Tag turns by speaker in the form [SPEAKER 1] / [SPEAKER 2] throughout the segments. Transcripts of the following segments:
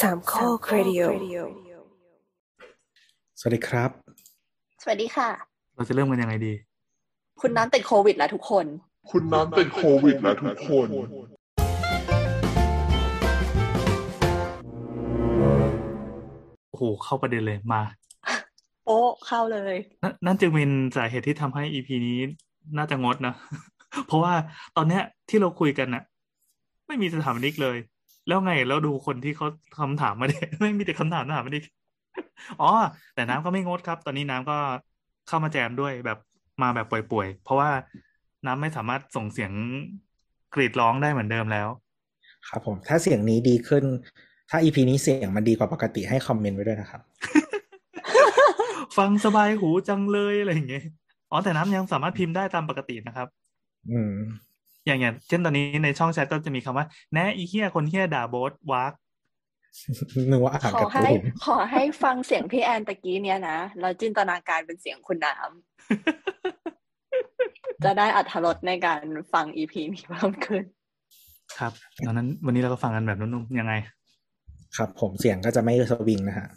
[SPEAKER 1] สามข้อครดิโอ
[SPEAKER 2] สวัสดีครับ
[SPEAKER 3] สวัสดีค่ะ
[SPEAKER 4] เราจะเริ่มกันยังไงดี
[SPEAKER 3] คุณน้ำติดโควิดแล้วทุกคน
[SPEAKER 5] คุณน้ำเป็นโควิดแล้วทุกคน
[SPEAKER 4] โอ้โห เข้าประเด็นเลยมา
[SPEAKER 3] โอ้เข้าเลย
[SPEAKER 4] นนนั่นจึงเป็นสาเหตุที่ทำให้ EP นี้น่าจะงดนะ เพราะว่าตอนเนี้ยที่เราคุยกันน่ะ ไม่มีสถาปนิกเลย แล้วไงแล้วดูคนที่เขาคำถามมาเนี่ยไม่มีแต่คำถามสถาปนิกอ๋อ แต่น้ำก็ไม่งดครับ ตอนนี้น้ำก็เข้ามาแจมด้วยแบบมาแบบป่วยๆ เพราะว่าน้ำไม่สามารถส่งเสียงกรีดร้องได้เหมือนเดิมแล้ว
[SPEAKER 2] ครับผม ถ้าเสียงนี้ดีขึ้น ถ้า EP นี้เสียงมันดีกว่าปกติให้คอมเมนต์ไว้ด้วยนะครับ
[SPEAKER 4] ฟังสบายหูจังเลยอะไรอย่างเงี้ยอ๋อแต่น้ำยังสามารถพิมพ์ได้ตามปกตินะครับ
[SPEAKER 2] อืม
[SPEAKER 4] อย่างอย่างเช่นตอนนี้ในช่องแชทก็จะมีคำว่า แนะอีเฮียคนเฮียด่าโบสวาก
[SPEAKER 2] นึกว่าอ่าน
[SPEAKER 3] ขอ
[SPEAKER 2] การ์ตู
[SPEAKER 3] ให้
[SPEAKER 2] น
[SPEAKER 3] ขอให้ฟังเสียงพี่แอนตะกี้เนี้ยนะแล้วจินตนาการเป็นเสียงคุณน้ำจะได้อัธรสในการฟังอีพีนี้เพิ่มขึ้น
[SPEAKER 4] ครับดังนั้นวันนี้เราก็ฟังกันแบบนุ่มๆยังไง
[SPEAKER 2] ครับผมเสียงก็จะไม่สวิงนะฮะ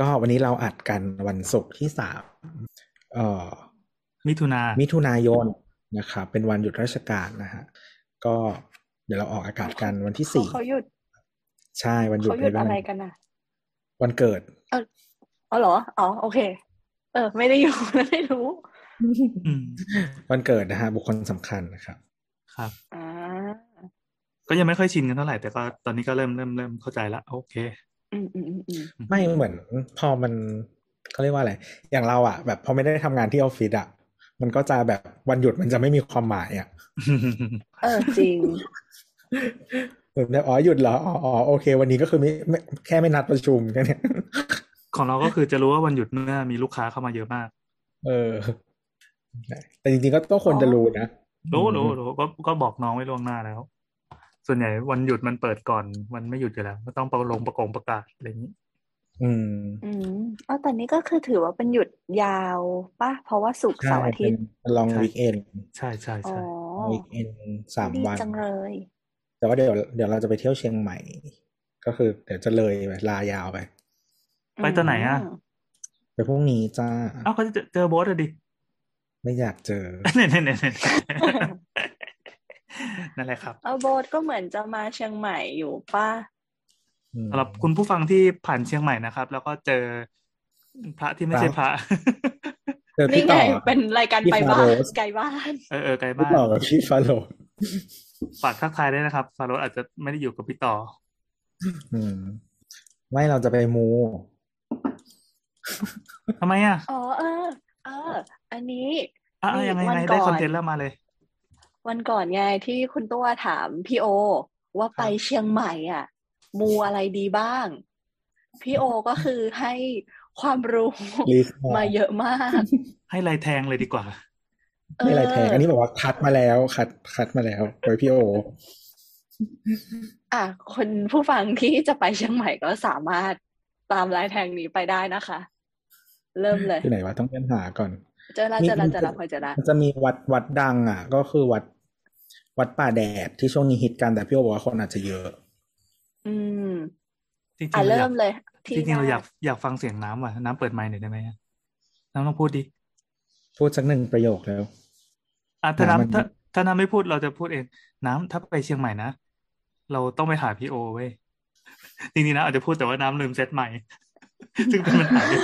[SPEAKER 2] ก็วันนี้เราอัดกันวันศุกร์ที่สามเอ่อ
[SPEAKER 4] มิถุนา
[SPEAKER 2] มิถุนายน นะครับเป็นวันหยุดราชการนะฮะก็เดี๋ยวเราออกอากาศกันวันที่สี่
[SPEAKER 3] เขาหยุด
[SPEAKER 2] ใช่วันหยุด
[SPEAKER 3] เขาหยุด
[SPEAKER 2] ในวั
[SPEAKER 3] อะไรกันนะ
[SPEAKER 2] วันเกิด
[SPEAKER 3] อ๋อเหรออ๋อโอเค เออ ไม่ได้อยู่ไม่รู้
[SPEAKER 4] อืม
[SPEAKER 2] วันเกิดนะฮะบุคคลสำคัญนะครับ
[SPEAKER 4] ครับ
[SPEAKER 3] อ่า
[SPEAKER 4] ก็ยังไม่ค่อยชินกันเท่าไหร่แต่ก็ตอนนี้ก็เริ่มเริ่มเริ่มเข้าใจละโอเค
[SPEAKER 3] อืมอืมอืมอืม
[SPEAKER 2] ไม่เหมือนพอมันเขาเรียกว่าอะไร อย่างเราอะแบบพอไม่ได้ทำงานที่ออฟฟิศอะ มันก็จะแบบวันหยุดมันจะไม่มีความหมายอะ
[SPEAKER 3] เออจริง
[SPEAKER 2] เหมือนแบบอ๋อหยุดเหรออ๋ออ๋อโอเค วันนี้ก็คือไม่ไม่แค่ไม่นัดประชุมแค่เนี้ย
[SPEAKER 4] ของเราก็คือจะรู้ว่าวันหยุดเมื่อมีลูกค้าเข้ามาเยอะมาก
[SPEAKER 2] เออ แต่จริงๆก็ต้องควรจะรู้นะ
[SPEAKER 4] รู้รู้รู้ก็ก็บอกน้องไว้ล่วงหน้าแล้ว ส่วนใหญ่วันหยุดมันเปิดก่อน มันไม่หยุดอยู่แล้วก็ต้องประลงประกงประกาศอะไรอย่างนี้
[SPEAKER 2] อืม
[SPEAKER 3] อืมอ๋อแต่นี้ก็คือถือว่าเป็นหยุดยาวป่ะ เพราะว่าศุกร์
[SPEAKER 2] ใช่
[SPEAKER 3] เสาร์อาทิตย์
[SPEAKER 2] เป็นลอง
[SPEAKER 4] ใช่
[SPEAKER 2] วีคเอน
[SPEAKER 4] ใช่ใช่
[SPEAKER 3] อ๋อ
[SPEAKER 4] ใช่
[SPEAKER 2] วีคเอนสาม
[SPEAKER 3] ดี
[SPEAKER 2] วัน
[SPEAKER 3] จังเลย
[SPEAKER 2] แต่ว่าเดี๋ยวเดี๋ยวเราจะไปเที่ยวเชียงใหม่ ก็คือเดี๋ยวจะเลยไปลายาวไป
[SPEAKER 4] ไปตอนไหนอะ
[SPEAKER 3] ม
[SPEAKER 2] ไปพรุ่งนี้จ้า
[SPEAKER 4] เอ้าเขาจะเจอเจอโบสอะดิ
[SPEAKER 2] ไม่อยากเจอ
[SPEAKER 4] เนี่ยเนี่ยเนี่ยเนี่ยนั่นแหละครับ
[SPEAKER 3] เอาโบสก็เหมือนจะมาเชียงใหม่อยู่ป่ะ
[SPEAKER 2] อืม
[SPEAKER 4] สำหรับคุณผู้ฟังที่ผ่านเชียงใหม่นะครับ แล้วก็เจอพระที่ไม่ใช่พระ
[SPEAKER 2] เจอ
[SPEAKER 3] นี่
[SPEAKER 2] พี่
[SPEAKER 3] ไง
[SPEAKER 2] ต่อ
[SPEAKER 3] เป็นรายการ
[SPEAKER 2] พี่
[SPEAKER 3] ไปบ้าน
[SPEAKER 2] ฟาโรส
[SPEAKER 3] ไกลบ้าน
[SPEAKER 4] เออเออไกล
[SPEAKER 2] พี่
[SPEAKER 4] บ้าน
[SPEAKER 2] ต่อกับพี่ฟาโล
[SPEAKER 4] ฝากทักทายด้วยนะครับ ฟาโรสอาจจะไม่ได้อยู่กับพี่ต่อ
[SPEAKER 2] อืม ไม่เราจะไปมู
[SPEAKER 4] ทำไมอะ
[SPEAKER 3] อ๋อเออ เออ อันนี้
[SPEAKER 4] อะ
[SPEAKER 3] นี่
[SPEAKER 4] ยังไง
[SPEAKER 3] วัน
[SPEAKER 4] ไง
[SPEAKER 3] ก่
[SPEAKER 4] ได้
[SPEAKER 3] อน
[SPEAKER 4] content แล้วมาเลย
[SPEAKER 3] วันก่อนไงที่คุณตัวถามพี่โอ ว่าไปเชียงใหม่ อะ มูอะไรดีบ้าง พี่โอก็คือให้ความรู้
[SPEAKER 2] list
[SPEAKER 3] มาเยอะมาก
[SPEAKER 4] ให้ลายแทงเลยดีกว่า
[SPEAKER 2] ไม่อะไรแทง อันนี้บอกว่าคัดมาแล้วคัดคัดมาแล้วโดยพี่โอ
[SPEAKER 3] อะคนผู้ฟังที่จะไปเชียงใหม่ก็สามารถตามลายแทงนี้ไปได้นะคะ เริ่มเลย
[SPEAKER 2] ที่ไหนวะต้องเล่นหาก่อน
[SPEAKER 3] เจอแล้วเจอแล้วเจอแล้วพอเจอแล้ว
[SPEAKER 2] มันจะมีวัดวัดดัง อะ ก็คือวัดวัดป่าแดดที่ช่วงนี้ฮิตกันแต่พี่โอบอกว่าคนอาจจะเยอะ
[SPEAKER 3] อืม
[SPEAKER 4] จริงๆ
[SPEAKER 3] อะ
[SPEAKER 4] เราอ
[SPEAKER 3] เริ่
[SPEAKER 4] ยาก
[SPEAKER 3] มเลยที่
[SPEAKER 4] จริงๆเรา
[SPEAKER 3] แร
[SPEAKER 4] อยากอยากฟังเสียงน้ำว่ะน้ำเปิดไมค์หน่อยได้ไหมอะน้ำต้องพูดดิ
[SPEAKER 2] พูดสักหนึ่งประโยคแล้ว
[SPEAKER 4] อะถ้า
[SPEAKER 2] น้ำมัน
[SPEAKER 4] น้ำถ้าถ้าน้ำไม่พูดเราจะพูดเอง น้ำถ้าไปเชียงใหม่นะเราต้องไปหาพี่โอเว้ยจริงๆนะอาจจะพูดแต่ว่าน้ำลืมเซตใหม่ ซึ่งเป็นปัญหาอยู่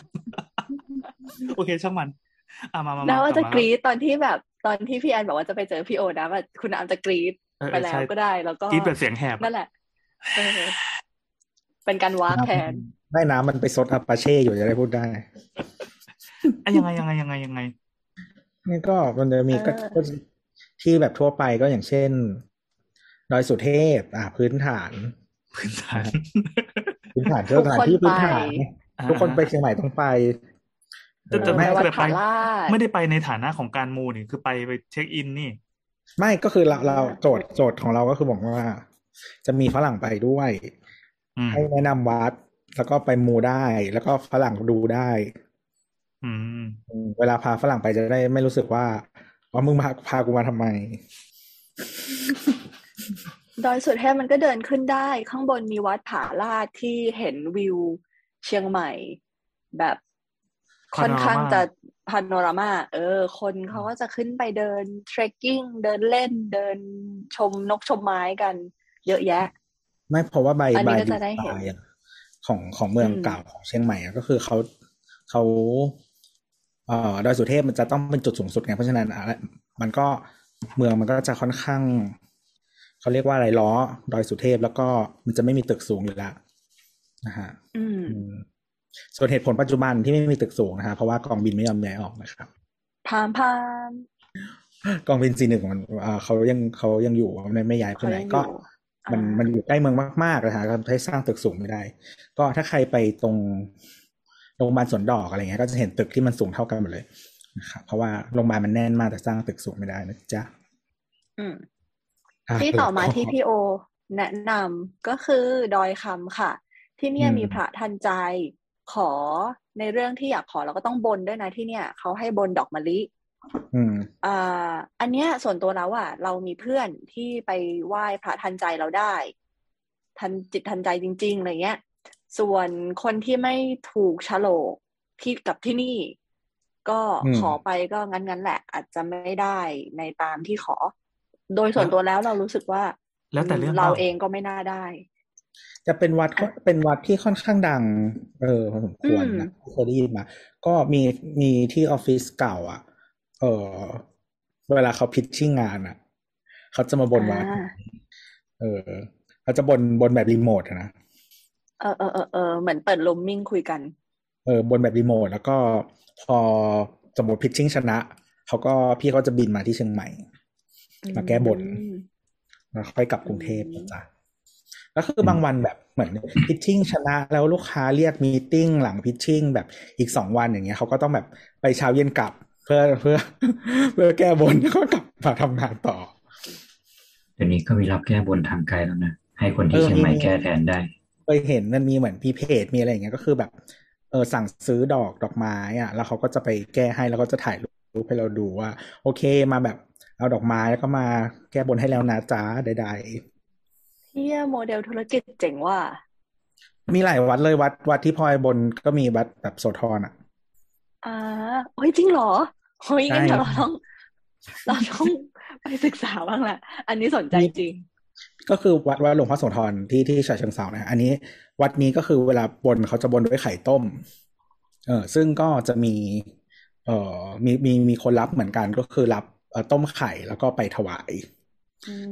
[SPEAKER 4] โอเคช่างมันอะมามามา
[SPEAKER 3] แล้วว่าจะ
[SPEAKER 4] ลับมาก
[SPEAKER 3] รี๊ดตอนที่แบบตอนที่พี่แอนบอกว่าจะไปเจอพี่โอนะว่าคุณน้ำจะกรี๊ด
[SPEAKER 4] เออ
[SPEAKER 3] ไป
[SPEAKER 4] เออ
[SPEAKER 3] แล้ว
[SPEAKER 4] ใช่
[SPEAKER 3] ก็ได้ แล้วก็
[SPEAKER 4] กรีดแบบเสียงแหบ
[SPEAKER 3] นั่นแหละ เออเป็นการวากแทน
[SPEAKER 2] ได้น้ำมันไปซดอัปปาเช่อยู่จะได้พูดได้
[SPEAKER 4] อะยังไงยังไงยังไงยังไง
[SPEAKER 2] นี่ก็มันจะมีก็
[SPEAKER 3] เออ
[SPEAKER 2] ก็ที่แบบทั่วไปก็อย่างเช่นดอยสุเทพ อ่าพื้นฐาน
[SPEAKER 4] พื้นฐาน
[SPEAKER 2] พื้นฐานเที่ยวสถานที่พื้นฐาน
[SPEAKER 4] อ่า
[SPEAKER 2] ทุกคนไปเชียงใหม่ต้องไป
[SPEAKER 4] แต่แต่
[SPEAKER 3] เออ
[SPEAKER 4] ไม่
[SPEAKER 3] ไปวัด
[SPEAKER 4] แต่ไป
[SPEAKER 3] ผาลาด
[SPEAKER 4] ไม่ได้ไปในฐานะของการมูนี่คือไปไปเช็คอินนี่
[SPEAKER 2] ไม่ก็คือเรา
[SPEAKER 3] อ่า
[SPEAKER 2] เราโจทย์โจทย์ของเราก็คือบอกว่า จะมีฝรั่งไปด้วย
[SPEAKER 4] อืม
[SPEAKER 2] ให้แนะนำวัด แล้วก็ไปมูได้ แล้วก็ฝรั่งดูได้
[SPEAKER 4] อืม
[SPEAKER 2] อืมเวลาพาฝรั่งไปจะได้ไม่รู้สึกว่าว่ามึงมาพากูมาทำไม
[SPEAKER 3] ดอยสุเทพมันก็เดินขึ้นได้ ข้างบนมีวัดผาลาดที่เห็นวิวเชียงใหม่ แบบค่อนข้างจะพาโนรามา เออ คนเขาก็จะขึ้นไปเดินเทรคกิ้ง เดินเล่น เดินชมนกชมไม้กัน เยอะแยะ
[SPEAKER 2] ไม่เพราะว่าใบ
[SPEAKER 3] อันนี้
[SPEAKER 2] ใบ
[SPEAKER 3] ก็จะได้เห็น
[SPEAKER 2] ใบอะของของเมือง
[SPEAKER 3] อืม
[SPEAKER 2] เก่าของเชียงใหม่อะก็คือเขาเขาเอ่อดอยสุเทพมันจะต้องเป็นจุดสูงสุดไงเพราะฉะนั้นอะมันก็เมืองมันก็จะค่อนข้างเขาเรียกว่าอะไรล้อดอยสุเทพแล้วก็มันจะไม่มีตึกสูงอยู่แล้วนะฮะ
[SPEAKER 3] อืม
[SPEAKER 2] อืมส่วนเหตุผลปัจจุบันที่ไม่มีตึกสูงนะฮะเพราะว่ากองบินไม่ยอมย้ายออกนะครับ
[SPEAKER 3] พามพาม
[SPEAKER 2] กองบินซีหนึ่งมันอ่าเขายังเขายังอยู่ไม่ไม่ย้ายไป
[SPEAKER 3] เขา
[SPEAKER 2] ไหน
[SPEAKER 3] ยังอ
[SPEAKER 2] ก็
[SPEAKER 3] ยู่
[SPEAKER 2] มัน
[SPEAKER 3] อ่า
[SPEAKER 2] มันอยู่ใกล้เมืองมากๆนะฮะก็ให้สร้างตึกสูงไม่ได้ ก็ถ้าใครไปตรงโรงพยาบาลสวนดอกอะไรเงี้ยก็จะเห็นตึกที่มันสูงเท่ากันหมดเลยนะครับเพราะว่าโรงพยาบาลมันแน่นมากแต่สร้างตึกสูงไม่ได้นะจ๊ะ
[SPEAKER 3] อืมะที่ต่อมา
[SPEAKER 2] แล้วก็
[SPEAKER 3] ที่พี่โอ แนะนำก็คือดอยคำค่ะ ที่เนี่ย
[SPEAKER 2] อืม
[SPEAKER 3] มีพระทันใจขอในเรื่องที่อยากขอเราก็ต้องบนด้วยนะที่เนี่ยเขาให้บนดอกมะลิ
[SPEAKER 2] อืม
[SPEAKER 3] อ่าอันเนี้ยส่วนตัวแล้วอะเรามีเพื่อนที่ไปไหว้พระทันใจเราได้ ทันจิตทันใจจริงๆอะไรเงี้ย ส่วนคนที่ไม่ถูกฉลกที่กับที่นี่ ก็
[SPEAKER 2] อืม
[SPEAKER 3] ขอไปก็งั้นๆแหละ อาจจะไม่ได้ในตามที่ขอ โดยส่วนตัวแล้วเรารู้สึกว่า
[SPEAKER 4] แล้วแต่เรื่อง
[SPEAKER 3] เรา
[SPEAKER 4] ปล่
[SPEAKER 3] เองก็ไม่น่าได้
[SPEAKER 2] จะเป็นวัดเป็นวัดที่ค่อนข้างดัง เออพอสมควรนะเคยได้ยินมา ก็มีมีที่ออฟฟิศเก่า อะ เออเวลาเขา pitching งานอะ เขาจะมาบนวัด
[SPEAKER 3] อ่า
[SPEAKER 2] เออเขาจะบนบนแบบรีโมทอะนะ
[SPEAKER 3] เออเออเออเออเหมือนเปิดลมมิ่งคุยกัน
[SPEAKER 2] เออบนแบบรีโมทแล้วก็พอสมมติ pitching ชนะเขาก็พี่เขาจะบินมาที่เชียงใหม่ มาแก้บน
[SPEAKER 3] อืม
[SPEAKER 2] แล้วค่อยกลับกรุงเทพ
[SPEAKER 3] อืม
[SPEAKER 2] นะจ๊ะแล้วคือบางวันแบบเหมือนพิชชิ่งชนะแล้วลูกค้าเรียกมีตติ้งหลังพิชชิ่งแบบอีกสองวันอย่างเงี้ยเขาก็ต้องแบบไปเช้าเย็นกลับ เพื่อเพื่อ เพื่อแก้บนแล้วก็กลับมาทำงานต่อ
[SPEAKER 1] เดี๋ยวนี้ก็มีรับแก้บนทางไกลแล้วนะให้คนที่
[SPEAKER 2] เออ
[SPEAKER 1] เชียงใหม่
[SPEAKER 2] มี
[SPEAKER 1] แก้แทนได้
[SPEAKER 2] เคยเห็นมันมีเหมือนพีเพจมีอะไรอย่างเงี้ยก็คือแบบ เออสั่งซื้อดอกดอกไม้อะ แล้วเขาก็จะไปแก้ให้แล้วก็จะถ่ายรูปให้เราดูว่า โอเคมาแบบ เอาดอกไม้แล้วก็มาแก้บนให้แล้วนะจ๊ะใด
[SPEAKER 3] เฮียโมเดลธุรกิจเจ๋งว่ะ
[SPEAKER 2] ๆมีหลายวัดเลยวัดวัดที่พลอยบนก็มีวัดแบบโสธรอะ
[SPEAKER 3] อ่าเฮ้ยจริงเหรอ เฮ้ยงั้น
[SPEAKER 2] ใช่
[SPEAKER 3] เดี๋ยวเราต้องเราต้องไปศึกษาบ้างแหละ อันนี้สนใจจริง
[SPEAKER 2] ก็คือวัดวัดหลวงพ่อโสธรที่ที่ฉะเชิงเทรานะอันนี้ วัดนี้ก็คือเวลาบนเขาจะบนด้วยไข่ต้ม เออซึ่งก็จะมี เอ่อมีมีมีคนรับเหมือนกันก็คือรับเอ่อต้มไข่แล้วก็ไปถวาย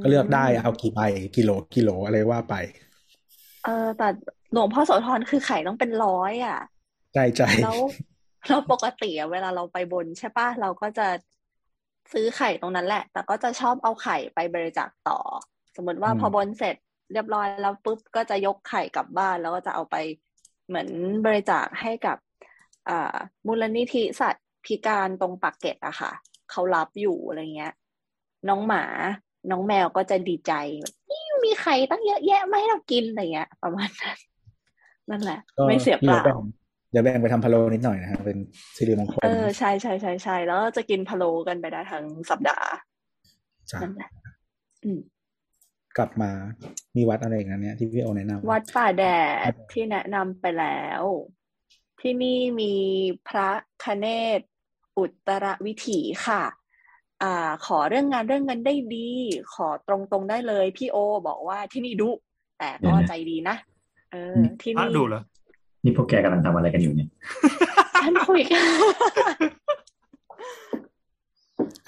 [SPEAKER 2] ก็เลือกได้เอากี่ใบกิโลกิโลอะไรว่าไป
[SPEAKER 3] เออแต่หลวงพ่อโสธรคือไข่ต้องเป็นร้อยอะ
[SPEAKER 2] ใจใจ
[SPEAKER 3] แล้ว เราปกติอะเวลาเราไปบนใช่ปะเราก็จะซื้อไข่ตรงนั้นแหละ แต่ก็จะชอบเอาไข่ไปบริจาคต่อ สมมติว่า
[SPEAKER 2] อืม
[SPEAKER 3] พอบนเสร็จเรียบร้อยแล้วปุ๊บก็จะยกไข่กลับบ้านแล้วก็จะเอาไปเหมือนบริจาคให้กับอ่ามูลนิธิสัตว์พิการตรงปากเกร็ดอะค่ะ เขารับอยู่อะไรเงี้ย น้องหมา น้องแมวก็จะดีใจแบบนี่มีไข่ตั้งเยอะแยะมาให้เรากินอะไรเงี้ย ประมาณนั้นนั่นแหละ
[SPEAKER 2] ก็
[SPEAKER 3] ไม่เสียเปล่า
[SPEAKER 2] ดี๋วแบ่ง เดี๋ยวแบ่งไปทำพะโล้นิดหน่อยนะฮะเป็นสิริมงคล
[SPEAKER 3] เออใช่ใช่ใช่ใช่แล้วจะกินพะโล้กันไปได้ทั้งสัปดาห์
[SPEAKER 2] จ้ะ
[SPEAKER 3] นั่นแหละอืม
[SPEAKER 2] กลับมามีวัดอะไรอย่างเงี้ยที่พี่โอแนะนำ
[SPEAKER 3] วัดป่าแดดที่แนะนำไปแล้ว ที่นี่มีพระคเนศอุตรวิถีค่ะอ่าขอเรื่องงานเรื่องเงินได้ดี ขอตรงๆได้เลย พี่โอ บอกว่าที่นี่ดุแต่ก็
[SPEAKER 1] เดี๋ยวนะ
[SPEAKER 3] ใจดีนะเออที่
[SPEAKER 4] พระ
[SPEAKER 3] นี่
[SPEAKER 4] ดูเหรอ
[SPEAKER 1] นี่พวกแกกำลังทำอะไรกันอยู่เนี่ย
[SPEAKER 3] ฉันคุยกัน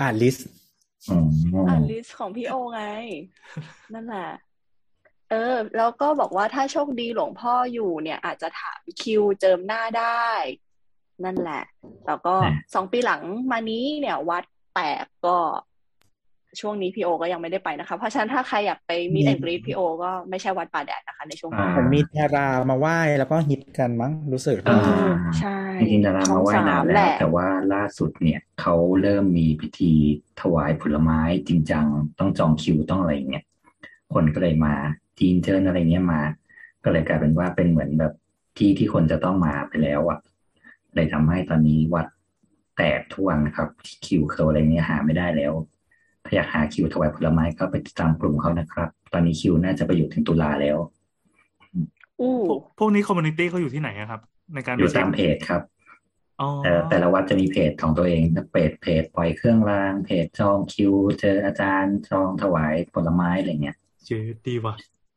[SPEAKER 2] อ่านลิสต์
[SPEAKER 1] อ๋ออ
[SPEAKER 3] อ่านลิสต์ของพี่โอไง นั่นแหละเออ แล้วก็บอกว่าถ้าโชคดีหลวงพ่ออยู่เนี่ย อาจจะถามคิวเจิมหน้าได้ นั่นแหละ แล้วก็สองปีหลังมานี้เนี่ยวัดแตกก็ ช่วงนี้พี่โอก็ยังไม่ได้ไปนะคะ เพราะฉะนั้นถ้าใครอยากไปมีแอนกรีดพี่โอก็ไม่ใช่วัดป่าแดดนะคะ ในช่วงนี้
[SPEAKER 2] เหมือนมีดารามาไหว้แล้วก็ฮิตกันมั้งรู้สึก
[SPEAKER 3] เออใช่
[SPEAKER 1] จริงๆดารา
[SPEAKER 3] ช่อ
[SPEAKER 1] มางไหว้
[SPEAKER 3] สานา
[SPEAKER 1] น
[SPEAKER 3] ม
[SPEAKER 1] แล้
[SPEAKER 3] แห
[SPEAKER 1] ว
[SPEAKER 3] ละ
[SPEAKER 1] แต่ว่าล่าสุดเนี่ยเขาเริ่มมีพิธีถวายผลไม้จริงจังต้องจองคิวต้องอะไรอย่างเงี้ยคนก็เลยมาจีนเชิญอะไรเงี้ยมา ก็เลยกลายเป็นว่าเป็นเหมือนแบบที่ที่คนจะต้องมาไปแล้วอะเลยทำให้ตอนนี้วัดแตกท่วงนะครับคิวเขาอะไรเงี้ยหาไม่ได้แล้ว ถ้าอยากหาคิวถวายผลไม้ก็ไปติดตามกลุ่มเขานะครับ ตอนนี้คิวน่าจะไปอยู่ถึงตุลาแล้ว
[SPEAKER 3] อู้
[SPEAKER 4] พวกพวกนี้ community เขาอยู่ที่ไหนอะครับ ในการ
[SPEAKER 1] อยู่
[SPEAKER 4] ไปเช็
[SPEAKER 1] ตา
[SPEAKER 4] ค
[SPEAKER 1] มเพจครับ
[SPEAKER 4] อ๋อ
[SPEAKER 1] แต่แต่ละวัดจะมีเพจของตัวเองเพจเพจปล่อยเครื่องราง เพจจองคิว เจออาจารย์จองถวายผลไม้อะไรเงี้ย
[SPEAKER 4] เจอดีว่ะ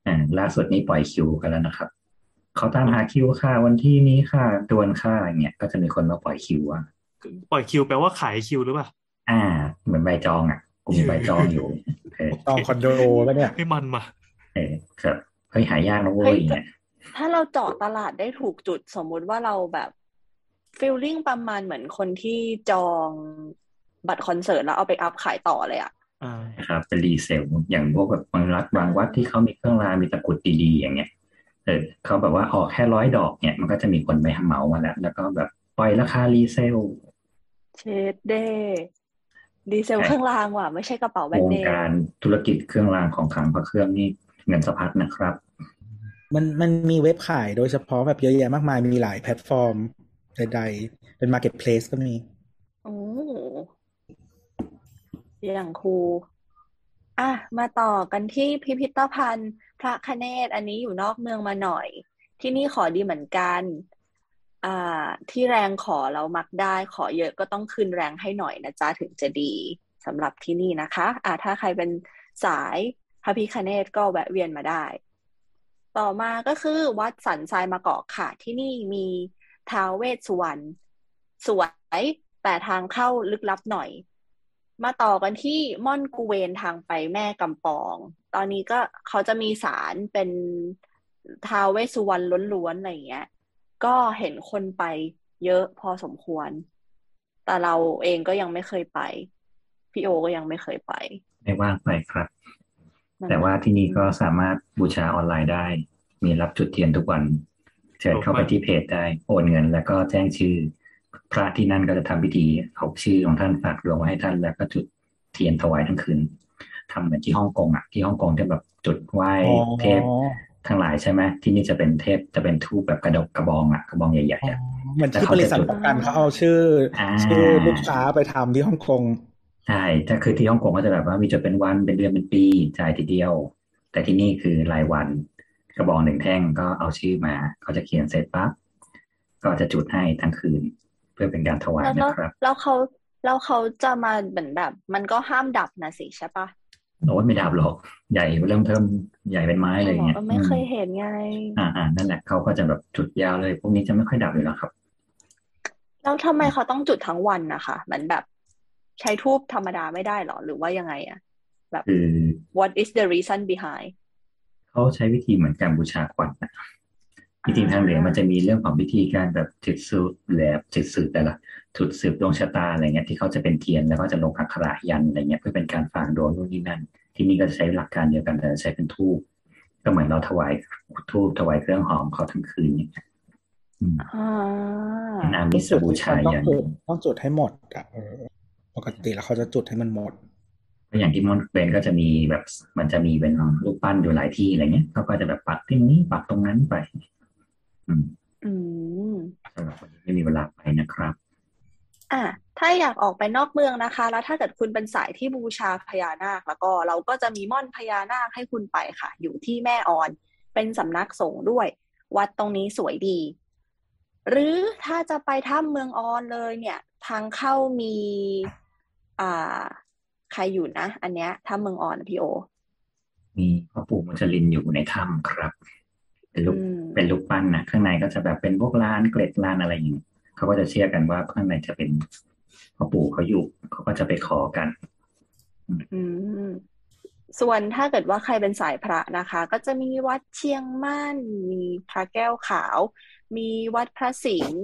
[SPEAKER 1] อ่าล่าสุดนี้ปล่อยคิวกันแล้วนะครับเขาตามหาคิวค่ะ วันที่นี้ค่ะดวนค่ะอย่างเงี้ยก็จะมีคนมาปล่อยคิวอะ
[SPEAKER 4] ปล่อยคิวแปลว่าขายคิวหรือเปล่า
[SPEAKER 1] อ่า เหมือนใบจองอะกู มีใบจองอยู่เออ
[SPEAKER 2] จองคอนโดปะเนี่ย
[SPEAKER 4] ให้มันมา
[SPEAKER 1] เออครับเฮ้ยหายากนะเว้ยอย่างเนี่ย
[SPEAKER 3] ถ้าเราเจาะตลาดได้ถูกจุดสมมุติว่าเราแบบ feeling ประมาณเหมือนคนที่จองบัตรคอนเสิร์ตแล้วเอาไป up ขายต่อเลยอะ
[SPEAKER 4] อ่า
[SPEAKER 1] นะครับเป็น resale อย่างพวกแบบบางรัฐบางวัดที่เขามีเครื่องรางมีตะกรุดดีๆอย่างเงี้ยเออเขาแบบว่าออกแค่ร้อยดอกเนี่ยมันก็จะมีคนไปเหมามาแล้ว แล้วก็แบบปล่อยราคา resaleเช
[SPEAKER 3] ดเด resale เครื่องรางว่ะไม่ใช่กระเป๋าแบรน
[SPEAKER 1] ว
[SPEAKER 3] ด์
[SPEAKER 1] ง
[SPEAKER 3] เนม
[SPEAKER 1] การธุรกิจเครื่องรางของขลังพระเครื่องนี่เงินสะพัดนะครับ
[SPEAKER 2] มันมันมีเว็บขายโดยเฉพาะแบบเยอะแยะมากมายมีหลายแพลตฟอร์มใดๆ เป็น marketplace ก็มี
[SPEAKER 3] โอ้อย่างครูอะมาต่อกันที่พิพิธภัณฑ์ พระคเณศอันนี้อยู่นอกเมืองมาหน่อย ที่นี่ขอดีเหมือนกัน อ่า ที่แรงขอเรามักได้ขอเยอะก็ต้องคืนแรงให้หน่อยนะจ๊ะถึงจะดีสำหรับที่นี่นะคะ อ่า ถ้าใครเป็นสายพระพิฆเนศก็แวะเวียนมาได้ ต่อมาก็คือวัดสันทรายมะกอกค่ะ ที่นี่มีท้าวเวสสุวรรณสวยแต่ทางเข้าลึกลับหน่อย มาต่อกันที่ม่อนกูเวนทางไปแม่กำปอง ตอนนี้ก็เขาจะมีศาลเป็นท้าวเวสสุวรรณล้วนๆอะไรอย่างเงี้ย ก็เห็นคนไปเยอะพอสมควร แต่เราเองก็ยังไม่เคยไป พี่โอก็ยังไม่เคยไป
[SPEAKER 1] ไม่ว่างไปครับ
[SPEAKER 3] นั่น
[SPEAKER 1] แต่ว่า
[SPEAKER 3] แหละ
[SPEAKER 1] ที่นี่ก็สามารถบูชาออนไลน์ได้ มีรับจุดเทียนทุกวันเชิญเข้าไปที่เพจได้โอนเงิน แล้วก็แจ้งชื่อ พระที่นั่นก็จะทำพิธีเอาชื่อของท่านฝากดวงไว้ให้ท่านแล้วก็จุดเทียนถวายทั้งคืนทำเหมือนที่ฮ่องกงอะที่ฮ่องกงจะแบบจุดไหว้
[SPEAKER 2] อ๋อ
[SPEAKER 1] เทพ ทั้งหลายใช่ไหมที่นี่จะเป็นเทพจะเป็นทูปแบบกระดกกระบองอะกระบองใหญ่ๆอะ
[SPEAKER 2] เหมือนที่บริษัทประกันเขาเอาชื่ออาชื่อลูกค้าไปทำที่ฮ่องกง
[SPEAKER 1] ใช่ถ้าคือที่ฮ่องกงก็จะแบบว่ามีจดเป็นวันเป็นเดือนเป็นปีจ่ายทีเดียว แต่ที่นี่คือรายวัน กระบอกหนึ่งแท่งก็เอาชื่อมาเขาจะเขียนเสร็จปั๊บก็จะจุดให้ทั้งคืน เพื่อเป็นการถวาย
[SPEAKER 3] แล้ว
[SPEAKER 1] นะครับ
[SPEAKER 3] แล้วเขาแล้วเขาจะมาเหมือนแบบ มันก็ห้ามดับนะสิใช่ปะ
[SPEAKER 1] โอ้ยไม่ดับหรอก ใหญ่เริ่มเทิมใหญ่เป็นไม้เลยอย่างเงี้ย
[SPEAKER 3] อ๋อไม่เคยเห็นไง
[SPEAKER 1] อ่าอ่านั่นแหละเขาก็จะแบบจุดยาวเลย พวกนี้จะไม่ค่อยดับอยู่แล้วครับ
[SPEAKER 3] แล้วทำไมเขาต้องจุดทั้งวันนะคะเหมือนแบบใช้ทูบธรรมดาไม่ได้หรอ หรือว่ายังไงอะแบบ
[SPEAKER 1] คือ
[SPEAKER 3] what is the reason behind
[SPEAKER 1] เขาใช้วิธีเหมือนการบูชาควันนะจริงๆทางเหนือมันจะมีเรื่องของวิธีการแบบจุดสืบแบบจุดสืบแต่ละ จุดสืบดวงชะตาอะไรเงี้ยที่เขาจะเป็นเทียนแล้วก็จะลงอักขระยันอะไรเงี้ยเพื่อเป็นการฝากดวงนู่นนี่นั่น ที่นี่ก็จะใช้หลักการเดียวกันแต่ใช้เป็นทูบก็เหมือนเราถวายทูบถวายเครื่องหอมเขาทั้งคืนเนี่ยอืม
[SPEAKER 3] อ่า
[SPEAKER 1] เป็นอามิสบูชา
[SPEAKER 2] ต้อง
[SPEAKER 1] ยัน
[SPEAKER 2] จุดต้องจุดให้หมดอะเออปกติแล้วเขาจะจุดให้มันหมด
[SPEAKER 1] ก็อย่างที่มอนเวนก็จะมีแบบมันจะมีเป็นรูปปั้นอยู่หลายที่อะไรเงี้ยเขาก็จะแบบปักที่นี้ปักตรงนั้นไป อืม
[SPEAKER 3] อืม
[SPEAKER 1] สำหรับคนที่ไม่มีเวลาไปนะครับ
[SPEAKER 3] อะถ้าอยากออกไปนอกเมืองนะคะ แล้วถ้าเกิดคุณเป็นสายที่บูชาพญานาค แล้วก็เราก็จะมีม่อนพญานาคให้คุณไปค่ะ อยู่ที่แม่ออน เป็นสำนักสงฆ์ด้วย วัดตรงนี้สวยดี หรือถ้าจะไปถ้ำเมืองออนเลยเนี่ย ทางเข้ามีอ่าใครอยู่นะ อันเนี้ยถ้ำเมืองออนพี่โอ
[SPEAKER 1] มีพ่อปู่มุจลินอยู่ในถ้ำครับ เป็นรูป
[SPEAKER 3] อืม
[SPEAKER 1] เป็นรูปปั้นนะข้างในก็จะแบบเป็นพวกลานเกล็ดลานอะไรอย่างเงี้ย เขาก็จะเชื่อกันว่าข้างในจะเป็นพ่อปู่เขาอยู่เขาก็จะไปขอกัน
[SPEAKER 3] อืมส่วนถ้าเกิดว่าใครเป็นสายพระนะคะ ก็จะมีวัดเชียงมั่นมีพระแก้วขาว มีวัดพระสิงห์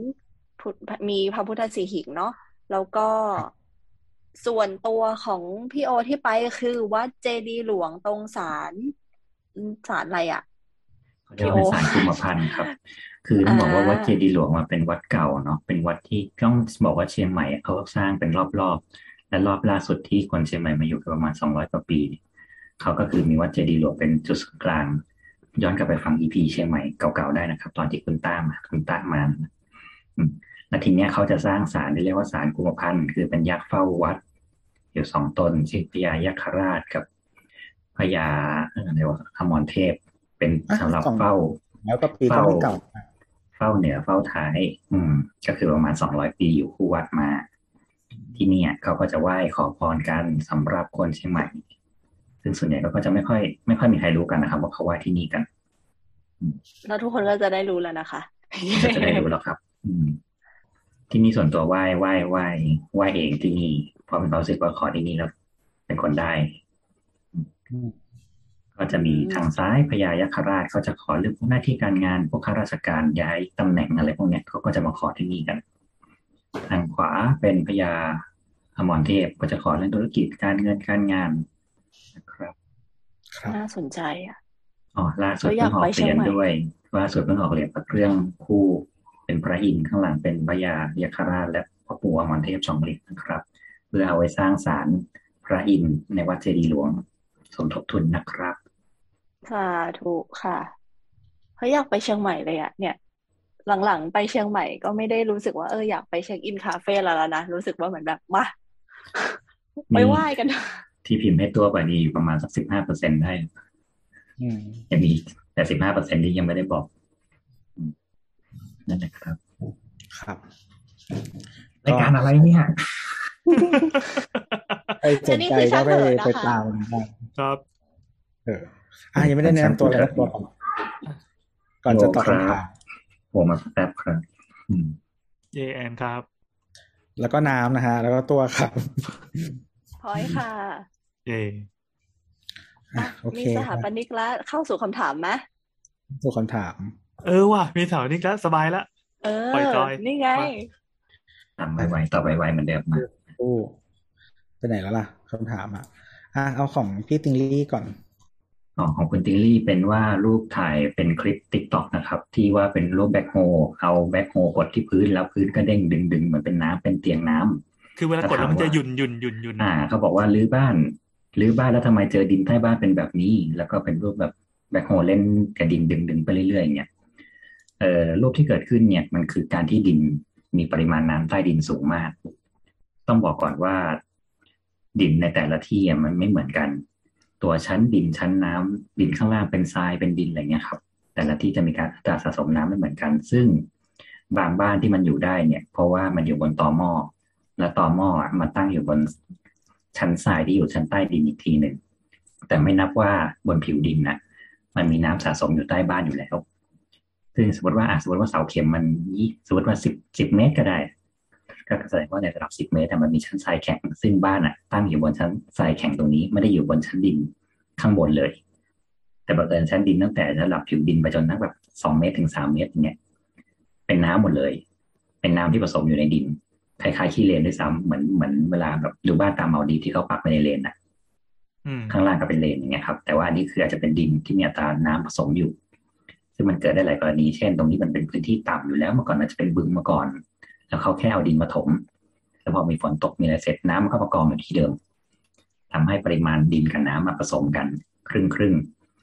[SPEAKER 3] พุทธมีพระพุทธสีหิงเนาะแล้วก็ส่วนตัวของพี่โอที่ไปคือวัดเจดีย์หลวงตรงศาลอืมศาลอะไรอะ
[SPEAKER 1] เขาเรียกว่าเป็นสายกุมพันธ์ครับ คือต้องบอกว่าวัดเจดีย์หลวงมาเป็นวัดเก่าเนาะเป็นวัดที่ต้องบอกว่าเชียงใหม่เขาสร้างเป็นรอบๆและรอบล่าสุดที่คนเชียงใหม่มาอยู่กันประมาณสองร้อยกว่าปีเขาก็คือมีวัดเจดีย์หลวงเป็นจุดศูนย์กลาง ย้อนกลับไปฟังอีพีเชียงใหม่เก่าๆได้นะครับ ตอนที่คุณต้ามาคุณต้ามานะอืมแล้วทีเนี้ยเขาจะสร้างศาลที่เรียกว่าศาลกุมพันธ์คือเป็นยักษ์เฝ้าวัด อยู่สองตนชื่อพญายัคราชกับพญาอะไรวะอมรเทพ เป็น
[SPEAKER 2] อะ
[SPEAKER 1] สำหรับ
[SPEAKER 2] สอง
[SPEAKER 1] เฝ้า
[SPEAKER 2] แล้วก็ปีต้องไม่เก่า
[SPEAKER 1] เฝ้าเหนือเฝ้าท้าย อืม ก็คือประมาณสองร้อยปีอยู่คู่วัดมา ที่เนี่ยเขาก็จะไหว้ขอพรกันสำหรับคนเชียงใหม่ ซึ่งส่วนใหญ่ก็จะไม่ค่อย ไม่ค่อยมีใครรู้กันนะครับว่าเขาไหว้ที่นี่กัน
[SPEAKER 3] แล้วทุกคนก็จะได้รู้แล้วนะคะ
[SPEAKER 1] ก็จะได้รู้แล้วครับ อืมที่นี่ส่วนตัวไหว้ไหว้ไหว้ไหว้เองที่นี่เพราะมีความรู้สึกว่าขอที่นี่แล้วเป็นคนได้
[SPEAKER 2] อืม
[SPEAKER 1] ก็จะมีทางซ้ายพญายัคราชเขาจะขอเรื่องพวกหน้าที่การงาน พวกข้าราชการย้ายตำแหน่งอะไรพวกเนี้ยเขาก็จะมาขอที่นี่กัน ทางขวาเป็นพญาอมรเทพก็จะขอเรื่องธุรกิจการเงินการงานนะครับ
[SPEAKER 2] ครับ
[SPEAKER 3] น่าสนใจอะ
[SPEAKER 1] อ๋อล่าสุด
[SPEAKER 3] เราอยา
[SPEAKER 1] เพิ่
[SPEAKER 3] ก
[SPEAKER 1] งออก
[SPEAKER 3] ไป
[SPEAKER 1] เหรียญ
[SPEAKER 3] เชียงใหม่
[SPEAKER 1] ด้วยล่าสุดเพิ่งออกเหรียญพระเครื่องคู่เป็นพระอินทร์ข้างหลังเป็นพญายัคราชและพ่อปู่อมรเทพสองเหรียญนะครับ เพื่อเอาไว้สร้างศาลพระอินทร์ในวัดเจดีย์หลวง สมทบทุนนะครับ
[SPEAKER 3] ค่ะถูกค่ะเขาอยากไปเชียงใหม่เลยอะเนี่ย หลังๆไปเชียงใหม่ก็ไม่ได้รู้สึกว่าเอออยากไปเช็คอินคาเฟ่แล้วนะรู้สึกว่าเหมือนแบบมาไปไหว้กัน
[SPEAKER 1] ที่พิมพ์ให้ตัวกว่านี้อยู่ประมาณสักสิบห้าเปอร์เซ็นได้
[SPEAKER 2] อืม
[SPEAKER 1] ยังมีแต่สิบห้าเปอร์เซ็นที่ยังไม่ได้บอกอืมนั่นแหละครับ
[SPEAKER 2] ครับ
[SPEAKER 1] รายการอะไรเนี่ย
[SPEAKER 2] ใครสนใจก็ไปไปตามกัน
[SPEAKER 4] ครับ
[SPEAKER 2] เออ อะยังไม่ได้แนะนำตัวเลยนะตัวก่อนก่อนจะตอบคำถาม
[SPEAKER 1] โอ้มาแป๊บครับอืม
[SPEAKER 4] เยแอนครับ
[SPEAKER 2] แล้วก็น้ำนะฮะ แล้วก็ตัวครับ
[SPEAKER 3] พอยค่ะ
[SPEAKER 4] เย
[SPEAKER 2] อะโอ
[SPEAKER 3] มี
[SPEAKER 2] เค
[SPEAKER 3] สถาปนิกแล้วเข้าสู่คำถามไหม
[SPEAKER 2] ตัวคำถาม
[SPEAKER 4] เออว่ะมีสาวนี่แล้วสบายละ
[SPEAKER 3] เออ
[SPEAKER 4] ปล่อยจอย
[SPEAKER 3] นี่ไง
[SPEAKER 1] ทำไวๆต่อไวๆเหมือนเดิมมา
[SPEAKER 2] ตู้ไปไหนแล้วล่ะคำถามอะอะเอาของพี่ติงลี่ก่อน
[SPEAKER 1] อ๋อ ของคุณติงลี่เป็นว่ารูปถ่ายเป็นคลิปติ๊กต็อกนะครับ ที่ว่าเป็นรูปแบ็คโฮเอาแบ็คโฮกดที่พื้นแล้วพื้นก็เด้งดึงดึงๆเหมือนเป็นน้ำเป็นเตียงน้ำ
[SPEAKER 4] คือเวลากดแล้วมันจะหยุ่นหยุ่นหยุ่นหยุ่น
[SPEAKER 1] อ่าเขาบอกว่ารื้อบ้านรื้อบ้านแล้วทำไมเจอดินใต้บ้านเป็นแบบนี้ แล้วก็เป็นรูปแบบแบ็คโฮเล่นกับดินดึงดึงๆไปเรื่อยๆอย่างเงี้ยเอ่อรูปที่เกิดขึ้นเนี่ยมันคือการที่ดินมีปริมาณน้ำใต้ดินสูงมาก ต้องบอกก่อนว่า ดินในแต่ละที่อะมันไม่เหมือนกัน ตัวชั้นดินชั้นน้ำดินข้างล่างเป็นทรายเป็นดินอะไรเงี้ยครับ แต่ละที่จะมีการอัตราสะสมน้ำไม่เหมือนกัน ซึ่งบางบ้านที่มันอยู่ได้เนี่ย เพราะว่ามันอยู่บนตอหม้อและตอหม้ออะมันตั้งอยู่บนชั้นทรายที่อยู่ชั้นใต้ดินอีกทีหนึ่งแต่ไม่นับว่าบนผิวดินนะมันมีน้ำสะสมอยู่ใต้บ้านอยู่แล้วซึ่งสมมติว่าอะสมมติว่าเสาเข็มมันยี่สมมติว่าสิบสิบเมตรก็ได้ ก็แสดงว่าในระดับสิบเมตรอะมันมีชั้นทรายแข็ง ซึ่งบ้านอะตั้งอยู่บนชั้นทรายแข็งตรงนี้ไม่ได้อยู่บนชั้นดินข้างบนเลย แต่บังเอิญชั้นดินตั้งแต่ระดับผิวดินไปจนทั้งแบบสองเมตรถึงสามเมตรอย่างเงี้ยเป็นน้ำหมดเลย เป็นน้ำที่ผสมอยู่ในดินคล้ายๆขี้เลนด้วยซ้ำเหมือนเหมือนเวลาแบบดูบ้านตามมัลดีฟส์ที่เขาปักไว้ในเลนน่ะ
[SPEAKER 4] อืม
[SPEAKER 1] ข้างล่างก็เป็นเลนอย่างเงี้ยครับ แต่ว่าอันนี้คืออาจจะเป็นดินที่มีอัตราน้ำผสมอยู่ ซึ่งมันเกิดได้หลายกรณี เช่น ตรงนี้มันเป็นพื้นที่ต่ำอยู่แล้วเมื่อก่อนมันจะเป็นบึงมาก่อน แล้วเขาแค่เอาดินมาถม แล้วพอมีฝนตกมีอะไรเสร็จน้ำมันก็มากองอยู่ที่เดิมทำให้ปริมาณดินกับน้ำมาผสมกันครึ่งครึ่ง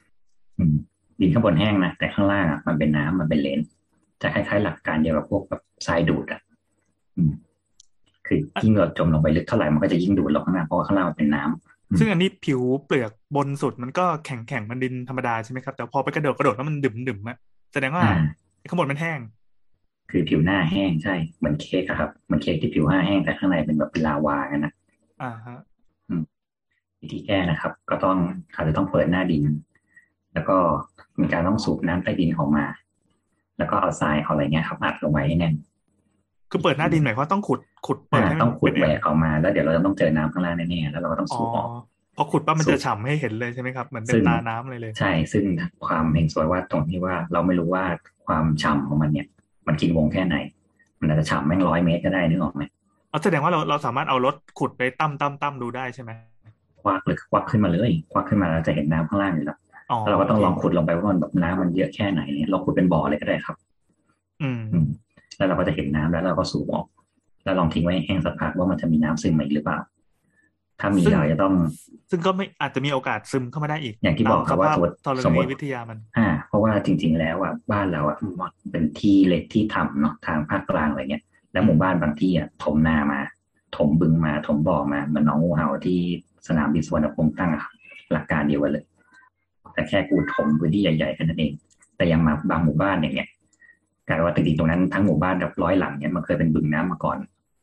[SPEAKER 1] ๆอืมดินข้างบนแห้งนะแต่ข้างล่างอะมันเป็นน้ำมันเป็นเลนจะคล้ายๆหลักการเดียวกับพวกแบบทรายดูดอะอืมคือยิ่งเราจมลงไปลึกเท่าไหร่มันก็จะยิ่งดูดลงข้างล่างเพราะว่าข้างล่างมันเป็นน้ำ
[SPEAKER 4] ซึ่งอันนี้ผิวเปลือกบนสุดมันก็แข็งแข็งๆมันดินธรรมดาใช่ไหมครับแต่พอไปกระโดดกระโดดแล้วมันดึมดึมๆอะแสดงว่า
[SPEAKER 1] อ่า
[SPEAKER 4] ข้างบนมันแห้ง
[SPEAKER 1] คือผิวหน้าแห้งใช่เหมือนเค้กอะครับเหมือนเค้กที่ผิวหน้าแห้งแต่ข้างในเป็นแบบเป็นลาวากันนะ
[SPEAKER 4] อ่าฮะ
[SPEAKER 1] วิธีแก้นะครับ ก็ต้องอาจจะต้องเปิดหน้าดิน แล้วก็มีการต้องสูบน้ำใต้ดินออกมา แล้วก็เอาทรายเอาอะไรเงี้ยครับอัดลงไว้ให้แน่น
[SPEAKER 4] คือเปิดหน้าดินหมายความว่าต้องขุดขุดเปิด
[SPEAKER 1] อ่า
[SPEAKER 4] ให้มัน
[SPEAKER 1] ต้องขุด
[SPEAKER 4] เป็น
[SPEAKER 1] แหวกออกมาแล้วเดี๋ยวเราจะต้องเจอน้ำข้างล่างแน่ๆแล้วเราก็ต้อง
[SPEAKER 4] อ๋อ
[SPEAKER 1] สูบออก
[SPEAKER 4] พอขุดปั๊บมัน
[SPEAKER 1] สู
[SPEAKER 4] จะ
[SPEAKER 1] บ
[SPEAKER 4] ฉ่ำให้เห็นเลยใช่ไหมครับเหมือนเป็
[SPEAKER 1] ซึ่
[SPEAKER 4] น
[SPEAKER 1] ง
[SPEAKER 4] ตาน้ำเลยเลย
[SPEAKER 1] ใช่ ซึ่งความเฮงสวยว่าตรงที่ว่าเราไม่รู้ว่าความฉ่ำของมันเนี่ย มันกินวงแค่ไหน มันอาจจะฉ่ำแม่งร้อยเมตรก็ได้นึกออกไหม
[SPEAKER 4] เอาแสดงว่าเราเราสามารถเอารถขุดไปตั้มตั้มตั้มดูได้ใช่ไหม
[SPEAKER 1] ควักหรือควักขึ้นมาเลยควักขึ้นมาเราจะเห็นน้ำข้างล่างอยู่แล้ว
[SPEAKER 4] อ๋อ
[SPEAKER 1] แล้วเราก็ต้องลองขุดลงไปว่ามันแบบน้ำมันเยอะแค่ไหนลองขุดเป็นบ่อเลยก็ได้ครับ
[SPEAKER 4] อืม
[SPEAKER 1] อืมแล้วเราก็จะเห็นน้ำแล้วเราก็สูบออก แล้วลองทิ้งไว้ให้แห้งสักพักว่ามันจะมีน้ำซึมมาอีกหรือเปล่า ถ้ามี
[SPEAKER 4] ซึ่ง
[SPEAKER 1] เราจะต้อง
[SPEAKER 4] ซึ่งก็ไม่อาจจะมีโอกาสซึมเข้ามาได้อีก
[SPEAKER 1] อย่างที่บอกครับว่า
[SPEAKER 4] ตม
[SPEAKER 1] สมมติ
[SPEAKER 4] ธร
[SPEAKER 1] สมม
[SPEAKER 4] ณี
[SPEAKER 1] ติ
[SPEAKER 4] วิทยามัน
[SPEAKER 1] อ่า เพราะว่าจริง ๆ แล้วอะบ้านเราอะมันเป็นที่เล็กที่ทำเนาะทางภาคกลางอะไรเงี้ยแล้วหมู่บ้านบางที่อะถมนามา ถมบึงมาถมบ่อมาเหมือนน้องงูเห่าที่สนามบินสุวรรณภูมิตั้งอะครับหลักการเดียวกันเลย แต่แค่กูถมพื้นที่ใหญ่ๆแค่นั้นเอง แต่ยังมาบางหมู่บ้านอย่างเงี้ยกลายว่าจริงๆตรงนั้นทั้งหมู่บ้านแบบร้อยหลังเนี่ยมันเคยเป็นบึงน้ำมาก่อน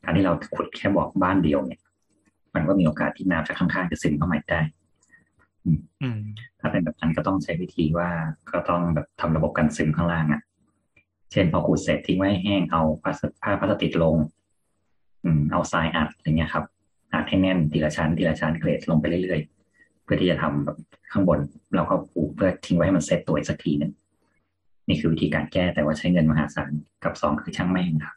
[SPEAKER 1] การที่เราขุดแค่บอกบ้านเดียวเนี่ย มันก็มีโอกาสที่น้ำจากข้างๆจะซึมเข้ามาได้
[SPEAKER 4] อืม
[SPEAKER 1] ถ้าเป็นแบบนั้นก็ต้องใช้วิธีว่าก็ต้องแบบทำระบบกันซึมข้างล่างอะ เช่นพอขุดเสร็จทิ้งไว้ให้แห้งเอาผ้าสผ้าพลาสติกลง อืม เอาทรายอัดอะไรเงี้ยครับอัดให้แน่นทีละชั้นทีละชั้นเกรดลงไปเรื่อยๆ เพื่อที่จะทำแบบข้างบนเราก็ปูเพื่อทิ้งไว้ให้มันเซตตัวอีกสักทีหนึงนี่คือวิธีการแก้แต่ว่าใช้เงินมหาศาลกับสองคือช่างแม่งครับ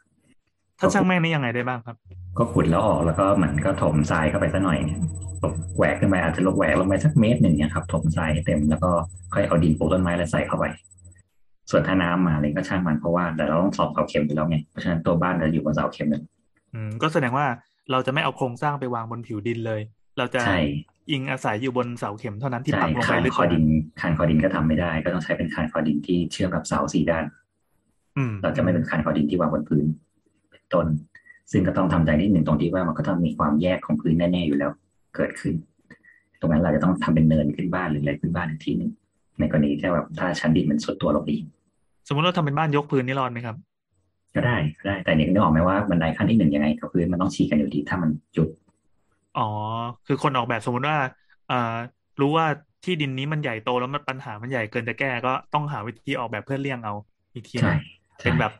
[SPEAKER 4] ถ้าช่างแม่งนี่ยังไงได้บ้างครับ
[SPEAKER 1] ก็ขุดแล้วออกแล้วก็เหมือนก็ถมทรายเข้าไปสักหน่อยเนี่ยแหวกขึ้นไปอาจจะลงแหวกลงไปสักเมตรหนึ่งเนี่ยครับถมทรายให้เต็มแล้วก็ค่อยเอาดินปลูกต้นไม้แล้วใส่เข้าไป ส่วนถ้าน้ำมาอะไรก็ช่างมันเพราะว่าแต่เราต้องสอบเสาเข็มไปแล้วไงเพราะฉะนั้นตัวบ้านเราอยู่บนเสาเข็มหนึ่ง
[SPEAKER 4] อืมก็แสดงว่าเราจะไม่เอาโครงสร้างไปวางบนผิวดินเลย เราจะ
[SPEAKER 1] ใช่
[SPEAKER 4] อิงอาศัยอยู่บนเสาเข็มเท่านั้นที่
[SPEAKER 1] ใช่
[SPEAKER 4] ปักลงไป
[SPEAKER 1] คาน
[SPEAKER 4] ลึก
[SPEAKER 1] คอดินคานคอดินก็ทำไม่ได้ ก็ต้องใช้เป็นคานคอดินที่เชื่อมกับเสาสี่ด้าน
[SPEAKER 4] อืม
[SPEAKER 1] เราจะไม่เป็นคานคอดินที่วางบนพื้นเป็น ต้น ซึ่งก็ต้องทำใจนิดหนึ่งตรงที่ว่ามันก็ต้องมีความแยกของพื้นแน่ๆอยู่แล้วเกิดขึ้น ตรงนั้นเราจะต้องทำเป็นเนินขึ้นบ้านหรืออะไรขึ้นบ้านอีกทีหนึ่งในกรณีที่แบบถ้าชั้นดินมันสุดตัวลงไปอีก
[SPEAKER 4] สมมติเราทำเป็นบ้านยกพื้นนี่รอดไหมครับ
[SPEAKER 1] ก็ได้ก็ได้ แต่เนี่ยนึกออกไหมว่าบันไดขั้นที่หนึ่งยังไงกับพื้นมันต้องชี้กันอยู่ดีถ้ามันจุด
[SPEAKER 4] อ๋อ คือคนออกแบบสมมติว่าเอ่อรู้ว่าที่ดินนี้มันใหญ่โตแล้วมันปัญหามันใหญ่เกินจะแก้ก็ต้องหาวิธีออกแบบเพื่อเลี่ยงเอาอีกทีห
[SPEAKER 1] ใช่
[SPEAKER 4] นึง
[SPEAKER 1] ใช่
[SPEAKER 4] เป็นแบบ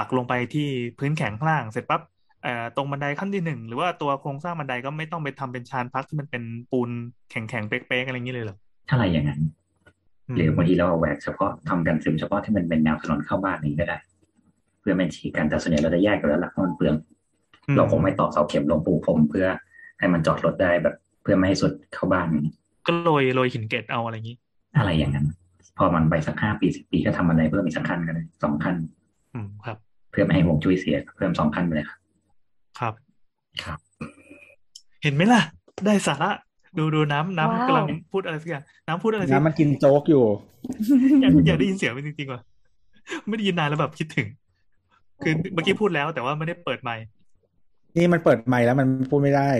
[SPEAKER 4] ปักลงไปที่พื้นแข็งข้างล่างเสร็จปั๊บเอ่อตรงบันไดขั้นที่หนึ่งหรือว่าตัวโครงสร้างบันไดก็ไม่ต้องไปทำเป็นชานพักที่มันเป็นปูนแข็งๆเป๊กๆอะไรอย่างนี้เลยเหรอ
[SPEAKER 1] ถ้าอะไรอย่างนั้น
[SPEAKER 4] อืม
[SPEAKER 1] หรือบางทีเราเอาแหวกเฉพาะทำกันซึมเฉพาะที่มันเป็นแนวถนนเข้าบ้านนี้ก็ได้ เพื่อไม่ชี้กันแต่ส่วนใหญ่เราจะแยกกันแล้วละเพราะมันเปลือง
[SPEAKER 4] อืม
[SPEAKER 1] เราคงไม่ตอกเสาเข็มลงปูพรมเพื่อให้มันจอดรถได้แบบเพื่อไม่ให้สุดเข้าบ้าน
[SPEAKER 4] ก็โรยโรยหินเกล็ดเอาอะไรอย่างนี้
[SPEAKER 1] อะไรอย่างนั้น พอมันไปสักห้าปีสิบปีก็ทำบันไดเพิ่มอีกสักขั้นก็ได้สองขั้น
[SPEAKER 4] อืมครับ
[SPEAKER 1] เพื่อไม่ให้ฮวงจุ้ยเสียเพิ่มสองขั้นไปเลยครับ
[SPEAKER 4] ครับ
[SPEAKER 1] ครับ
[SPEAKER 4] เห็นไหมล่ะ ได้สาระดูดูน้ำน้ำ
[SPEAKER 3] ว้าว
[SPEAKER 4] กำลังพูดอะไรสักอย่างน้ำพูดอะไรสิ
[SPEAKER 2] น้ำมันกินโจ๊กอยู่
[SPEAKER 4] อยากอยากได้ยินเสียงมันจริงๆว่ะไม่ได้ยินนานแล้วแบบคิดถึง คือเมื่อกี้พูดแล้วแต่ว่าไม่ได้เปิดไมค์
[SPEAKER 2] นี่มันเปิดไมค์แล้วมันพูดไม่ได้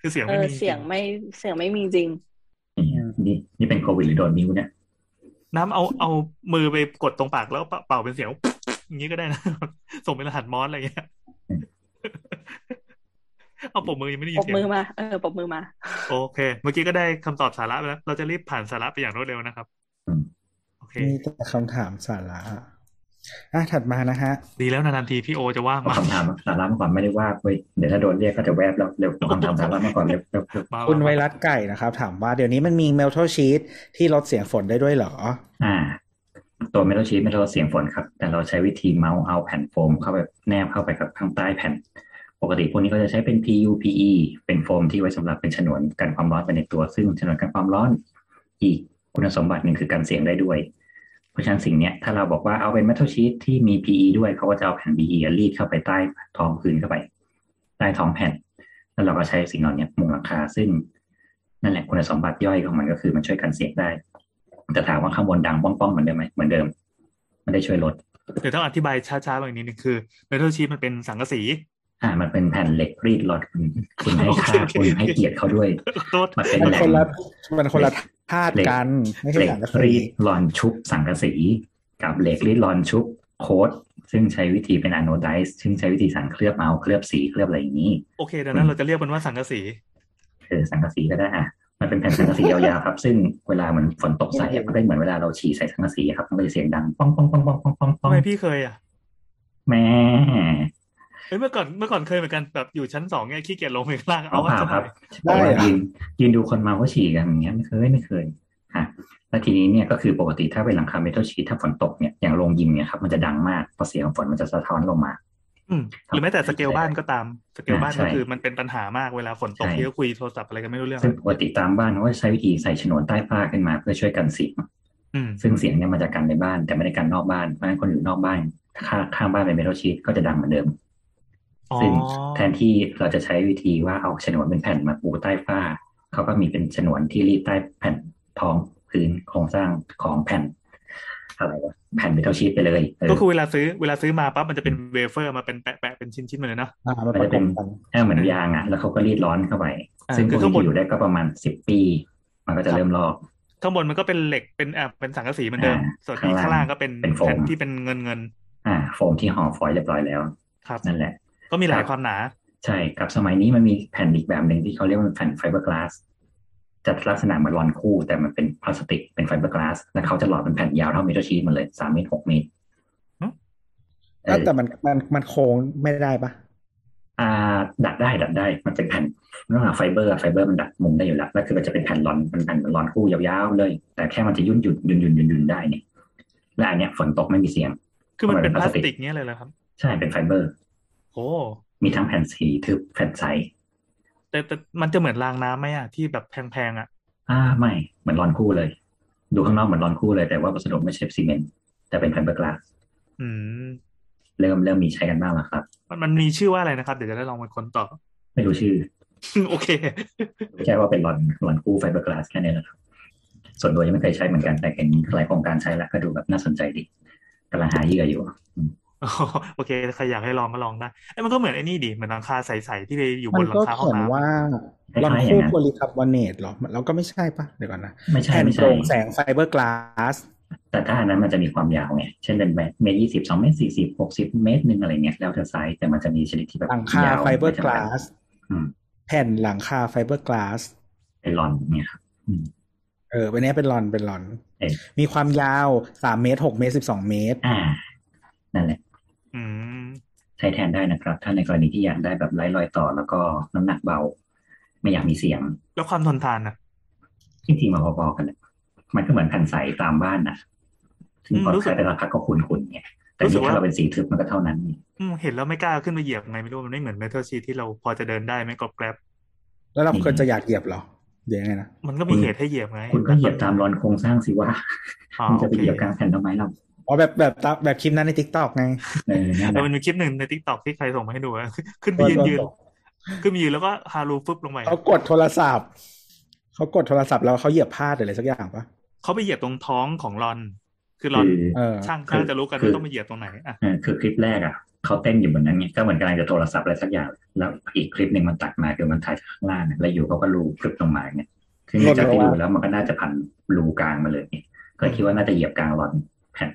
[SPEAKER 4] คือเสียง
[SPEAKER 3] เอ
[SPEAKER 4] ไม่
[SPEAKER 3] อ
[SPEAKER 4] มีจริ
[SPEAKER 3] เสียงไม่เสียงไม่มีจริง
[SPEAKER 1] นี่นี่นี่เป็นโควิดหรือโดนมิวเนี่ย
[SPEAKER 4] น้ำเอาเอามือไปกดตรงปากแล้วเป่าเป่าเป็นเสียง อย่างนี้ก็ได้นะ ส่งเป็นรหัสมอสอะไรอย่างเงี้ยเอาปมมือยังไม่ได้ยิ
[SPEAKER 3] ป
[SPEAKER 4] น
[SPEAKER 3] รบ
[SPEAKER 4] เสียง
[SPEAKER 3] มือมา เออปรบมือมา
[SPEAKER 4] โอเค เมื่อกี้ก็ได้คำตอบสาระไปแล้ว เราจะรีบผ่านสาระไปอย่างรวดเร็วนะครับ
[SPEAKER 1] อืม
[SPEAKER 4] โอเค
[SPEAKER 2] มีแต่คำถามสาระอะถัดมานะฮะ
[SPEAKER 4] ดีแล้วนานๆทีพี่โอจะว่าง
[SPEAKER 1] เอา
[SPEAKER 4] มา
[SPEAKER 1] คำถามสาระมาก่อนไม่ได้ว่าเว้ยเดี๋ยวถ้าโดนเรียกก็จะแวบแล้วเร็วเอาคำถามสาระมาก่อนเร็วเร็วเร็ว
[SPEAKER 4] มา
[SPEAKER 2] คุณไว
[SPEAKER 4] มา
[SPEAKER 2] รัสไก่นะครับ ถามว่าเดี๋ยวนี้มันมีเมล t ท l ชีตที่ลดเสียงฝนได้ด้วยเหรอ
[SPEAKER 1] อ่า ตัวเมทัลชีตไม่ลดเสียงฝนครับ แต่เราใช้วิธีเมาส์เอาแผ่นโฟม เข้าไปแนบเข้าไปกับข้างใต้แผ่น ปกติพวกนี้ก็จะใช้เป็น PU PE เป็นโฟมที่ไว้สำหรับเป็นฉนวนกันความร้อนไปในตัว ซึ่งฉนวนกันความร้อน อีกคุณสมบัติหนึ่งคือกันเสียงได้ด้วย เพราะฉะนั้นสิ่งเนี้ยถ้าเราบอกว่าเอาเป็น metal sheet ที่มี PE ด้วยเขาก็จะเอาแผ่น PE รีดเข้าไปใต้ท้องพื้นเข้าไป ใต้ท้องแผ่น แล้วเราก็ใช้สิ่งเหล่านี้มุงหลังคาซึ่งนั่นแหละคุณสมบัติย่อยของมันก็คือมันช่วยกันเสียงได้ แต่ถามว่าข้างบนดังป้องๆเหมือนเดิมไหมเหมือนเดิมไม่ได้ช่วยลด
[SPEAKER 4] เดี๋ยวต้องอธิบายช้าๆแบบนี้นึงคือเมทัลชีตมันเป็นสังกะสี
[SPEAKER 1] อ่ามันเป็นแผ่นเหล็กรีดหลอดคุณคุณให้ค่า
[SPEAKER 4] โอเค
[SPEAKER 1] คุณให้เกียรติเขาด้วย
[SPEAKER 4] โทษ
[SPEAKER 1] มันเป็น
[SPEAKER 2] มัน
[SPEAKER 1] แหล
[SPEAKER 2] คน
[SPEAKER 1] ม
[SPEAKER 2] ละมันคนละธาตุกันไม่ใช่
[SPEAKER 1] เหล็ก
[SPEAKER 2] สังกะสี
[SPEAKER 1] รีดลอนชุบสังกะสีกับเหล็กรีดลอนชุบโค้ดซึ่งใช้วิธีเป็นอะโนไดซ์ซึ่งใช้วิธีสั่งเคลือบเอาเคลือบสีเคลือบอะไรอย่างนี้
[SPEAKER 4] โอเคดังนั้นเราจะเรียกมันว่าสังกะสี
[SPEAKER 1] คือสังกะสีก็ได้อะ มันเป็นแผ่นสังกะสียาวๆครับ ซึ่งเวลาเหมือนฝนตกใส่อะมันก็เหมือนเวลาเราฉี่ใส่สังกะสีครับ มันก็จะเสียงดังป้องป้องป้องป้องป้องป้องป้
[SPEAKER 4] ทำ
[SPEAKER 1] อง
[SPEAKER 4] ไมพี่เคยอะ
[SPEAKER 1] แม่
[SPEAKER 4] เอ้ยเมื่อก่อนเมื่อก่อนเคยเหมือนกันแบบอยู่ชั้นสองเนี่ยขี้เกียจลงไปข้างล่าง
[SPEAKER 1] เอา
[SPEAKER 4] เอา
[SPEAKER 1] เปล่า
[SPEAKER 4] จะ
[SPEAKER 1] ครับ
[SPEAKER 2] ได้
[SPEAKER 1] บอกว่า
[SPEAKER 2] เหรอ
[SPEAKER 1] ยืนยืนดูคนเมาว่าฉี่กันอย่างเงี้ยไม่เคยไม่เคยฮะแล้วทีนี้เนี่ยก็คือปกติถ้าเป็นหลังคาเมทัลชีทถ้าฝนตกเนี่ยอย่างโรงยิมเนี่ยครับมันจะดังมากเพราะเสียงของฝนมันจะสะท้อนลงมา
[SPEAKER 4] อืม หรือแม้แต่สเกลบ้านก็ตามสเกลบ้าน
[SPEAKER 1] ใช่
[SPEAKER 4] ก็คือมันเป็นปัญหามากเวลาฝนตก
[SPEAKER 1] ใช่
[SPEAKER 4] ที่ก็คุยโทรศัพท์อะไรกันไม่รู้เรื่อง
[SPEAKER 1] ซึ่งปกติตามบ้านเขาก็ใช้วิธีใส่ฉนวนใต้ฝ้าขึ้นมาเพื่อช่วยกันเสียง
[SPEAKER 4] อืม
[SPEAKER 1] ซึ่งเสียงเนี่ยมันจะกันในบ้านแต่ไม่ได้กันนอกบ้านเพราะฉะนั้นคนอยู่นอกบ้านข้างข้างบ้านเป็นเมทัลชีทก็จะดังเหมือนเดิม
[SPEAKER 4] อ๋อ
[SPEAKER 1] ซึ่งแทนที่เราจะใช้วิธีว่าเอาฉนวนเป็นแผ่นมาปูใต้ฝ้าเขาก็มีเป็นฉนวนที่รีดใต้แผ่นทองพื้นโครงสร้างของแผ่น อะไรวะแผ่นเมทัลชีตไปเลยเออ
[SPEAKER 4] ก็คือเวลาซื้อเวลาซื้อมาปั๊บมันจะเป็นเวเฟอร์มาเป็นแปะๆเป็นชิ้นๆมาเลยเนาะ
[SPEAKER 2] อ่ามัน
[SPEAKER 1] มันจะเป็น
[SPEAKER 2] บกัน
[SPEAKER 1] เออเหมือนยางอะ แล้วเขาก็รีดร้อนเข้าไป
[SPEAKER 4] อ่า
[SPEAKER 1] ซึ่ง
[SPEAKER 4] คือพวกข้างบน
[SPEAKER 1] นี้อยู่ได้ก็ประมาณสิบปี มันก็จะเริ่มลอก
[SPEAKER 4] ข้างบนมันก็เป็นเหล็กเป็นอ่าเป็นสังกะสีเหมือนเดิม
[SPEAKER 1] อ่า
[SPEAKER 4] ส่วนที่
[SPEAKER 1] ข้างล่าง
[SPEAKER 4] ข้างล่างก็เป็น
[SPEAKER 1] เป็นโฟม
[SPEAKER 4] แผ่นที่เป็นเงินเงิน
[SPEAKER 1] อ่า โฟมที่ห่อฟอยล์เรียบร้อยแล้ว
[SPEAKER 4] ๆครับ
[SPEAKER 1] นั่นแหละ
[SPEAKER 4] ก็มีหลาย
[SPEAKER 1] ครับ
[SPEAKER 4] ความหนา
[SPEAKER 1] ใช่กับสมัยนี้มันมีแผ่นอีกแบบหนึ่งที่เขาเรียกว่าแผ่นไฟเบอร์กลาส จะลักษณะเหมือนลอนคู่ แต่มันเป็นพลาสติกเป็นไฟเบอร์กลาสแล้วเขาจะหล่อเป็นแผ่นยาวเท่าเมทัลชีตมันเลยสามเมตรหกเมตร
[SPEAKER 4] หึ
[SPEAKER 1] เออ
[SPEAKER 2] แต่มันมันมันโค้งไม่ได้ปะ
[SPEAKER 1] อ่า ดัดได้ดัดได้ มันเป็นแผ่นเรื่องไฟเบอร์ไฟเบอร์มันดัดมุมได้อยู่แล้วแล้วคือมันจะเป็นแผ่นลอนเป็นแผ่นลอนคู่ยาวๆเลย แต่แค่มันจะยุ่นหยุ่นยุ่นยุ่นยุ่นยุ่นได้เนี่ยและอันเนี้ยฝนตกไม่มีเสียง
[SPEAKER 4] คือมันเป็น
[SPEAKER 1] เพ
[SPEAKER 4] พ
[SPEAKER 1] ราะ
[SPEAKER 4] ลา
[SPEAKER 1] มันเป็นพลาสติ
[SPEAKER 4] สติ
[SPEAKER 1] ก
[SPEAKER 4] กเนี้ยเลยเหรอครับ
[SPEAKER 1] ใช่เป็นไฟเบอร์
[SPEAKER 4] โอ้
[SPEAKER 1] มีทั้งแผ่นสีทึบแผ่นใส
[SPEAKER 4] แต่แต่มันจะเหมือนรางน้ำไหมอะที่แบบแพงๆอะ
[SPEAKER 1] อ่าไม่เหมือนลอนคู่เลย ดูข้างนอกเหมือนลอนคู่เลยแต่ว่าวัสดุไม่ใช่ซีเมนต์แต่เป็นไฟเบอร์กลาส
[SPEAKER 4] อืม
[SPEAKER 1] เริ่มเริ่มมีใช้กันบ้างแล้วครับ
[SPEAKER 4] มันมันมีชื่อว่าอะไรนะครับ เดี๋ยวจะได้ลองไปค้นต่อ
[SPEAKER 1] ไม่รู้ชื่อ
[SPEAKER 4] โอเค
[SPEAKER 1] แค่ว่าเป็นลอนลอนคู่ไฟเบอร์กลาสแค่นี้แหละครับส่วนตัวยังไม่เคยใช้เหมือนกันแต่เห็นหลายโครงการใช้แล้วก็ดูแบบน่าสนใจดีกำลังหาเหยื่ออยู่
[SPEAKER 4] อ๋อ โอเคใครอยากให้ลองก็ลองได้ไอ้ยมันก็เหมือนไอ้นี่ดิเหมือนหลังคาใสๆที่ไปอยู่บ
[SPEAKER 2] มัน
[SPEAKER 4] นหลั
[SPEAKER 2] ก็
[SPEAKER 4] งคาห้อง
[SPEAKER 2] เขียน
[SPEAKER 4] น้ำ
[SPEAKER 2] ว่า
[SPEAKER 1] คล้ายๆ
[SPEAKER 2] ลอน
[SPEAKER 1] อย่าง
[SPEAKER 2] คู่
[SPEAKER 1] นั้น
[SPEAKER 2] โพลีคาร์บอเนตหรอเราก็ไม่ใช่ปะเดี๋ยวก่อนนะ
[SPEAKER 1] ไม่ใช่
[SPEAKER 2] แผ่น
[SPEAKER 1] ไม่
[SPEAKER 2] โป
[SPEAKER 1] ใช่
[SPEAKER 2] ร่งแสงไฟเบอร์กลาส
[SPEAKER 1] แต่ถ้าอันนั้นมันจะมีความยาวไงเช่นเป็นแบบเมตรยี่สิบสองเมตรสี่สิบหกสิบเมตรหนึ่งอะไรเงี้ยแล้วแต่ไซส์แต่มันจะมีชนิดที่แบบ
[SPEAKER 2] หลังคายา
[SPEAKER 1] ว
[SPEAKER 2] ไฟเบอร์
[SPEAKER 1] ม่
[SPEAKER 2] ก
[SPEAKER 1] จำ
[SPEAKER 2] ลา
[SPEAKER 1] กัด
[SPEAKER 2] ส
[SPEAKER 1] อืม
[SPEAKER 2] แผ่นหลังคาไฟเบอร์กลาส
[SPEAKER 1] เป็นรอนเนี่ยครับอืม
[SPEAKER 2] เออเป็นเนี้ยเป็นลอนเป็นลอน
[SPEAKER 1] เออ
[SPEAKER 2] มีความยาวสามเมตรหกเมตรสิบสองเมตร
[SPEAKER 1] อ่านั่นแหละ
[SPEAKER 4] อืม
[SPEAKER 1] ใช้แทนได้นะครับ ถ้าในกรณีที่อยากได้แบบไร้รอยต่อ แล้วก็น้ำหนักเบา ไม่อยากมีเสียง
[SPEAKER 4] แล้วความทนทานนะ
[SPEAKER 1] จริงๆมาพอๆกันแหละมันก็เหมือนแผ่นใสตามบ้านนะซึ่งพอใช้ไปสักพักก็คุ้นๆไงแต่นี่ถ้าเราเป็นสีทึบมันก็เท่านั้นไง
[SPEAKER 4] อืมเห็นแล้วไม่กล้าขึ้นไปเหยียบไงไม่รู้มันไม่เหมือนเมทัลชีทที่เราพอจะเดินได้ไหม่กรอบแกรบ
[SPEAKER 2] แล้วเราควรจะอยากเหยียบเหรอเดี๋ยวยังไงนะ
[SPEAKER 4] มันก็มีเหตุให้เหยียบไง
[SPEAKER 1] คุณก็เหยียบตามลอนโครงสร้างสิว่า
[SPEAKER 4] อ๋อ
[SPEAKER 1] คุณ
[SPEAKER 4] โอ
[SPEAKER 1] จะไป
[SPEAKER 4] เค
[SPEAKER 1] เหยียบกลางแผ่นทำไมเรา
[SPEAKER 2] อ๋อแบบแบบตามแบบคลิปนั้นใน TikTok ไง
[SPEAKER 1] เออนั่นแห
[SPEAKER 4] แล้ว
[SPEAKER 1] ละ
[SPEAKER 4] มันมีคลิปหนึ่งใน TikTok ที่ใครส่งมาให้ดูอะขึ้นไปยืนยืนขึ้นไปยืนแล้วก็ฮารูฟึบลงไป
[SPEAKER 2] เขากดโทรศัพท์เขากดโทรศัพท์แล้วเขาเหยียบพลาดหรืออะไรสักอย่างปะ
[SPEAKER 4] เขาไปเหยียบตรงท้องของลอน คือรอน
[SPEAKER 1] คือ
[SPEAKER 2] เออ
[SPEAKER 4] ช่างช่างจะรู้กันว่าต้องไปเหยียบตรงไหนอะ
[SPEAKER 1] เออคือคลิปแรกอะเขาเต้นอยู่บนนั้นไงก็เหมือนกำลังจะโทรศัพท์อะไรสักอย่าง แล้วอีกคลิปหนึ่งมันตัดมาคือมันถ่ายจากข้างล่างอะแล้วอยู่เขาก็รูคลิปลงมาเนี่ยคือจากที่ดูแล้วมันก็น่าจะพันรูกลางมาเลยเนี่ยก็เลยคิดว่าน่าจะเหยียบกลางรอนแผ่น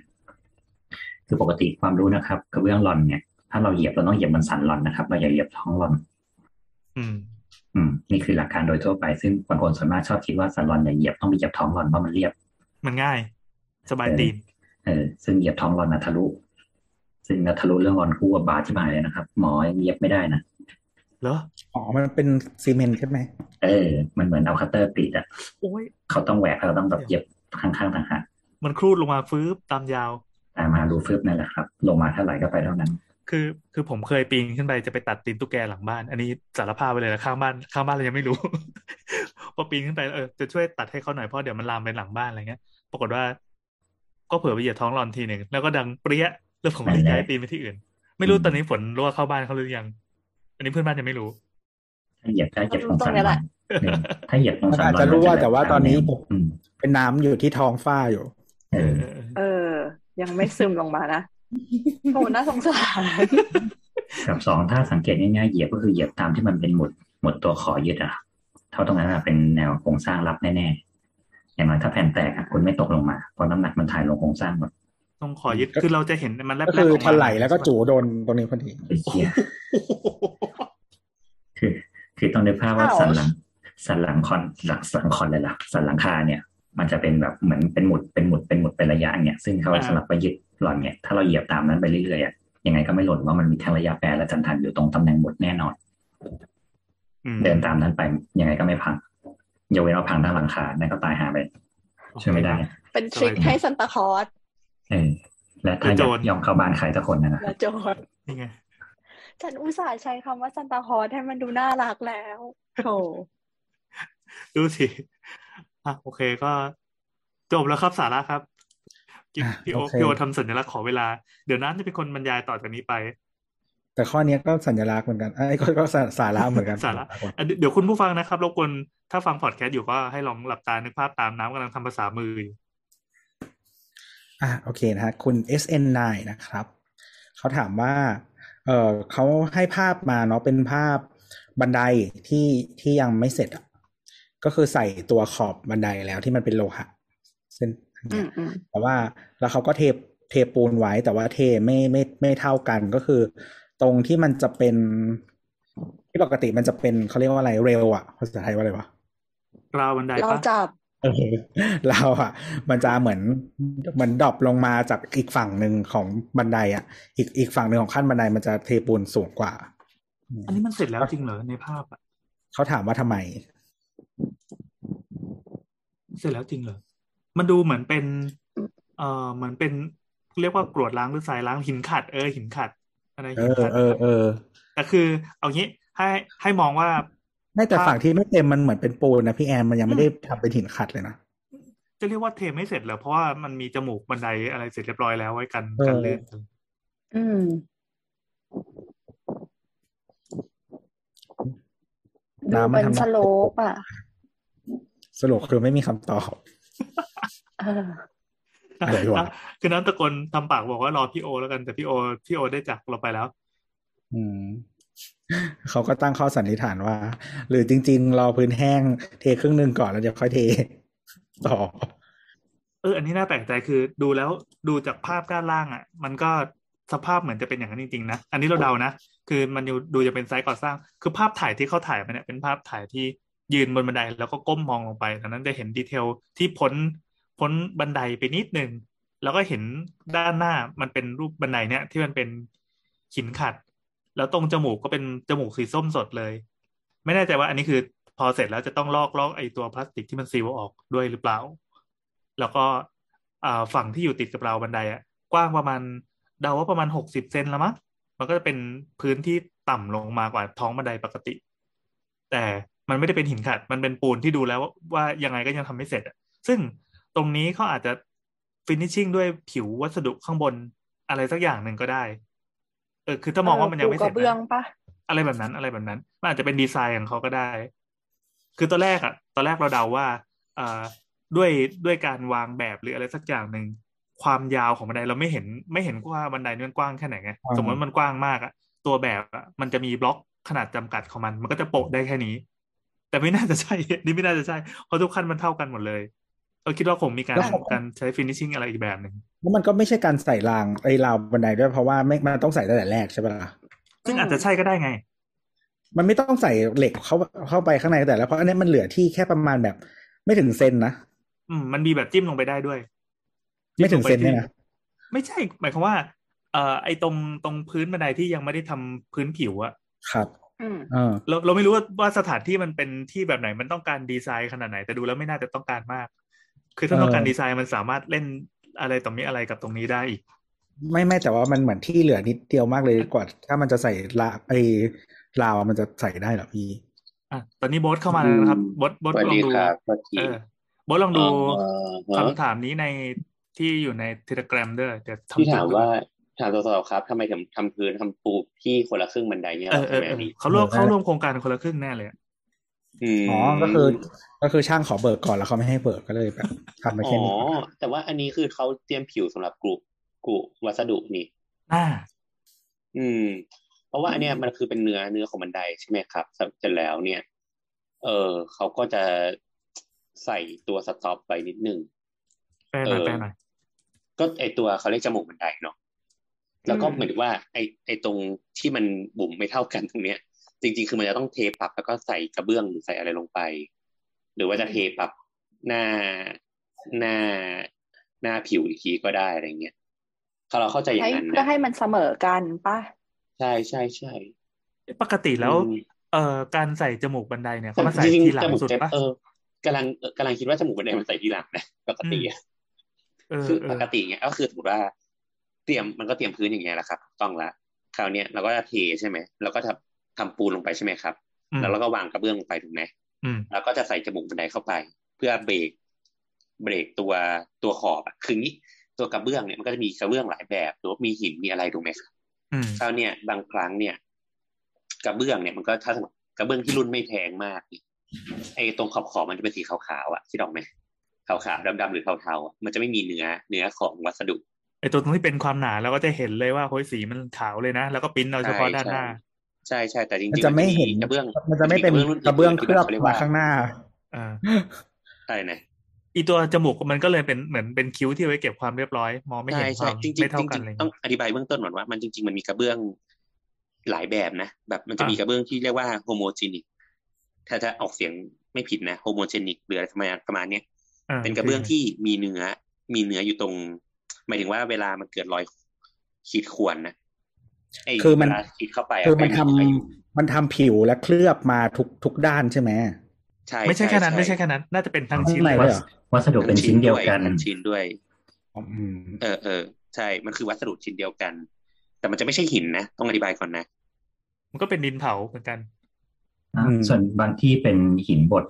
[SPEAKER 1] คือปกติความรู้นะครับกระเบื้องรอนเนี่ย ถ้าเราเหยียบเราต้องเหยียบบนสันรอนนะครับเราอย่าเหยียบท้องรอน
[SPEAKER 4] อืม
[SPEAKER 1] อืม นี่คือหลักการโดยทั่วไป ซึ่งบางคนส่วนมากชอบคิดว่าสันรอนอย่าเหยียบต้องไปเหยียบท้องรอนเพราะมันเรียบ
[SPEAKER 4] มันง่าย สบายตีน
[SPEAKER 1] เออซึ่งเหยียบท้องลอนนะทะลุ ซึ่งนะทะลุเรื่องลอนคู่กับบาที่มาเลยนะครับ หมอยังเหยียบไม่ได้นะ
[SPEAKER 4] เหรอ
[SPEAKER 2] อ๋อมันเป็นซีเมนต์ใช่ไหม
[SPEAKER 1] เออ มันเหมือนเอาคัตเตอร์กรีดอะ
[SPEAKER 4] โอ้ย
[SPEAKER 1] เขาต้องแหวกเราต้องแบบเหยียบข้างๆต่างหาก
[SPEAKER 4] มันครูดลงมาฟื้บตามยาว
[SPEAKER 1] แต่มารูฟึบนั่นแหละครับ ลงมาเท่าไหร่ก็ไปเท่านั้น
[SPEAKER 4] คือคือผมเคยปีนขึ้นไปจะไปตัดตีนตุ๊กแกหลังบ้าน อันนี้สารภาพไปเลยนะข้างบ้านข้างบ้านเรายังไม่รู้ พอปีนขึ้นไปเออจะช่วยตัดให้เขาหน่อยเพราะเดี๋ยวมันลามไปหลังบ้านอะไรเงี้ย ปรากฏว่า ก็เผื่อไปเหยียบท้องรอนทีหนึ่งแล้วก็ดังเปรี้ยแล้วผมก็เลยย้ายปีนไปที่อื่น ไม่รู้ตอนนี้ฝนรั่วเข้าบ้านเขาหรือยัง อันนี้เพื่อนบ้านยังไม่รู้
[SPEAKER 1] ถ้าเหยียบได้เหยียบตรง
[SPEAKER 3] ตร
[SPEAKER 1] สั
[SPEAKER 3] ง
[SPEAKER 1] น
[SPEAKER 3] นี้
[SPEAKER 1] ร
[SPEAKER 3] แห
[SPEAKER 1] อ
[SPEAKER 3] ละ
[SPEAKER 1] นเออถ้าเหยียบตรง
[SPEAKER 2] มัน
[SPEAKER 1] สัน
[SPEAKER 2] อาจ
[SPEAKER 1] รอน
[SPEAKER 2] จะรู้ว่า
[SPEAKER 1] มัน
[SPEAKER 2] แต่ว่า
[SPEAKER 1] แบบ
[SPEAKER 2] ตอนนี้
[SPEAKER 1] แวอืม
[SPEAKER 2] เป็นน้ำอยู่ที่ท้องฟ้าอยู่
[SPEAKER 1] เอ
[SPEAKER 4] เอ
[SPEAKER 1] อ
[SPEAKER 4] อ
[SPEAKER 3] เออ ยังไม่ซึมลงมานะโหน่าสงสาร
[SPEAKER 1] กับสองถ้าสังเกตง่ายๆเหยียบก็คือเหยียบตามที่มันเป็นหมุดหมุดตัวขอยึดอะเท่าตรงนั้นอะเป็นแนวโครงสร้างรับแน่ๆอย่างน้อยถ้าแผ่นแตกอะคุณไม่ตกลงมาเพราะน้ำหนักมันถ่ายลงโครงสร้างหมด
[SPEAKER 4] ต้องขอยึดคือเราจะเห็นมันแลบ
[SPEAKER 2] ก็
[SPEAKER 4] ๆ
[SPEAKER 2] คือ
[SPEAKER 4] ออก
[SPEAKER 2] ถ
[SPEAKER 4] มา
[SPEAKER 2] ลายแล้วก็จู่โดนตรงนี้พอดี
[SPEAKER 1] ไอ้เชี่ยคือ คือต้องนึกภาพว่า
[SPEAKER 3] อ้าว
[SPEAKER 1] สันหลังสันหลังคอนหลังสันคอนเลยล่ะสันหลังคาเนี่ย มันจะเป็นแบบเหมือนเป็นหมุดเป็นหมุดเป็นหมุดเป็นระยะเนี่ยซึ่งเขาสลับไปยึดหล่อนเนี่ยถ้าเราเหยียบตามนั้นไปเรื่อยๆอะยังไงก็ไม่หล่นว่ามันมีทั้งระยะแปรและจันทันอยู่ตรงตำแหน่งหมุดแน่นอน
[SPEAKER 4] อืม
[SPEAKER 1] เดินตามนั้นไปยังไงก็ไม่พังยกเว้นว่าพังทั้งหลังคานั่นก็ตายหาไปช่วยไม่ได้
[SPEAKER 3] เป็นทริคให้ซันตาคลอส
[SPEAKER 1] เออและถ้า
[SPEAKER 4] คือ
[SPEAKER 1] อ
[SPEAKER 4] โจ
[SPEAKER 1] ยารกยอมเข้าบ้านใครสักคนนะนะ
[SPEAKER 3] และโจทย์
[SPEAKER 4] นี่ไง
[SPEAKER 3] ฉันอุตส่าห์ใช้คำว่าซันตาคลอสให้มันดูน่ารักแล้วโถ
[SPEAKER 4] ดูสิ อะโอเคก็จบแล้วครับสาระครับกิน
[SPEAKER 2] อะ
[SPEAKER 4] พี่โอ
[SPEAKER 2] โอเค
[SPEAKER 4] พี่โอทำสัญลักษณ์ขอเวลา เดี๋ยวน้ำจะเป็นคนบรรยายต่อจากนี้ไป
[SPEAKER 2] แต่ข้อเนี้ยก็สัญลักษณ์เหมือนกันไอ้ยก็ก็สาสาระเหมือนกัน
[SPEAKER 4] สาระอะเดี๋ยวเดี๋ยวคุณผู้ฟังนะครับรบกวนถ้าฟังพอดแคสต์อยู่ก็ให้ลองหลับตานึกภาพตามน้ำกำลังทำภาษามืออยู่
[SPEAKER 2] อะโอเคนะฮะคุณ SN9 นะครับเขาถามว่า เออเขาให้ภาพมาเนาะเป็นภาพบันไดที่ที่ยังไม่เสร็จอะ ก็คือใส่ตัวขอบบันไดแล้วที่มันเป็นโลหะเส้น
[SPEAKER 3] อืมอืม
[SPEAKER 2] แต่ว่าแล้วเขาก็เทเทปูนไว้แต่ว่าเทไม่ไม่ไม่เท่ากันก็คือ ตรงที่มันจะเป็น ที่ปกติมันจะเป็นเขาเรียกว่าอะไรเร็วอะภาษาไทยว่าอะไรวะ
[SPEAKER 4] ราวบันได
[SPEAKER 3] เรา
[SPEAKER 4] ปะ
[SPEAKER 3] จับ
[SPEAKER 2] เออเราอะมันจะเหมือนเหมือน drop ลงมาจากอีกฝั่งหนึ่งของบันไดอะอีกอีกฝั่งหนึ่งของขั้นบันไดมันจะเทปูนสูงกว่า
[SPEAKER 4] อันนี้มันเสร็จแล้วจริงเหรอในภาพอะ
[SPEAKER 2] เขาถามว่าทำไม
[SPEAKER 4] เสร็จแล้วจริงเหรอ มันดูเหมือนเป็น เอ่อเหมือนเป็นเรียกว่ากรวดล้างหรือทรายล้างหินขัดเออหินขัด อะไร
[SPEAKER 2] เอ
[SPEAKER 4] หิน
[SPEAKER 2] อ
[SPEAKER 4] ขัด
[SPEAKER 2] เออเออ
[SPEAKER 4] แต่คือ เอางี้ให้ให้มองว่า
[SPEAKER 2] ไม่แต่
[SPEAKER 4] ภาพ
[SPEAKER 2] ฝั่งที่ไม่เต็มมันเหมือนเป็นปูนนะพี่แอนมันยังไม่ได้ทำเป็นหินขัดเลยนะ
[SPEAKER 4] จะเรียกว่าเทไม่เสร็จเหรอเพราะว่ามันมีจมูกบันไดอะไรเสร็จเรียบร้อยแล้วไว้กัน
[SPEAKER 2] เออ
[SPEAKER 4] กันลื่น
[SPEAKER 3] อืมดู
[SPEAKER 2] น้ำมั
[SPEAKER 3] เป็นน
[SPEAKER 2] ทำ
[SPEAKER 3] สโลปอะ
[SPEAKER 2] สรุปคือไม่มีคำตอบ
[SPEAKER 3] เออ
[SPEAKER 2] อะไรวะ
[SPEAKER 4] คือน้ำตะโกนทำปากบอกว่ารอพี่โอแล้วกันแต่พี่โอพี่โอได้จากเราไปแล้ว
[SPEAKER 2] อืมเขาก็ตั้งข้อสันนิษฐานว่า หรือจริง ๆ รอพื้นแห้งเทครึ่งหนึ่งก่อนแล้วเดี๋ยวค่อยเทต่อ
[SPEAKER 4] เอออันนี้น่าแปลกใจคือดูแล้วดูจากภาพด้านล่างอะ มันก็สภาพเหมือนจะเป็นอย่างนั้นจริงๆนะอันนี้เราเดานะคือมันดูดูจะเป็นไซต์ก่อสร้าง คือภาพถ่ายที่เขาถ่ายมาเนี่ยเป็นภาพถ่ายที่ ยืนบนบันไดแล้วก็ก้มมองลงไปดังนั้นจะเห็นดีเทลที่พ้นพ้นบันไดไปนิดหนึ่งแล้วก็เห็นด้านหน้ามันเป็นรูปบันไดเนี่ยที่มันเป็นหินขัด แล้วตรงจมูกก็เป็นจมูกสีส้มสดเลย ไม่แน่ใจว่าอันนี้คือพอเสร็จแล้วจะต้องลอกลอกไอตัวพลาสติกที่มันซีลออกด้วยหรือเปล่า แล้วก็ฝั่งที่อยู่ติดกับราวบันไดอะกว้างประมาณเดาว่าประมาณหกสิบเซนละมั้งมันก็จะเป็นพื้นที่ต่ำลงมากว่าท้องบันไดปกติ แต่ มันไม่ได้เป็นหินขัด มันเป็นปูนที่ดูแล้วว่าว่ายังไงก็ยังทำไม่เสร็จอะซึ่งตรงนี้เขาอาจจะฟินิชชิ่งด้วยผิววัสดุข้างบนอะไรสักอย่างหนึ่งก็ได้ เออ คือถ้ามองว่ามันยังไม่เสร็จ
[SPEAKER 3] ปูกระเบื้อง
[SPEAKER 4] นะ
[SPEAKER 3] ปะ
[SPEAKER 4] อะไรแบบนั้นอะไรแบบนั้น มันอาจจะเป็นดีไซน์ของเขาก็ได้ คือตอนแรกอะตอนแรกเราเดาว่าอ่าด้วยด้วยการวางแบบหรืออะไรสักอย่างหนึ่งความยาวของบันไดเราไม่เห็นไม่เห็นว่าบันไดนี่มันกว้างแค่ไหนไง
[SPEAKER 2] อ่า
[SPEAKER 4] สมมติมันกว้างมากอะตัวแบบอะมันจะมีบล็อกขนาดจำกัดของมัน มันก็จะโปะได้แค่นี้ แต่ไม่น่าจะใช่ นี่ไม่น่าจะใช่ เพราะทุกขั้นมันเท่ากันหมดเลยเราคิดว่าคงมีการการใช้ฟินิชชิ่งอะไรอีกแบบหนึ่ง
[SPEAKER 2] แล้วมันก็ไม่ใช่การใส่รางไอ้ราวบันไดด้วยเพราะว่าไม่มันต้องใส่ตั้งแต่แรกใช่ปะล่ะ
[SPEAKER 4] ซึ่งอาจจะใช่ก็ได้ไง
[SPEAKER 2] มันไม่ต้องใส่เหล็กเข้าเข้าไปข้างในแต่แล้วเพราะอันนี้มันเหลือที่แค่ประมาณแบบ ไม่ถึงเซนนะ
[SPEAKER 4] อืมมันมีแบบจิ้มลงไปได้ด้วย
[SPEAKER 2] ไม่ถึงเซน
[SPEAKER 4] จิ้
[SPEAKER 2] เนี่ย
[SPEAKER 4] ลงไปที่
[SPEAKER 2] นะ
[SPEAKER 4] ไม่ใช่หมายความว่า เอ่อไอ้ตรงตรงพื้นบันไดที่ยังไม่ได้ทำพื้นผิวอะ
[SPEAKER 2] ครับ
[SPEAKER 3] อืม
[SPEAKER 2] เออ
[SPEAKER 4] เราเราไม่รู้ว่าว่าสถานที่มันเป็นที่แบบไหนมันต้องการดีไซน์ขนาดไหน แต่ดูแล้วไม่น่าจะต้องการมาก คือถ้า
[SPEAKER 2] เออ
[SPEAKER 4] ต้องการดีไซน์มันสามารถเล่นอะไรตรงนี้อะไรกับตรงนี้ได้อีก
[SPEAKER 2] ไม่ไม่แต่ว่ามันเหมือนที่เหลือนิดเดียวมากเลยกว่า ถ้ามันจะใส่ลาไอ้ราวมันจะใส่ได้เหรอพี่
[SPEAKER 4] อะตอนนี้โบสเข้ามาแล้วนะครับโบสโบส
[SPEAKER 6] สวัส
[SPEAKER 4] ลอง
[SPEAKER 6] ดี
[SPEAKER 4] ดู
[SPEAKER 6] ครับสวัสดี
[SPEAKER 4] เออโบสลองดู
[SPEAKER 6] เอ่อฮะ
[SPEAKER 4] คำถามนี้ในที่อยู่ในเทเลกราฟด้วยเดี๋ยวทำ
[SPEAKER 6] ที่ถาม
[SPEAKER 4] ตัว
[SPEAKER 6] ว่า ถามตัวต่อครับทำไมถึงทำพื้นทำปูที่คนละครึ่งบันไดเนี่ย
[SPEAKER 4] เอ
[SPEAKER 6] เหร
[SPEAKER 4] อ
[SPEAKER 6] อ
[SPEAKER 4] เอ
[SPEAKER 6] ใช่
[SPEAKER 4] อ
[SPEAKER 6] ไหม
[SPEAKER 4] เออ
[SPEAKER 6] พี่
[SPEAKER 4] เขาร่วม
[SPEAKER 2] เออ
[SPEAKER 4] เขาร่วมโครงการคนละครึ่งแน่เลยอะ
[SPEAKER 6] ม
[SPEAKER 2] อ๋อ ก็คือ ก็คือช่างขอเบิกก่อนแล้วเขาไม่ให้เบิกก็เลยแบบทำไป
[SPEAKER 6] อ๋
[SPEAKER 2] แค่
[SPEAKER 6] อ
[SPEAKER 2] นี้
[SPEAKER 6] แต่ว่าอันนี้คือเขาเตรียมผิวสำหรับกรุกรุวัสดุนี่
[SPEAKER 4] อ่า
[SPEAKER 6] อืม เพราะว่าอันเนี้ยมันคือเป็นเนื้อเนื้อของบันไดใช่ไหมครับเสร็จแล้วเนี่ย เออเขาก็จะใส่ตัว stop ไปนิดนึง
[SPEAKER 4] แปลหน่อย
[SPEAKER 6] เออ
[SPEAKER 4] แปลหน่อย
[SPEAKER 6] ก็ไอตัวเขาเรียกจมูกบันไดเนาะ แล้วก็
[SPEAKER 3] อืม
[SPEAKER 6] เหมือนว่าไอไอตรงที่มันบุ๋มไม่เท่ากันตรงเนี้ย จริง ๆ คือมันจะต้องเทปรับแล้วก็ใส่กระเบื้องหรือใส่อะไรลงไป หรือว่าจะเทปรับหน้าหน้าหน้าผิวอีกทีก็ได้อะไรเงี้ยถ้าเราเข้าใจอย่า
[SPEAKER 3] ให้
[SPEAKER 6] งนั้น
[SPEAKER 3] เพื่อ
[SPEAKER 6] นะ
[SPEAKER 3] ให้มันเสมอกันป่ะ
[SPEAKER 6] ใช่ใช่ใช่
[SPEAKER 4] ปกติแล้ว
[SPEAKER 6] อืม
[SPEAKER 4] เอ่อการใส่จมูกบันไดเนี่ย
[SPEAKER 6] แต่
[SPEAKER 4] เขามาใส่
[SPEAKER 6] จริง
[SPEAKER 4] ทีห
[SPEAKER 6] ๆ
[SPEAKER 4] ลั
[SPEAKER 6] จ
[SPEAKER 4] ง
[SPEAKER 6] มูก
[SPEAKER 4] สุด
[SPEAKER 6] เต็ม
[SPEAKER 4] ปะ
[SPEAKER 6] เออกำลังเออกำลังคิดว่าจมูกบันไดมันใส่ทีหลังนะปกติอะ
[SPEAKER 4] เออ
[SPEAKER 6] คือ
[SPEAKER 4] เอ
[SPEAKER 6] ป
[SPEAKER 4] อก
[SPEAKER 6] ติเนี่ยก็คือสมมติว่า เตรียมมันก็เตรียมพื้นอย่างเงี้ยแหละครับถูกต้องละคราวเนี้ยเราก็จะเทใช่ไหมเราก็ทำทำปูนลงไปใช่ไหมครับ
[SPEAKER 4] อืม
[SPEAKER 6] แล้วเราก็วางกระเบื้องลงไปถูกไหม
[SPEAKER 4] อืม
[SPEAKER 6] แล้วก็จะใส่จมูกบันไดเข้าไป เพื่อเบรกเบรกตัวตัวขอบอะคืองี้ตัวกระเบื้องเนี่ยมันก็จะมีกระเบื้องหลายแบบหรือว่ามีหินมีอะไรถูกไหมครับ
[SPEAKER 4] อืม
[SPEAKER 6] คราวเนี้ยบางครั้งเนี่ย กระเบื้องเนี่ยมันก็ถ้าสมมติกระเบื้องที่รุ่นไม่แพงมากเนี่ยไอ้ตรงขอบขอบๆมันจะเป็นสีขาวๆอะที่ดอกไหมขาวๆดำๆหรือเทาๆอะมันจะไม่มีเนื้อเนื้อของวัสดุ
[SPEAKER 4] ไอตัวตรงที่เป็นความหนาเราก็จะเห็นเลยว่าโฮ้ยสีมันขาวเลยนะ แล้วก็ปริ้นเอาเฉพาะด้านหน้า
[SPEAKER 6] ใช่ใช่แต่จริง
[SPEAKER 2] มัน
[SPEAKER 6] ๆ
[SPEAKER 2] จะไม่เห็น
[SPEAKER 6] กระเบื้อง
[SPEAKER 2] มันจะไม่เป็น
[SPEAKER 6] รุ่
[SPEAKER 2] กระเบื้องเคลือบ
[SPEAKER 6] ที่
[SPEAKER 2] มาข้างหน้า
[SPEAKER 4] อ่า
[SPEAKER 6] อะไรนะ
[SPEAKER 4] อีตัวจมูกมันก็เลยเป็นเหมือนเป็นคิ้วที่ไว้เก็บความเรียบร้อย มองไม่เห็น
[SPEAKER 6] ใช่
[SPEAKER 4] ค
[SPEAKER 6] ใช่
[SPEAKER 4] วาม
[SPEAKER 6] จริงๆ
[SPEAKER 4] ไม่เท่า
[SPEAKER 6] จ
[SPEAKER 4] กัน
[SPEAKER 6] ริง
[SPEAKER 4] เลย
[SPEAKER 6] ๆต้องอธิบายเบื้องต้นก่อนว่ามันจริง ๆ มันมีกระเบื้องหลายแบบนะ แบบมันจะมีกระเบื้องที่เรียกว่าโฮโมจีนิกถ้าจะออกเสียงไม่ผิดนะโฮโมเจนิกหรืออะไรประมาณประมาณเนี้ย
[SPEAKER 4] อ่า
[SPEAKER 6] เป็นกระเบื้องที่มีเนื้อมีเนื้ออยู่ตรง หมายถึงว่าเวลามันเกิดรอยขีดข่วนนะไคื
[SPEAKER 2] อมัน
[SPEAKER 6] เวลาขีดเข้าไปะ
[SPEAKER 2] คือมันทำ
[SPEAKER 6] ไปอยู่
[SPEAKER 2] มันทำผิวและเคลือบมาทุกทุกด้านใช่ไหม
[SPEAKER 6] ใช่
[SPEAKER 4] ไม่ใช่แค่นั้น
[SPEAKER 6] ช่
[SPEAKER 4] ไม่ใช่แค่นั้น น่าจะเป็นทั้ง
[SPEAKER 2] ข้าง
[SPEAKER 4] ชิ้น
[SPEAKER 2] ใน
[SPEAKER 4] เลย
[SPEAKER 2] เลยเหรอ
[SPEAKER 1] วัสดุเป็นชิ้นเดียวกัน
[SPEAKER 6] ทั้งชิ้นด้วย
[SPEAKER 2] อืม
[SPEAKER 6] เออเออใช่ มันคือวัสดุชิ้นเดียวกัน แต่มันจะไม่ใช่หินนะ ต้องอธิบายก่อนนะ
[SPEAKER 4] มันก็เป็นดินเผาเหมือนกัน
[SPEAKER 1] อะส่วนบางที่เป็นหินบด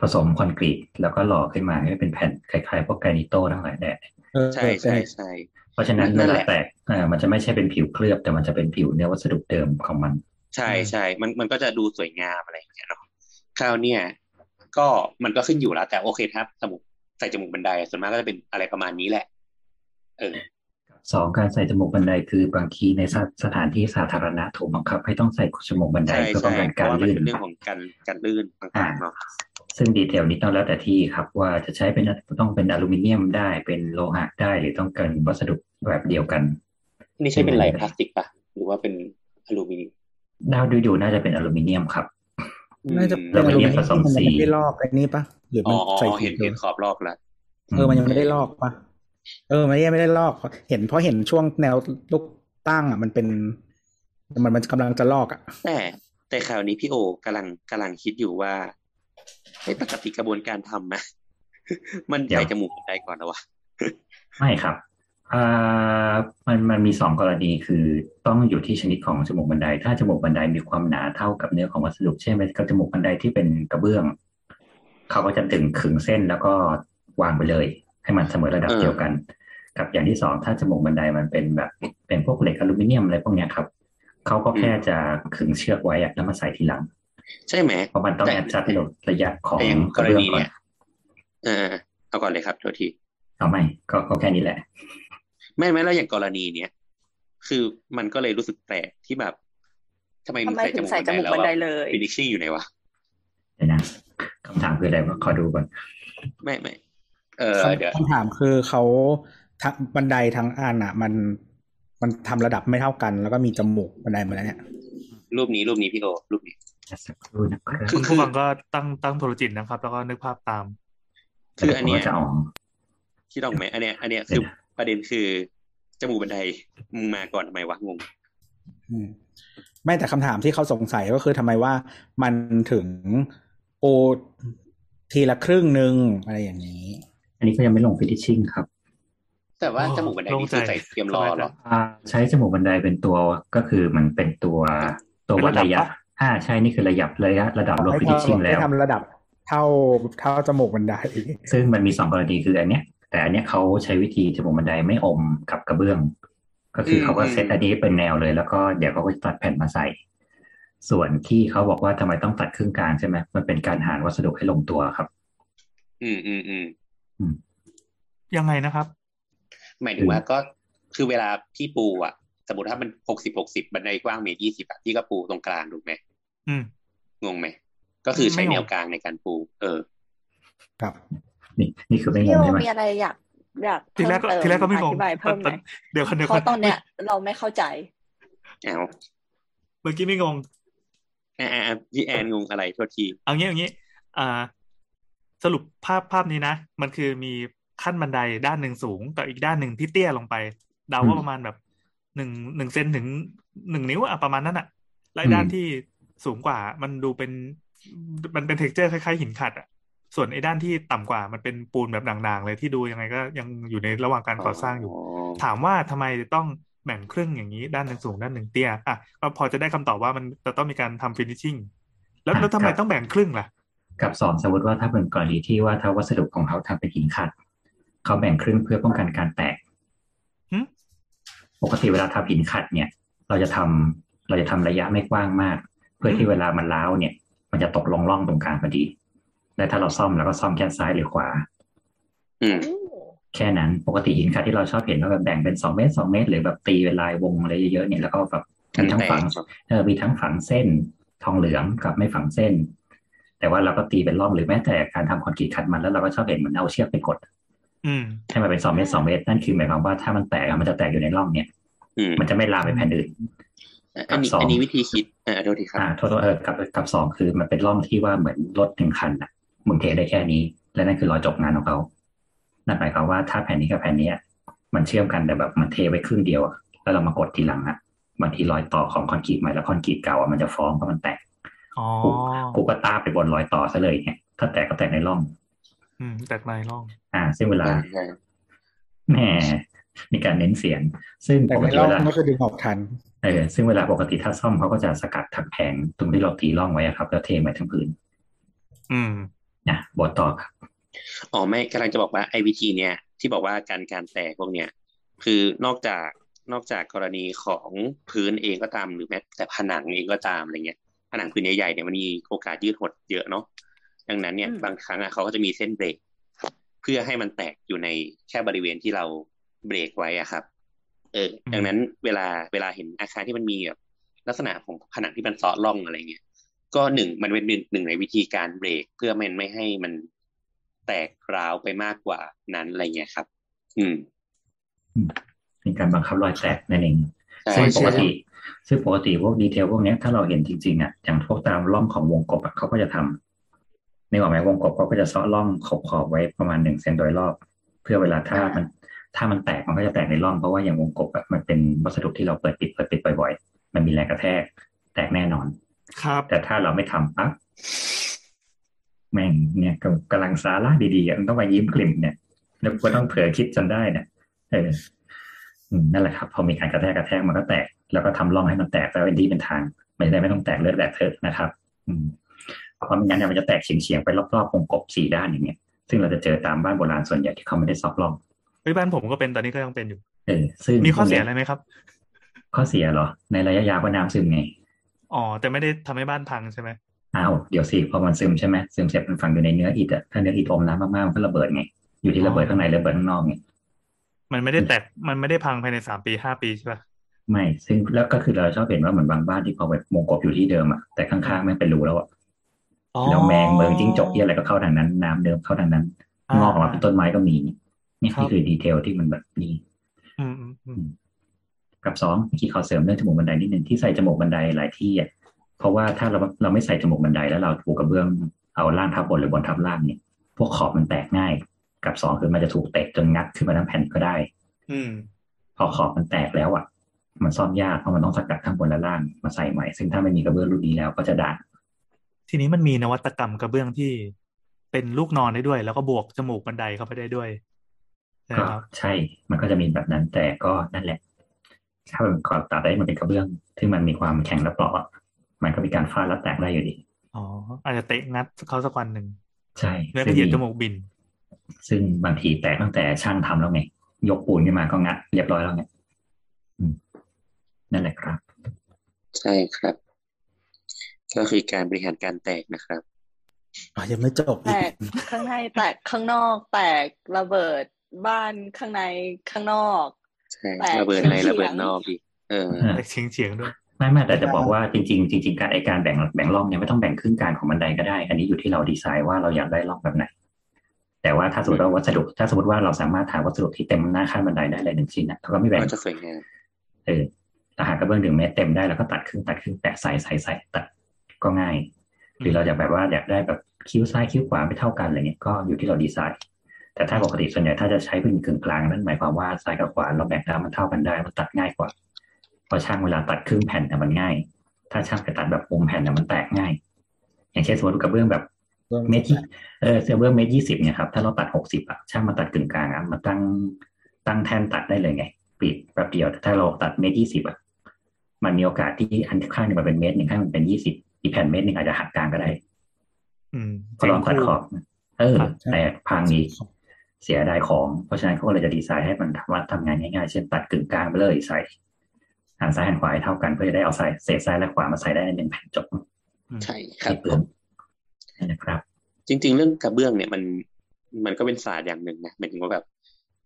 [SPEAKER 1] ผสมคอนกรีต แล้วก็หล่อขึ้นมาให้เป็นแผ่นคล้ายๆพวกแกรนิโต้ทั้งหลายแดด
[SPEAKER 2] เออ
[SPEAKER 6] ใช่ใช่ใช่
[SPEAKER 1] เพราะฉะนั้น
[SPEAKER 6] นั่
[SPEAKER 1] เวน
[SPEAKER 6] แห
[SPEAKER 1] ลา
[SPEAKER 6] ละ
[SPEAKER 1] แตกอ่ามันจะไม่ใช่เป็นผิวเคลือบ แต่มันจะเป็นผิวเนื้อวัสดุเดิมของมัน
[SPEAKER 6] ใช่ใช่มันมันก็จะดูสวยงามอะไรอย่างเงี้ยเนาะคราวเนี่ย ก็มันก็ขึ้นอยู่แล้วแต่โอเคครับสมุกใส่จมูกบันไดส่วนมากก็จะเป็นอะไรประมาณนี้แหละ เออ
[SPEAKER 1] สองการใส่จมูกบันไดคือบางทีในสถสถานที่สาธารณะถูกบังคับ ให้ต้องใส่จมูกบันได
[SPEAKER 6] ใช่
[SPEAKER 1] เพื่อป้อ
[SPEAKER 6] ใช่
[SPEAKER 1] งกัน
[SPEAKER 6] เพ
[SPEAKER 1] การ
[SPEAKER 6] ราะว่ามัน
[SPEAKER 1] ลื่น
[SPEAKER 6] เป็นเรื่องของการการลื่นต่างๆเนาะ
[SPEAKER 1] ซึ่งดีเทลนี้ต้องแล้วแต่ที่ครับ ว่าจะใช้เป็นต้องเป็นอลูมิเนียมได้เป็นโลหะได้หรือต้องการวัสดุแบบเดียวกัน
[SPEAKER 6] นี่ใช่เป็นไหลพลาสติกปะหรือว่าเป็นอลูมิเนียม
[SPEAKER 1] ดาวดูดูน่าจะเป็นอลูมิเนียมครับ
[SPEAKER 2] น่าจะ
[SPEAKER 1] แล้
[SPEAKER 2] เป็น
[SPEAKER 1] ว
[SPEAKER 2] อ
[SPEAKER 1] มัน
[SPEAKER 2] ลูมิ
[SPEAKER 1] มี
[SPEAKER 2] เนีย
[SPEAKER 1] ผสม
[SPEAKER 2] มที่มัน
[SPEAKER 1] สี
[SPEAKER 2] ยังไม่ได้ลอกไอ้นี่ปะหรือ
[SPEAKER 6] อ๋
[SPEAKER 2] มั
[SPEAKER 6] อนอ๋อ
[SPEAKER 2] ใส่
[SPEAKER 6] เห็น
[SPEAKER 2] ผิ
[SPEAKER 6] เห็
[SPEAKER 2] วน
[SPEAKER 6] ขอบลอกแล้ว
[SPEAKER 2] เออมันยังไม่ได้ลอกปะ เออมันยังไม่ได้ลอกเห็นเพราะเห็นช่วงแนวลูกตั้งอะ มันเป็น มันมันกำลังจะลอกอะ
[SPEAKER 6] แต่แต่คราวนี้พี่โอกำลังกำลังคิดอยู่ว่าไอ้ปกติกระบวนการทำนะมัน
[SPEAKER 1] เดี๋ยว
[SPEAKER 6] ใส่จมูกบันไดก่อนนะวะ
[SPEAKER 1] ไม่ครับอ่ามันมันมีสองกรณีคือต้องอยู่ที่ชนิดของจมูกบันได ถ้าจมูกบันไดมีความหนาเท่ากับเนื้อของวัสดุเช่นเป็นกระจมูกบันไดที่เป็นกระเบื้อง เขาก็จะดึงขึงเส้นแล้วก็วางไปเลย ให้มันเสมอระดับเดียวกัน กับอย่างที่สองถ้าจมูกบันไดมันเป็นแบบเป็นพวกเหล็กอลูมิเนียมอะไรพวกเนี้ยครับเขาก็แค่จะขึงเชือกไว้อะแล้วมาใส่ทีหลัง
[SPEAKER 6] ใช่ไหม
[SPEAKER 1] เพราะมันต้อง
[SPEAKER 6] แต่
[SPEAKER 1] แอดจัดระยะของ
[SPEAKER 6] แต่อย่าง
[SPEAKER 1] ก
[SPEAKER 6] ก
[SPEAKER 1] ระ
[SPEAKER 6] ร
[SPEAKER 1] เบื้อง
[SPEAKER 6] ณี
[SPEAKER 1] ก่อน
[SPEAKER 6] เนี่ยเออเอาก่อนเลยครับโทษที
[SPEAKER 1] เอาไม่ก็ก็แค่นี้แหละ
[SPEAKER 6] ไม่ไม่แล้วอย่างกรณีเนี้ยคือมันก็เลยรู้สึกแปลกที่แบบทำไมมึ
[SPEAKER 3] ทำ
[SPEAKER 6] ง
[SPEAKER 3] ไม
[SPEAKER 6] ใส่จ
[SPEAKER 3] ถึง
[SPEAKER 6] มูก
[SPEAKER 3] ใส่
[SPEAKER 6] บัน
[SPEAKER 3] จ
[SPEAKER 6] ได
[SPEAKER 3] มูก
[SPEAKER 6] แล้ว
[SPEAKER 3] บันได
[SPEAKER 6] ว่า
[SPEAKER 3] เลย
[SPEAKER 6] ฟินิชชิ่งอยู่ไหนวะ
[SPEAKER 1] เดี๋ยวนะคำถามคืออะไรวะขอดูก่อน
[SPEAKER 6] ไม่ไม่ เออเดี๋ยว
[SPEAKER 2] คำถามคือเขาทั้งบันไดทั้งอันอะ มันมันทำระดับไม่เท่ากัน แล้วก็มีจมูกบันไดมาแล้วเนี่ย
[SPEAKER 6] รูปนี้รูปนี้พี่โอรูปนี้
[SPEAKER 1] สักครู่นะครับ
[SPEAKER 6] คื
[SPEAKER 4] คุณผู้ฟังก็ตั้งตั้งโทรจิตนะครับ แล้วก็นึกภาพตาม
[SPEAKER 6] คืออันเนี้ย
[SPEAKER 1] ดี๋วผมก็จะออก
[SPEAKER 6] คิดออกไหมอันเนี้ยอันเนี้ยคือประเด็นคือจมูกบันไดมึงมาก่อนทำไมวะงง
[SPEAKER 2] อืมไม่แต่คำถามที่เขาสงสัยก็คือทำไมว่ามันถึงโอทีละครึ่งหนึ่งอะไรอย่างนี้
[SPEAKER 1] อันนี้ก็ยังไม่ลง finishing ครับ
[SPEAKER 6] แต่ว่า
[SPEAKER 4] โอ้
[SPEAKER 6] จมูกบันได
[SPEAKER 4] โล่ง
[SPEAKER 6] นี่คือ
[SPEAKER 4] ใจ
[SPEAKER 6] ใส่เตรียมรอเหรอ
[SPEAKER 1] อ่าใช้จมูกบันไดเป็นตัวก็คือมันเป็นตัวตัววัดระยะ
[SPEAKER 4] เป็นระดับปะ
[SPEAKER 1] อ่าใช่นี่คือระยะระยะระดับลง finishing แล้ว
[SPEAKER 2] ให้ทำระดับเท่าเท่าจมูกบันได
[SPEAKER 1] ซึ่งมันมีสองกรณีคืออันเนี้ย แต่อันเนี้ยเขาใช้วิธีจมูกบันไดไม่อมกับกระเบื้อง ก็คือเขาก็เซตอันนี้เป็นแนวเลย แล้วก็เดี๋ยวเขาก็ตัดแผ่นมาใส่ ส่วนที่เขาบอกว่าทำไมต้องตัดครึ่งกลางใช่ไหมมันเป็นการหารวัสดุให้ลงตัวครับ
[SPEAKER 6] อืมอืมอืม
[SPEAKER 4] ยังไงนะครับ
[SPEAKER 6] หมายถึงว่าก็คือเวลาพี่ปูอะ สมมติถ้ามันหกสิบหกสิบบันไดกว้างเมตรยี่สิบอะพี่ก็ปูตรงกลางถูกไหม
[SPEAKER 4] อืม
[SPEAKER 6] งงไหมก็คือใช้
[SPEAKER 4] ไม่งง
[SPEAKER 6] แนวกลางในการปู เออ
[SPEAKER 2] ครับ
[SPEAKER 1] นี่นี่คือไม่ง
[SPEAKER 3] พี่
[SPEAKER 1] ง
[SPEAKER 3] โอ
[SPEAKER 1] ใช่ไหม
[SPEAKER 3] มีอะไรอยากอยาก
[SPEAKER 4] ที
[SPEAKER 3] เพิ่
[SPEAKER 4] แร
[SPEAKER 3] ม
[SPEAKER 4] กก็
[SPEAKER 3] เติม
[SPEAKER 4] ทีแรกก็ไม่ง
[SPEAKER 3] องธิบายเพิ่มไหม
[SPEAKER 4] เดี๋ยวคนเดี๋ยว
[SPEAKER 3] เพ
[SPEAKER 4] คน
[SPEAKER 3] ราะตอนเนี้ยเราไม่เข้าใจ
[SPEAKER 6] เอา
[SPEAKER 4] เมื่อกี้ไม่งง
[SPEAKER 6] อ่าอ่าพี่แอนงงอะไรโทษที
[SPEAKER 4] เอางี้เอางี้ อ่า สรุปภาพภาพนี้นะ มันคือมี ขั้นบันไดด้านหนึ่งสูงกับอีกด้านหนึ่งที่เตี้ยลงไปเดาว่าประมาณแบบหนึ่งหนึ่งเซ็นถึงหนึ่งนิ้วอะประมาณนั้นอะและไอ้ด้านที่สูงกว่า มันดูเป็น มันเป็น texture คล้ายๆหินขัดอะส่วนไอ้ด้านที่ต่ำกว่ามันเป็นปูนแบบด่างๆเลยที่ดูยังไงก็ยังอยู่ในระหว่างการก่อสร้างอยู่ ถามว่าทำไมต้องแบ่งครึ่งอย่างนี้ด้านหนึ่งสูงด้านหนึ่งเตี้ยอะก็พอจะได้คำตอบว่ามันจะต้องมีการทำ finishing แล้วแล้วทำไมต้องแบ่งครึ่งล่ะ
[SPEAKER 1] กับสองสมมติว่าถ้าเป็นกรณีที่ว่าถ้าวัสดุของเขาทำเป็นหินขัด เขาแบ่งครึ่งเพื่อป้องกันการแตก
[SPEAKER 4] หึ
[SPEAKER 1] ปกติเวลาทำหินขัดเนี่ย เราจะทำเราจะทำระยะไม่กว้างมาก เพื่อที่เวลามันล้าวเนี่ย มันจะตกลงร่องตรงกลางพอดี และถ้าเราซ่อมเราก็ซ่อมแค่ซ้ายหรือขวา
[SPEAKER 6] อืม
[SPEAKER 3] โอ้
[SPEAKER 1] แค่นั้นปกติหินขัดที่เราชอบเห็นว่าแบบแบ่งเป็นสองเมตรสองเมตร หรือแบบตีเป็นลายวงอะไรเยอะๆเนี่ยแล้วก็แบบมีทั้งฝัง
[SPEAKER 6] ครับ
[SPEAKER 1] เออมีทั้งฝังเส้น ทองเหลืองกับไม่ฝังเส้น แต่ว่าเราก็ตีเป็นร่องหรือแม้แต่การทำคอนกรีตขัดมันแล้วเราก็ชอบเห็นเหมันเอาเชือกไปกด
[SPEAKER 4] อืม
[SPEAKER 1] ให้มันเป็นสองเมตรสองเมตรนั่นคือหมายความว่าถ้ามันแตกอะมันจะแตกอยู่ในร่องเนี่ย
[SPEAKER 6] อืม
[SPEAKER 1] มันจะไม่ลามไปแผ่นอื่น
[SPEAKER 6] อันนี้
[SPEAKER 1] สอง
[SPEAKER 6] อันนี้วิธีคิดอ่าโทษทีครับ
[SPEAKER 1] อ่าโทษๆเออกับกับสองคือมันเป็นร่องที่ว่าเหมือนรถหนึ่งคันอะมึงเทได้แค่นี้ และนั่นคือรอยจบงานของเขานั่นหมายความว่าถ้าแผ่นนี้กับแผ่นเนี้ยมันเชื่อมกันแต่แบบมันเทไว้ครึ่งเดียวอะแล้วเรามากดทีหลังอะบางทีรอยต่อของคอนกรีตใหม่และคอนกรีตเก่าอะมันจะฟ้องเพราะมันแตก
[SPEAKER 4] อ๋อ
[SPEAKER 1] กูก็ตาบไปบนรอยต่อซะเลยเนี่ยถ้าแตกก็แตกในร่อง
[SPEAKER 4] อืมแตกในร่อง
[SPEAKER 1] อ่า ซึ่งเวลา
[SPEAKER 6] ใช่ใช่
[SPEAKER 1] แหมมีการเน้นเสียง ซึ่ง
[SPEAKER 2] แต่
[SPEAKER 1] ปก
[SPEAKER 2] ใน
[SPEAKER 1] ติ
[SPEAKER 2] ร่อ
[SPEAKER 1] เว
[SPEAKER 2] ง
[SPEAKER 1] ลา
[SPEAKER 2] ก็คือดึงออกทัน
[SPEAKER 1] เออซึ่งเวลาปกติถ้าซ่อมเขาก็จะสกัดทักแผงตรงที่เราตีร่องไว้อะครับ แล้วเทไปทั้งพื้น
[SPEAKER 4] อืม
[SPEAKER 1] นะบทต่อครับ
[SPEAKER 6] อ๋อไม่กำลังจะบอกว่าไอ้วิธีเนี้ยที่บอกว่าการการแตกพวกเนี้ยคือนอกจากนอกจากกรณีของพื้นเองก็ตามหรือแม้แต่ผนังเองก็ตามอะไรเงี้ยผนังพื้นใหญ่ๆเนี่ยมันมีโอกาสยืดหดเยอะเนาะ ดังนั้นเนี่ยบางครั้งอะเขาก็จะมีเส้นเบรก เพื่อให้มันแตกอยู่ในแค่บริเวณที่เราเบรกไว้อะครับ เออ
[SPEAKER 4] อืม
[SPEAKER 6] ดังนั้นเวลาเวลาเห็นอาคารที่มันมีแบบลักษณะของผนังที่มันซ้อร่องอะไรเงี้ยก็หนึ่งมันเป็นหนึ่งหนึ่งในวิธีการเบรก เพื่อมันไม่ให้มันแตกร้าวไปมากกว่านั้นอะไรเงี้ยครับ อืม
[SPEAKER 1] เป็นการบังคับรอยแตกนั่นเอง
[SPEAKER 6] ใช่
[SPEAKER 1] ซึ่งปก
[SPEAKER 6] ใช่
[SPEAKER 1] ติซึ่งปกติพวกดีเทลพวกเนี้ยถ้าเราเห็นจริงๆอะอย่างพวกตามร่องของวงกบอะเขาก็จะทำในหมายไหมวงกบเขาก็จะเซาะร่องขอบขอบๆไว้ประมาณหนึ่งเซนโดยรอบ เพื่อเวลาถ้ามัน ถ้ามันแตกมันก็จะแตกในร่องเพราะว่าอย่างวงกบอะมันเป็นวัสดุที่เราเปิดปิดเปิดปิดบ่อยๆมันมีแรงกระแทก แตกแน่นอน
[SPEAKER 4] ครับ
[SPEAKER 1] แต่ถ้าเราไม่ทำปั๊บแม่งเนี่ยกำกำลังสาระดีๆอะมันต้องมายิ้มกลิ่มเนี่ยแล้วก็ต้องเผื่อคิดจนได้เนี่ยเอออืมนั่นแหละครับ พอมีการกระแทกกระแทกมันก็แตก แล้วก็ทำร่องให้มันแตกแล้วเป็นที่เป็นทาง ไม่ได้ไม่ต้องแตกเลือดแตกเถอะนะครับ อืม เพราะไม่งั้นเนี่ยมันจะแตกเฉียงๆไปรอบๆวงกบสี่ด้านอย่างเงี้ยซึ่งเราจะเจอตามบ้านโบราณส่วนใหญ่ที่เขาไม่ได้ซอกร่อง
[SPEAKER 4] เฮ้ยบ้านผมก็เป็นตอนนี้ก็ยังเป็นอยู่
[SPEAKER 1] เออซึ่ง
[SPEAKER 4] มีข้อเสีย
[SPEAKER 1] พวก
[SPEAKER 4] อะไร
[SPEAKER 1] นี้
[SPEAKER 4] ไหมครับ
[SPEAKER 1] ข้อเสียเหรอ ในระยะยาวก็น้ำซึมไง
[SPEAKER 4] อ๋อแต่ไม่ได้ทำให้บ้านพังใช่ไหม
[SPEAKER 1] อ้าวเดี๋ยวสิพอมันซึมใช่ไหมซึมเสร็จมันฝังอยู่ในเนื้ออิฐอะถ้าเนื้ออิฐอมน้ำมากๆมันก็ระเบิดไงอยู่ที่ระเบิดข้างในระเบิดข้างนอกไง
[SPEAKER 4] มันไม่ได้แตกมันไม่ได้พังภายในสามปีห้าปีใช่ป่ะ
[SPEAKER 1] ไม่ซึ่งแล้วก็คือเราชอบเห็นว่าเหมือนบางบ้านที่พอแบบวงกบอยู่ที่เดิมอะแต่ข้างๆแม่งเป็นรูแล้วอะ
[SPEAKER 4] อ๋อ
[SPEAKER 1] แล้วแมงเมืองจิ้งจกที่อะไรก็เข้าทางนั้น น้ำเดิมเข้าทางนั้น
[SPEAKER 4] อ่าง
[SPEAKER 1] งอกออกมาเป็นต้นไม้ก็มีนี่
[SPEAKER 4] ครับ
[SPEAKER 1] นี่คือดีเทลที่มันแบบนี้
[SPEAKER 4] อืมอืมอืม
[SPEAKER 1] กับสองเมื่อกี้ขอเสริมเรื่องจมูกบันไดนิดหนึ่งที่ใส่จมูกบันไดหลายที่อะเพราะว่าถ้าเราเราไม่ใส่จมูกบันไดแล้วเราถูกกระเบื้องเอาล่างทับบนหรือบนทับล่างเนี่ย พวกขอบมันแตกง่าย กับสองคือมันจะถูกเตะจนงัดขึ้นมาทั้งแผ่นก็ได้
[SPEAKER 4] อืม
[SPEAKER 1] พอขอบมันแตกแล้วอะ มันซ่อมยากเพราะมันต้องสกัดข้างบนและล่างมาใส่ใหม่ ซึ่งถ้าไม่มีกระเบื้องรุ่นนี้แล้วก็จะด่าง
[SPEAKER 4] ทีนี้มันมีนวัตกรรมกระเบื้องที่เป็นลูกนอนได้ด้วย แล้วก็บวกจมูกบันไดเข้าไปได้ด้วยใช่ไหม
[SPEAKER 1] ก็
[SPEAKER 4] ครับ
[SPEAKER 1] ใช่ มันก็จะมีแบบนั้น แต่ก็นั่นแหละ ถ้ามันขอบตัดได้มันเป็นกระเบื้องที่มันมีความแข็งและเปราะอะมันก็มีการฟาดและแตกได้อยู่ดี
[SPEAKER 4] อ๋อ อาจจะเตะงัดเขาสักวันหนึ่ง
[SPEAKER 1] ใช่
[SPEAKER 4] แล้ว
[SPEAKER 1] ซึ่
[SPEAKER 4] ก็
[SPEAKER 1] ง
[SPEAKER 4] เหยียด
[SPEAKER 1] มี
[SPEAKER 4] จมูกบิน
[SPEAKER 1] ซึ่งบางทีแตกตั้งแต่ช่างทำแล้วไง ยกปูนขึ้นมาก็งัดเรียบร้อยแล้วไงอืมนั่นแหละครับ
[SPEAKER 6] ใช่ครับ ก็คือการบริหารการแตกนะครับ
[SPEAKER 2] อ๋อยังไม่จบ
[SPEAKER 3] แต
[SPEAKER 2] อีก
[SPEAKER 3] กข้างในแตกข้างนอกแตกระเบิดบ้านข้างในข้างนอก
[SPEAKER 6] ใช่
[SPEAKER 3] แตก
[SPEAKER 6] ระเบิดใน
[SPEAKER 3] เฉียง
[SPEAKER 6] ระเบิดนอกอีกเออ
[SPEAKER 1] อ่า
[SPEAKER 4] แต่เฉียงเฉียงๆด้วย
[SPEAKER 1] ไม่ไม่แต่จะบอกว่าจริง ๆ จริง ๆ การไอการแบ่งแบ่งร่องเนี่ยไม่ต้องแบ่งครึ่งกลางของบันไดก็ได้ อันนี้อยู่ที่เราดีไซน์ว่าเราอยากได้ร่องแบบไหน แต่ว่าถ้าสมมติว่าวัสดุ ถ้าสมมติว่าเราสามารถหาวัสดุที่เต็มหน้าขั้นบันไดได้เลยหนึ่งชิ้นนะเราก็ไม่แบ่ง
[SPEAKER 6] ก็จะสวยงาม
[SPEAKER 1] เออถ้าหากระเบื้องหนึ่งเมตรเต็มได้แล้วก็ตัดครึ่งตัดครึ่งแปะใส่ใส่ใส่ตัด ก็ง่าย หรือเราจะแบบว่าอยากได้แบบคิ้วซ้ายคิ้วขวาไม่เท่ากันอะไรเงี้ยก็อยู่ที่เราดีไซน์ แต่ถ้าปกติส่วนใหญ่ถ้าจะใช้เป็นกึ่งกลางนั่นหมายความว่าซ้ายกับขวาเราแบ่งด้านมันเท่ากันได้มันตัดง่ายกว่าเพราะช่างเวลาตัดครึ่งแผ่นเนี่ยมันง่าย ถ้าช่างไปตัดแบบมุมแผ่นเนี่ยมันแตกง่าย อย่างเช่นสมมติกระเบื้องแบบเมตรยี่เออเซลเบอร์เมตรยี่สิบเนี่ยครับถ้าเราตัดหกสิบอะช่างมาตัดกึ่งกลางอะมาตั้งตั้งแท่นตัดได้เลยไงปิดแป๊บเดียวแต่ถ้าเราตัดเมตรยี่สิบอะมันมีโอกาสที่อันข้างหนึงมันเป็นเมตรหนึ่งข้างหนึงเป็นยี่สิบ อีกแผ่นเมตรหนึ่งอาจจะหักกลางก็ได้
[SPEAKER 4] อืม
[SPEAKER 1] พอเราตัดขอบ เออ
[SPEAKER 4] ครับ
[SPEAKER 1] แตกพังอีกเสียดายของ เพราะฉะนั้นเขาก็เลยจะดีไซน์ให้มันทำว่าทำงานง่ายๆ เช่นตัดกึ่งกลางไปเลยใส่หันซ้ายหันขวาให้เท่ากันเพื่อจะได้เอาใส่เศษซ้ายและขวามาใส่ได้ในหนึ่งแผ่นจบ
[SPEAKER 6] ใช่ครับ
[SPEAKER 1] ไม่เปลืองนั่นนะครับ
[SPEAKER 6] จริง ๆ เรื่องกระเบื้องเนี่ยมันมันก็เป็นศาสตร์อย่างหนึ่งนะหมายถึงว่าแบบ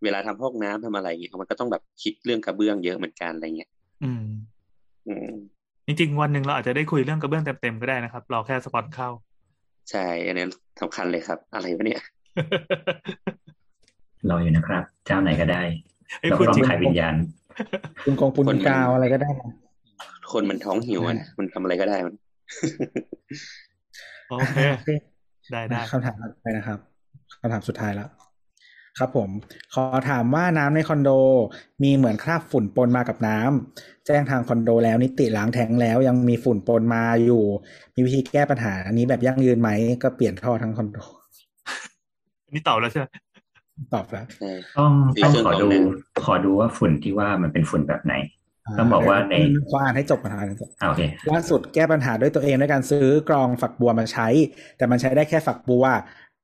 [SPEAKER 6] เวลาทำห้องน้ำทำอะไรเงี้ยมันก็ต้องแบบคิดเรื่องกระเบื้องเยอะเหมือนกันอะไรเงี้ย
[SPEAKER 4] อืม
[SPEAKER 6] อืม
[SPEAKER 4] จริงๆ วันหนึ่งเราอาจจะได้คุยเรื่องกระเบื้องเต็มๆก็ได้นะครับ รอแค่สปอนเข้า
[SPEAKER 6] ใช่ อันนี้สำคัญเลยครับ อะไรวะเนี่ย
[SPEAKER 1] รออยู่นะครับ เจ้าไหนก็ได้
[SPEAKER 4] ไอ้
[SPEAKER 1] เรา
[SPEAKER 4] พูด
[SPEAKER 1] ต้อง
[SPEAKER 4] จริง
[SPEAKER 1] ขายวิญญาณ
[SPEAKER 2] คุณกองปุนกาวอะไรก็ได้นะ
[SPEAKER 6] คนมันท้องหิวอะนะมันทำอะไรก็ได้มัน
[SPEAKER 4] โอเค ได้ได้
[SPEAKER 2] คำถามต่อไปนะครับคำถามสุดท้ายแล้ว ครับผม ขอถามว่าน้ำในคอนโด มีเหมือนคราบฝุ่นปนมากับน้ำแจ้งทางคอนโดแล้วนิติล้างแท้งแล้วยังมีฝุ่นปนมาอยู่ มีวิธีแก้ปัญหาอันนี้แบบยั่งยืนไหมก็เปลี่ยนท่อทั้งคอนโด
[SPEAKER 4] นี่ตอบแล้วใช่ไหม
[SPEAKER 2] ตอบแล้ว
[SPEAKER 6] ใช่
[SPEAKER 1] ต้อง
[SPEAKER 6] ใน
[SPEAKER 1] ต้อง
[SPEAKER 6] เรื่อง
[SPEAKER 1] ขอ
[SPEAKER 6] ของ
[SPEAKER 1] ดู
[SPEAKER 6] นั้น
[SPEAKER 1] ขอดูว่าฝุ่นที่ว่ามันเป็นฝุ่นแบบไหนต้องบอกว่าใน
[SPEAKER 2] ขออ่านให้จบก่อนอ่านให้จบ
[SPEAKER 1] อ่าโอเค
[SPEAKER 2] ล่าสุดแก้ปัญหาด้วยตัวเองด้วยการซื้อกรองฝักบัวมาใช้ แต่มันใช้ได้แค่ฝักบัว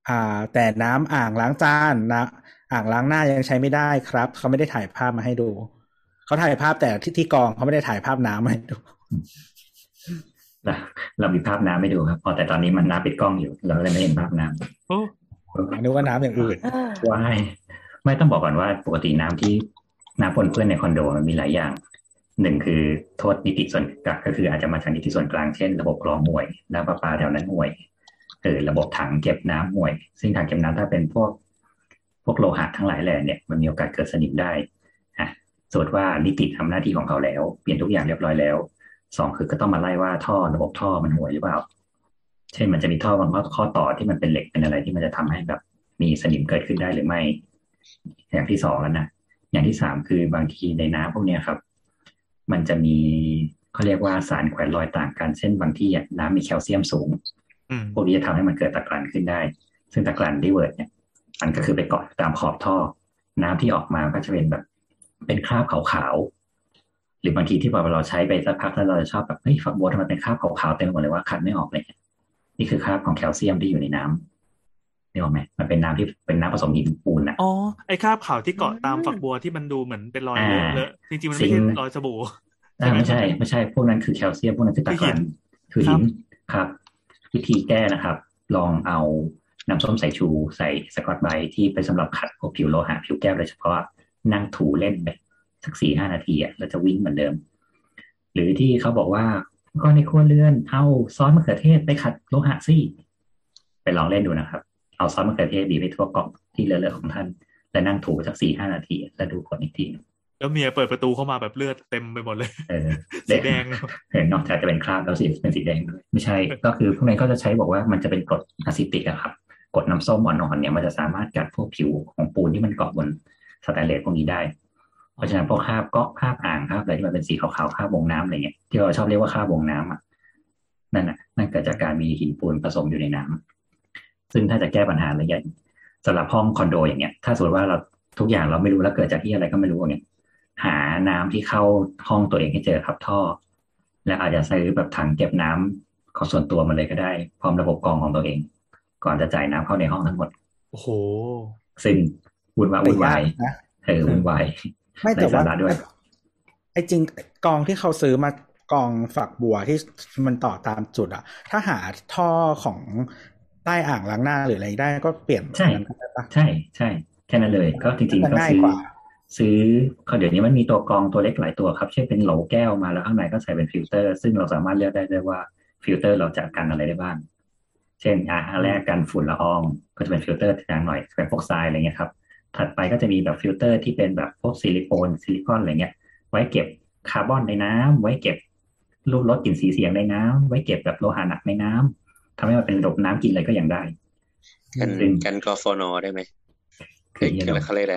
[SPEAKER 2] อ่า แต่น้ำอ่างล้างจานนะอ่างล้างหน้ายังใช้ไม่ได้ครับ เขาไม่ได้ถ่ายภาพมาให้ดูเขาถ่ายภาพแต่ที่ที่กรองเขาไม่ได้ถ่ายภาพน้ำมาให้ดู
[SPEAKER 1] เราเรามีภาพน้ำไม่ดูครับ พอแต่ตอนนี้มันน้ำปิดกล้องอยู่ เราเลยไม่เห็นภาพน้
[SPEAKER 4] โอ้
[SPEAKER 2] นึกว่าน้ำอย่างอื่น
[SPEAKER 3] เออำ
[SPEAKER 1] ว่ายไม่ต้องบอกก่อนว่าปกติน้ำที่น้ำปนเปื้อนในคอนโดมันมีหลายอย่างหนึ่งคือโทษนิติส่วนกลางก็คืออาจจะมาจากนิติส่วนกลางเช่นระบบกรองห่วยน้ำประปาแถวนั้นห่วย เออระบบถังเก็บน้ำห่วย ซึ่งถังเก็บน้ำถ้าเป็นพวกพวกโลหะทั้งหลายแหล่เนี่ยมันมีโอกาสเกิดสนิมได้อะสมมติว่านิติทำหน้าที่ของเขาแล้ว เปลี่ยนทุกอย่างเรียบร้อยแล้วสองคือก็ต้องมาไล่ว่าท่อระบบท่อมันห่วยหรือเปล่า เช่นมันจะมีท่อบางข้อต่อที่มันเป็นเหล็กเป็นอะไรที่มันจะทำให้แบบมีสนิมเกิดขึ้นได้หรือไม่ อย่างที่สองแล้วนะอย่างที่สามคือบางทีในน้ำพวกเนี้ยครับ มันจะมีเขาเรียกว่าสารแขวนลอยต่างกัน เช่นบางที่น้ำมีแคลเซียมสูง พวกนี้จะทำให้มันเกิดตะกรันขึ้นได้ ซึ่งตะกรันรีเวิร์ดเนี่ยมันก็คือไปเกาะตามขอบท่อ น้ำที่ออกมาก็จะเป็นแบบ เป็นคราบขาวๆหรือบางทีที่พอเราใช้ไปสักพักแล้วเราจะชอบแบบเฮ้ยฝักบัวทำไมเป็นคราบขาวๆเต็มหมดเลยว่าขัดไม่ออกเลยนี่คือคราบของแคลเซียมที่อยู่ในน้ำนี่ออกไหมมันเป็นน้ำที่เป็นน้ำผสมหินปูนอะ
[SPEAKER 4] อ๋อไอ้คราบขาวที่เกาะตามฝักบัวที่มันดูเหมือนเป็นรอยเลอะ
[SPEAKER 1] อ่า
[SPEAKER 4] เลอะจริงๆมันไม่ใช่
[SPEAKER 1] ซิงค์
[SPEAKER 4] รอยสบู่
[SPEAKER 1] อ่าไม่ใช่ไม่ใช่พวกนั้นคือแคลเซียมพวกนั้นคือตะกรันคือหินครับ วิธีแก้นะครับ ลองเอาน้ำส้มสายชูใส่สกอตไบที่เป็นสำหรับขัดพวกผิวโลหะผิวแก้วโดยเฉพาะนั่งถูเล่นไปสักสี่ห้านาทีอะแล้วจะวิ่งเหมือนเดิม หรือที่เขาบอกว่าก็ในครัวเรือนเอาซอสมะเขือเทศไปขัดโลหะซี่ไปลองเล่นดูนะครับ เอาซอสมะเขือเทศบีบไปทั่วกล่องที่เลอะๆของท่าน แล้วนั่งถูสักสี่ห้านาที แล้วดูผลอีกที
[SPEAKER 4] แล้วเมียเปิดประตูเข้ามาแบบเลือดเต็มไปหมดเลย
[SPEAKER 1] เออ
[SPEAKER 4] สีแดง
[SPEAKER 1] เห็นนอกจากจะเป็นคราบแล้วสีเป็นสีแดงด้วยไม่ใช่ ก็คือพวกนั้นก็จะใช้บอกว่ามันจะเป็นกรดอะซิติกอะครับกรดน้ำส้มอ่อนๆเนี่ยมันจะสามารถกัดพวกผิวของปูนที่มันเกาะบนสแตนเลสพวกนี้ได้ เพราะฉะนั้นพวกคราบเก็คราบอ่างคราบอะไรที่มันเป็นสีขาวๆคราบวงน้ำอะไรเงี้ยที่เราชอบเรียกว่าคราบวงน้ำอะนั่นน่ะนั่นเกิดจากการมีหินปูนผสมอยู่ในน้ำซึ่งถ้าจะแก้ปัญหาระยะสำหรับห้องคอนโดอย่างเงี้ย ถ้าสมมติว่าเราทุกอย่างเราไม่รู้แล้วเกิดจากที่อะไรก็ไม่รู้อย่างเงี้ย หาน้ำที่เข้าห้องตัวเองให้เจอครับท่อ และอาจจะซื้อแบบถังเก็บน้ำของส่วนตัวมาเลยก็ได้ พร้อมระบบกรองของตัวเอง ก่อนจะจ่ายน้ำเข้าในห้องทั้งหมด
[SPEAKER 4] โอ้โห
[SPEAKER 1] ซึ่งวุ่นวายวุ่นวาย
[SPEAKER 2] นะ
[SPEAKER 1] เออวุ่นวาย
[SPEAKER 2] ไม่แต่ว่า
[SPEAKER 1] ไร้สาระด้วย
[SPEAKER 2] ไอ้จริงกรองที่เขาซื้อมากรองฝักบัวที่มันต่อตามจุดอะถ้าหาท่อของใต้อ่างล้างหน้าหรืออะไรได้ก็เปลี่ยน
[SPEAKER 1] ใช่
[SPEAKER 2] นั้นได้ปะ
[SPEAKER 1] ใช่ใช่แค่นั้นเลย ก็จริงๆ
[SPEAKER 2] มัน
[SPEAKER 1] ก็
[SPEAKER 2] ง่าย
[SPEAKER 1] ซื้อก
[SPEAKER 2] ว่า
[SPEAKER 1] ซื้อเขาเดี๋ยวนี้มันมีตัวกรองตัวเล็กหลายตัวครับเช่นเป็นโหลแก้วมาแล้วข้างในก็ใส่เป็นฟิลเตอร์ ซึ่งเราสามารถเลือกได้ด้วยว่าฟิลเตอร์เราจะกันอะไรได้บ้าง เช่นอะอันแรกกันฝุ่นละออง ก็จะเป็นฟิลเตอร์จางหน่อยเป็นพวกทรายอะไรเงี้ยครับถัดไปก็จะมีแบบฟิลเตอร์ที่เป็นแบบพวกซิลิโคนซิลิคอนอะไรเงี้ย ไว้เก็บคาร์บอนในน้ำไว้เก็บรูปรสกลิ่นสีเสียงในน้ำไว้เก็บแบบโลหะหนักในน้ำทำให้มันเป็นระบบน้ำกินอะไรก็ยังได้
[SPEAKER 6] กัน
[SPEAKER 1] ซึ่ง
[SPEAKER 6] กันกฟนได้ไหม
[SPEAKER 1] คื
[SPEAKER 6] เอ้
[SPEAKER 1] อยเนี่ย
[SPEAKER 6] คือ
[SPEAKER 1] เรา
[SPEAKER 6] เขาเรียกอะไร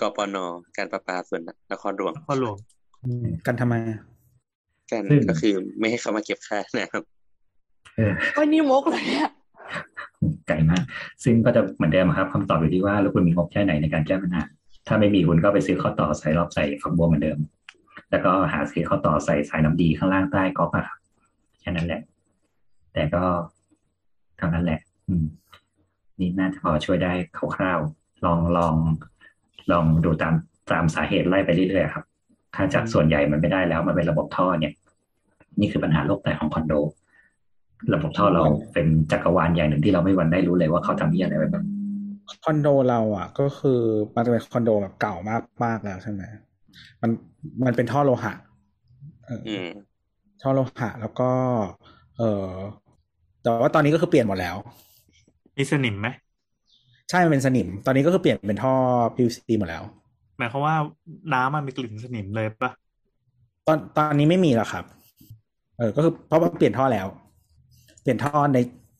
[SPEAKER 6] กปนการประปาส่วนนครหลวง
[SPEAKER 4] พ่อหลวง
[SPEAKER 2] อืมกันทำไมอะ
[SPEAKER 6] กัน
[SPEAKER 1] ซึ่ง
[SPEAKER 6] ก็คือไม่ให้เขามาเก็บค่านะครับ
[SPEAKER 1] เออ
[SPEAKER 3] ก็นี่มกเลยอะ
[SPEAKER 1] ไกลมากซึ่งก็จะเหมือนเดิมครับคำตอบอยู่ที่ว่าแล้วคุณมีงบแค่ไหนในการแก้ปัญหาถ้าไม่มีคุณก็ไปซื้อข้อต่อใส่รอบใส่ฝักบัวเหมือนเดิม แล้วก็หาซื้อข้อต่อใส่สายน้ำดีข้างล่างใต้ก๊อกอะครับแค่นั้นแหละ แต่ก็เท่านั้นแหละ อืม นี่น่าจะพอช่วยได้คร่าวๆลองลอง ลองดูตามตามสาเหตุไล่ไปเรื่อยๆครับ ถ้าจากส่วนใหญ่มันไม่ได้แล้วมันเป็นระบบท่อเนี่ย นี่คือปัญหาโลกแตกของคอนโด ระบบท่อเราเป็นจักรวาลอย่างหนึ่งที่เราไม่มีวันได้รู้เลยว่าเขาทำยี่อะไรไว้บ้าง
[SPEAKER 2] คอนโดเราอะ ก็คือมันจะเป็นคอนโดแบบเก่ามากมากแล้วใช่ไหมมันมันเป็นท่อโลหะเออ
[SPEAKER 6] อืม
[SPEAKER 2] ท่อโลหะแล้วก็ เออแต่ว่าตอนนี้ก็คือเปลี่ยนหมดแล้ว
[SPEAKER 4] มีสนิมไหม
[SPEAKER 2] ใช่มันเป็นสนิม ตอนนี้ก็คือเปลี่ยนเป็นท่อ PVC หมดแล้ว
[SPEAKER 4] หมายความว่าน้ำมันมีกลิ่นสนิมเลยปะ
[SPEAKER 2] ตอนตอนนี้ไม่มีแล้วครับ เออก็คือเพราะว่าเปลี่ยนท่อแล้ว เปลี่ยนท่อใน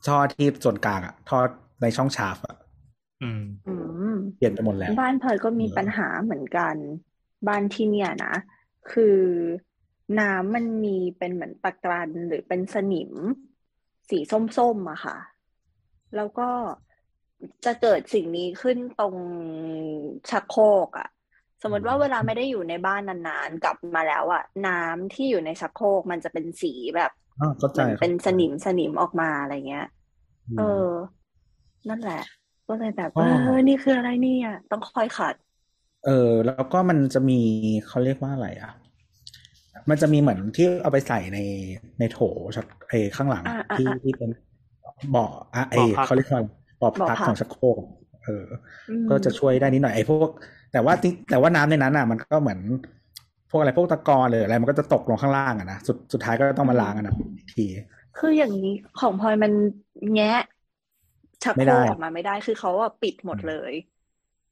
[SPEAKER 2] ท่อที่ส่วนกลางอะท่อในช่องชาร์ฟอะ
[SPEAKER 4] อืม
[SPEAKER 3] อืม
[SPEAKER 2] เปลี่ยนไปหมดแล้ว
[SPEAKER 3] บ้านเพลก็มี
[SPEAKER 2] เออ
[SPEAKER 3] ปัญหาเหมือนกัน บ้านที่เนี่ยนะ คือน้ำมันมีเป็นเหมือนตะกรันหรือเป็นสนิม สีส้มๆอะค่ะ แล้วก็ จะเกิดสิ่งนี้ขึ้นตรงชักโครกอะสมมติว่าเวลาไม่ได้อยู่ในบ้านนานๆกลับมาแล้วอะน้ำที่อยู่ในชักโครกมันจะเป็นสีแบบ
[SPEAKER 2] อ้าวเข้า
[SPEAKER 3] เห
[SPEAKER 2] ใจ
[SPEAKER 3] มือนเป็น
[SPEAKER 2] เข้าใจ
[SPEAKER 3] สนิมสนิมออกมาอะไรเงี้ย
[SPEAKER 2] อืม
[SPEAKER 3] เออ นั่นแหละ ก็เลยแบบ
[SPEAKER 2] อ๋
[SPEAKER 3] เอ
[SPEAKER 2] อ
[SPEAKER 3] อ นี่คืออะไรเนี่ยต้องคอยขัด
[SPEAKER 2] เออ แล้วก็มันจะมีเขาเรียกว่าอะไรอะ มันจะมีเหมือนที่เอาไปใส่ในในโถชักเอข้างหลัง
[SPEAKER 3] อ่าอ่า
[SPEAKER 2] ที่
[SPEAKER 3] อ่า
[SPEAKER 2] ที่เป็นเบาะอะเอ
[SPEAKER 4] เบาะพัก
[SPEAKER 2] เขาเรียกว่า เบาะ
[SPEAKER 3] เบาะ
[SPEAKER 2] พัก
[SPEAKER 3] พัก
[SPEAKER 2] ของชักโครกเออ
[SPEAKER 3] อืม
[SPEAKER 2] ก็จะช่วยได้นิดหน่อยไอ้พวก แต่ว่าที่แต่ว่าน้ำในนั้นอะ มันก็เหมือน พวกอะไรพวกตะกอนเลยอะไรมันก็จะตกลงข้างล่างอะนะสุดสุดท้ายก็ต้องมาล้างอะนะอีกที
[SPEAKER 3] คืออย่างนี้ของพลอยมันแงะชัก
[SPEAKER 2] ไม่
[SPEAKER 3] โคร
[SPEAKER 2] ได้
[SPEAKER 3] กออกมาไม่ได้คือเขาอะปิดหมดเลย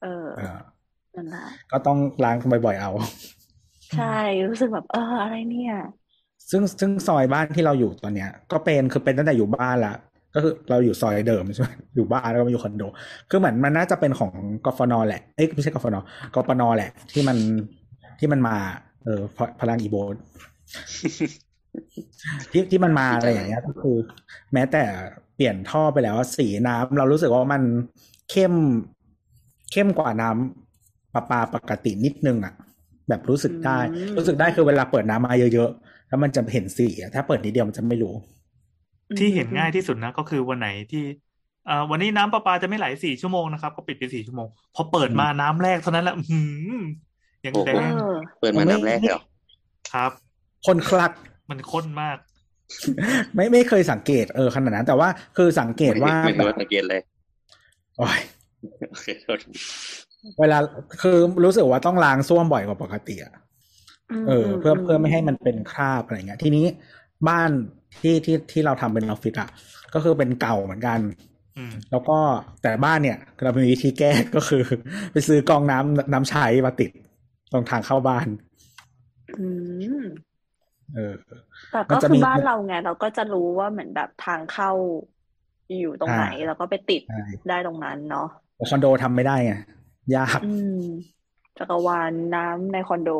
[SPEAKER 3] เออ
[SPEAKER 2] เออ
[SPEAKER 3] นั่นแหละ
[SPEAKER 2] ก็ต้องล้างบ่อยๆเอา
[SPEAKER 3] ใช่รู้สึกแบบ เอออะไรเนี่ย
[SPEAKER 2] ซึ่งซึ่งซอยบ้านที่เราอยู่ตอนเนี้ย ก็เป็นคือเป็นตั้งแต่อยู่บ้านละ ก็คือเราอยู่ซอยเดิมใช่ไหมอยู่บ้านแล้วก็มาอยู่คอนโด คือเหมือนมันน่าจะเป็นของกฟนแหละเอ้ยไม่ใช่กฟนกปนแหละ ที่มันที่มันมา เออพพลังอีโบนที่ที่มันมาอะไรอย่างเงี้ยก็คือ แม้แต่เปลี่ยนท่อไปแล้วสีน้ำเรารู้สึกว่ามันเข้มเข้มกว่าน้ำประปาปกตินิดนึงอะ แบบรู้สึกได้
[SPEAKER 3] อืม
[SPEAKER 2] รู้สึกได้คือเวลาเปิดน้ำมาเยอะๆแล้วมันจะเห็นสีอะถ้าเปิดนิดเดียวมันจะไม่รู้
[SPEAKER 4] ที่เห็นง่ายที่สุดนะ ก็คือวันไหนที่อ่าวันนี้น้ำประปาจะไม่ไหลสี่ชั่วโมงนะครับ ก็ปิดไปสี่ชั่วโมง พอเปิดมาน้ำแรกเท่านั้นแหละอื้อหือยังแด
[SPEAKER 3] เองอ
[SPEAKER 6] เปิดมาน้ำแรกเลยเหรอ
[SPEAKER 4] ครับ
[SPEAKER 2] คนคลัก
[SPEAKER 4] มันข้นมาก
[SPEAKER 2] ไม่ไม่เคยสังเกตเออขนาดนั้น แต่ว่าคือสังเกตว่า
[SPEAKER 6] ไม่
[SPEAKER 2] แบ
[SPEAKER 6] รู้
[SPEAKER 2] บ
[SPEAKER 6] ว่าสังเกตเลย
[SPEAKER 2] โอ้ย
[SPEAKER 6] โอเคโทษ
[SPEAKER 2] เวลาคือรู้สึกว่าต้องล้างส้วมบ่อยกว่าปกติอะเออ เพื่อเพื่อไม่ให้มันเป็นคราบอะไรเงี้ย ทีนี้บ้าน ที่ที่ที่เราทำเป็นออฟฟิศอะก็คือเป็นเก่าเหมือนกัน
[SPEAKER 4] อืม
[SPEAKER 2] แล้วก็แต่บ้านเนี่ยเรามีวิธีแก้ก็คือ ไปซื้อกรองน้ำน้ำใช้มาติดตรงทางเข้าบ้าน
[SPEAKER 3] อืม
[SPEAKER 2] เออ
[SPEAKER 3] แต่
[SPEAKER 2] มัน
[SPEAKER 3] ก็
[SPEAKER 2] จะ
[SPEAKER 3] คื
[SPEAKER 2] มี
[SPEAKER 3] อบ้านเราไงเราก็จะรู้ว่าเหมือนแบบทางเข้าอยู่ตรงไหน
[SPEAKER 2] อ่า
[SPEAKER 3] แล้วก็ไปติด
[SPEAKER 2] ใช่
[SPEAKER 3] ได้ตรงนั้นเนาะ
[SPEAKER 2] แต่คอนโดทำไม่ได้ไงยาก
[SPEAKER 3] อืมจักรวาลน้ำในคอนโด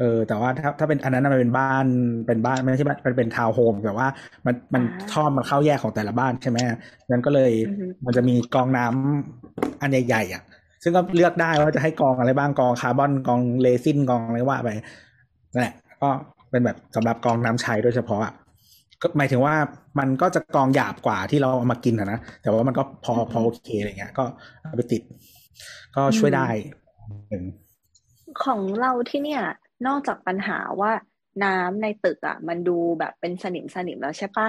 [SPEAKER 2] เออแต่ว่าถ้าถ้าเป็นอันนั้นนะมันเป็นบ้านเป็นบ้านไม่ใช่บ้านมันเป็นทาวน์โฮมแต่ว่ามันมัน
[SPEAKER 3] อ่า
[SPEAKER 2] ท่อมันเข้าแยกของแต่ละบ้านใช่ไหมนั้นก็เลย
[SPEAKER 3] อือฮึ
[SPEAKER 2] มันจะมีกรองน้ำอันใหญ่ๆอะ ซึ่งก็เลือกได้ว่าจะให้กรองอะไรบ้างกรองคาร์บอนกรองเรซินกรองอะไรว่าไปนั่นแหละก็เป็นแบบสำหรับกรองน้ำใช้โดยเฉพาะอะก็หมายถึงว่ามันก็จะกรองหยาบกว่าที่เราเอามากินอะนะแต่ว่ามันก็พอพอโอเคอะไรเงี้ย ก็เอาไปติด ก็ช่วยได้หนึ่ง
[SPEAKER 3] ของเราที่เนี่ย นอกจากปัญหาว่าน้ำในตึกอะ มันดูแบบเป็นสนิมสนิมแล้วใช่ปะ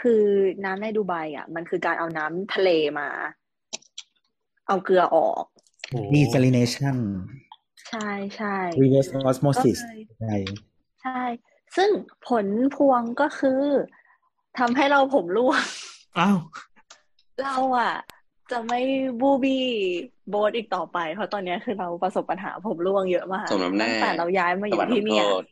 [SPEAKER 3] คือน้ำในดูไบอะ มันคือการเอาน้ำทะเลมา เอาเกลือออก
[SPEAKER 4] โอ้
[SPEAKER 2] desalination
[SPEAKER 3] ใช่ใช่
[SPEAKER 2] reverse
[SPEAKER 3] ก็
[SPEAKER 2] osmosis
[SPEAKER 3] เลย
[SPEAKER 2] ใช่
[SPEAKER 3] ใช่ ซึ่งผลพวงก็คือทำให้เราผมร่วง
[SPEAKER 4] อ้าว
[SPEAKER 3] เราอะ จะไม่บูบี้โบสอีกต่อไป เพราะตอนเนี้ยคือเราประสบปัญหาผมร่วงเยอะมาก
[SPEAKER 6] สมน้ำหน้า
[SPEAKER 3] ตั้งแต่เราย้ายมาอ
[SPEAKER 6] สวร
[SPEAKER 3] ยู่
[SPEAKER 6] รค์
[SPEAKER 3] ที่
[SPEAKER 6] ทำโท
[SPEAKER 3] เนี่ย
[SPEAKER 6] ษ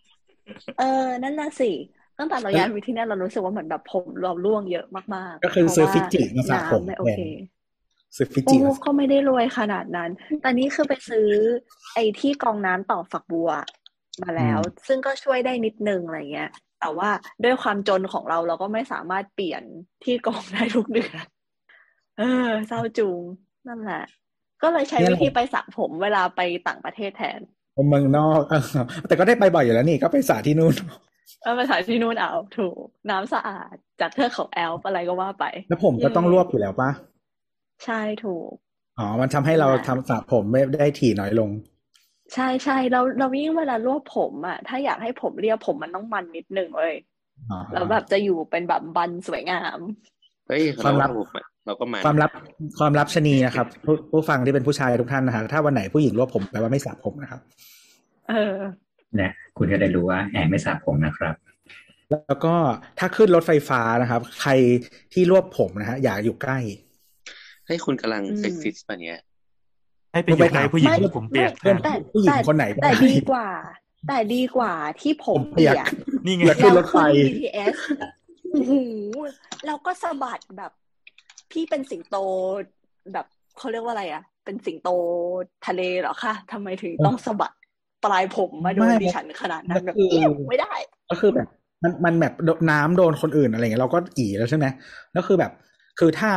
[SPEAKER 3] เออนั่นน่ะสิตั้งแต่เราย้ายมาอยู่ที่เนี่ยเรารู้สึกว่าเหมือนแบบผมเราร่วงเยอะมากๆ
[SPEAKER 2] ก็คือ
[SPEAKER 3] เพราะ
[SPEAKER 2] ซื้อ
[SPEAKER 3] ว่า
[SPEAKER 2] ฟิจิมาสระผม
[SPEAKER 3] น้ำไม่โอ
[SPEAKER 2] แท
[SPEAKER 3] เค
[SPEAKER 2] นซื้อฟิ
[SPEAKER 3] โอ้
[SPEAKER 2] จิมา
[SPEAKER 3] ก็ไม่ได้รวยขนาดนั้นแต่นี่คือไปซื้อ ไอ้ที่กรองน้ำต่อฝักบัว มาแล้ว ซึ่งก็ช่วยได้นิดนึงอะไรเงี้ย แต่ว่าด้วยความจนของเราเราก็ไม่สามารถเปลี่ยนที่กรองได้ทุกเดือน เออเศร้าจุงนั่นแหละ ก็เลยใช้วิธีไปสระผมเวลาไปต่างประเทศแทน
[SPEAKER 2] เมืองนอกเออแต่ก็ได้ไปบ่อยอยู่แล้วนี่ก็ไปสระที่นู่น
[SPEAKER 3] เออไปถ่ายที่นู่นเอาถูก น้ำสะอาดจากเทือกเขาแอลป์อะไรก็ว่าไป
[SPEAKER 2] แล้วผมก็ต้องรวบอยู่แล้วปะ
[SPEAKER 3] ใช่ถูก
[SPEAKER 2] อ๋อ มันทำให้เราทำสระผมไม่ได้ถี่น้อยลง
[SPEAKER 3] ใช่ใช่เราเรายิ่งเวลารวบผมอะ ถ้าอยากให้ผมเรียบผมมันต้องมันนิดนึงเลย
[SPEAKER 2] อ๋อ
[SPEAKER 3] แล้วแบบจะอยู่เป็นแบบบันสวยงาม
[SPEAKER 6] ไป เฮ้ย
[SPEAKER 2] ความลับ
[SPEAKER 6] เราก็มา
[SPEAKER 2] ความลับความลับชะนีนะครับผู้ผู้ฟังที่เป็นผู้ชายทุกท่านนะฮะถ้าวันไหนผู้หญิงรวบผมแปลว่าไม่สระผมนะครับ
[SPEAKER 3] เออ
[SPEAKER 1] นะคุณก็ได้รู้ว่าแอบไม่สระผมนะครับ
[SPEAKER 2] แล้วก็ถ้าขึ้นรถไฟฟ้านะครับ ใครที่รวบผมนะฮะ อย่าอยู่ใกล้
[SPEAKER 6] ให้คุณกำลัง
[SPEAKER 3] อืม
[SPEAKER 6] เซ็กซิสต์ป่ะเนี่ย
[SPEAKER 4] ให้ไปอยู่ใกล้ผู้หญิง
[SPEAKER 3] ไม่
[SPEAKER 4] ผมเปียก
[SPEAKER 3] ไม่
[SPEAKER 4] แทน
[SPEAKER 3] แต่
[SPEAKER 2] ผู้หญิงคนไหน
[SPEAKER 3] แต่
[SPEAKER 2] ก็ได้
[SPEAKER 3] ดีกว่า แต่ดีกว่าที่ผม
[SPEAKER 2] ผมเปียก
[SPEAKER 3] ก
[SPEAKER 4] นี่ไง
[SPEAKER 2] อยากขึ้นรถไฟ
[SPEAKER 3] แล้วขึ้น BTS โอ้โหแล้วก็สะบัดแบบ พี่เป็นสิงโตแบบเขาเรียกว่าอะไรอะ เป็นสิงโตทะเลเหรอคะทำไมถึงต้องสะบัดปลายผมมาโดน
[SPEAKER 2] ไม่
[SPEAKER 3] ดิฉันขนาดนั้นแบบ
[SPEAKER 2] คือ
[SPEAKER 3] เอี้ยวไม่ได้
[SPEAKER 2] ก็คือแบบ มันมันแบบโดนน้ำโดนคนอื่นอะไรเงี้ยเราก็อีแล้วใช่ไหมแล้วคือแบบ คือถ้า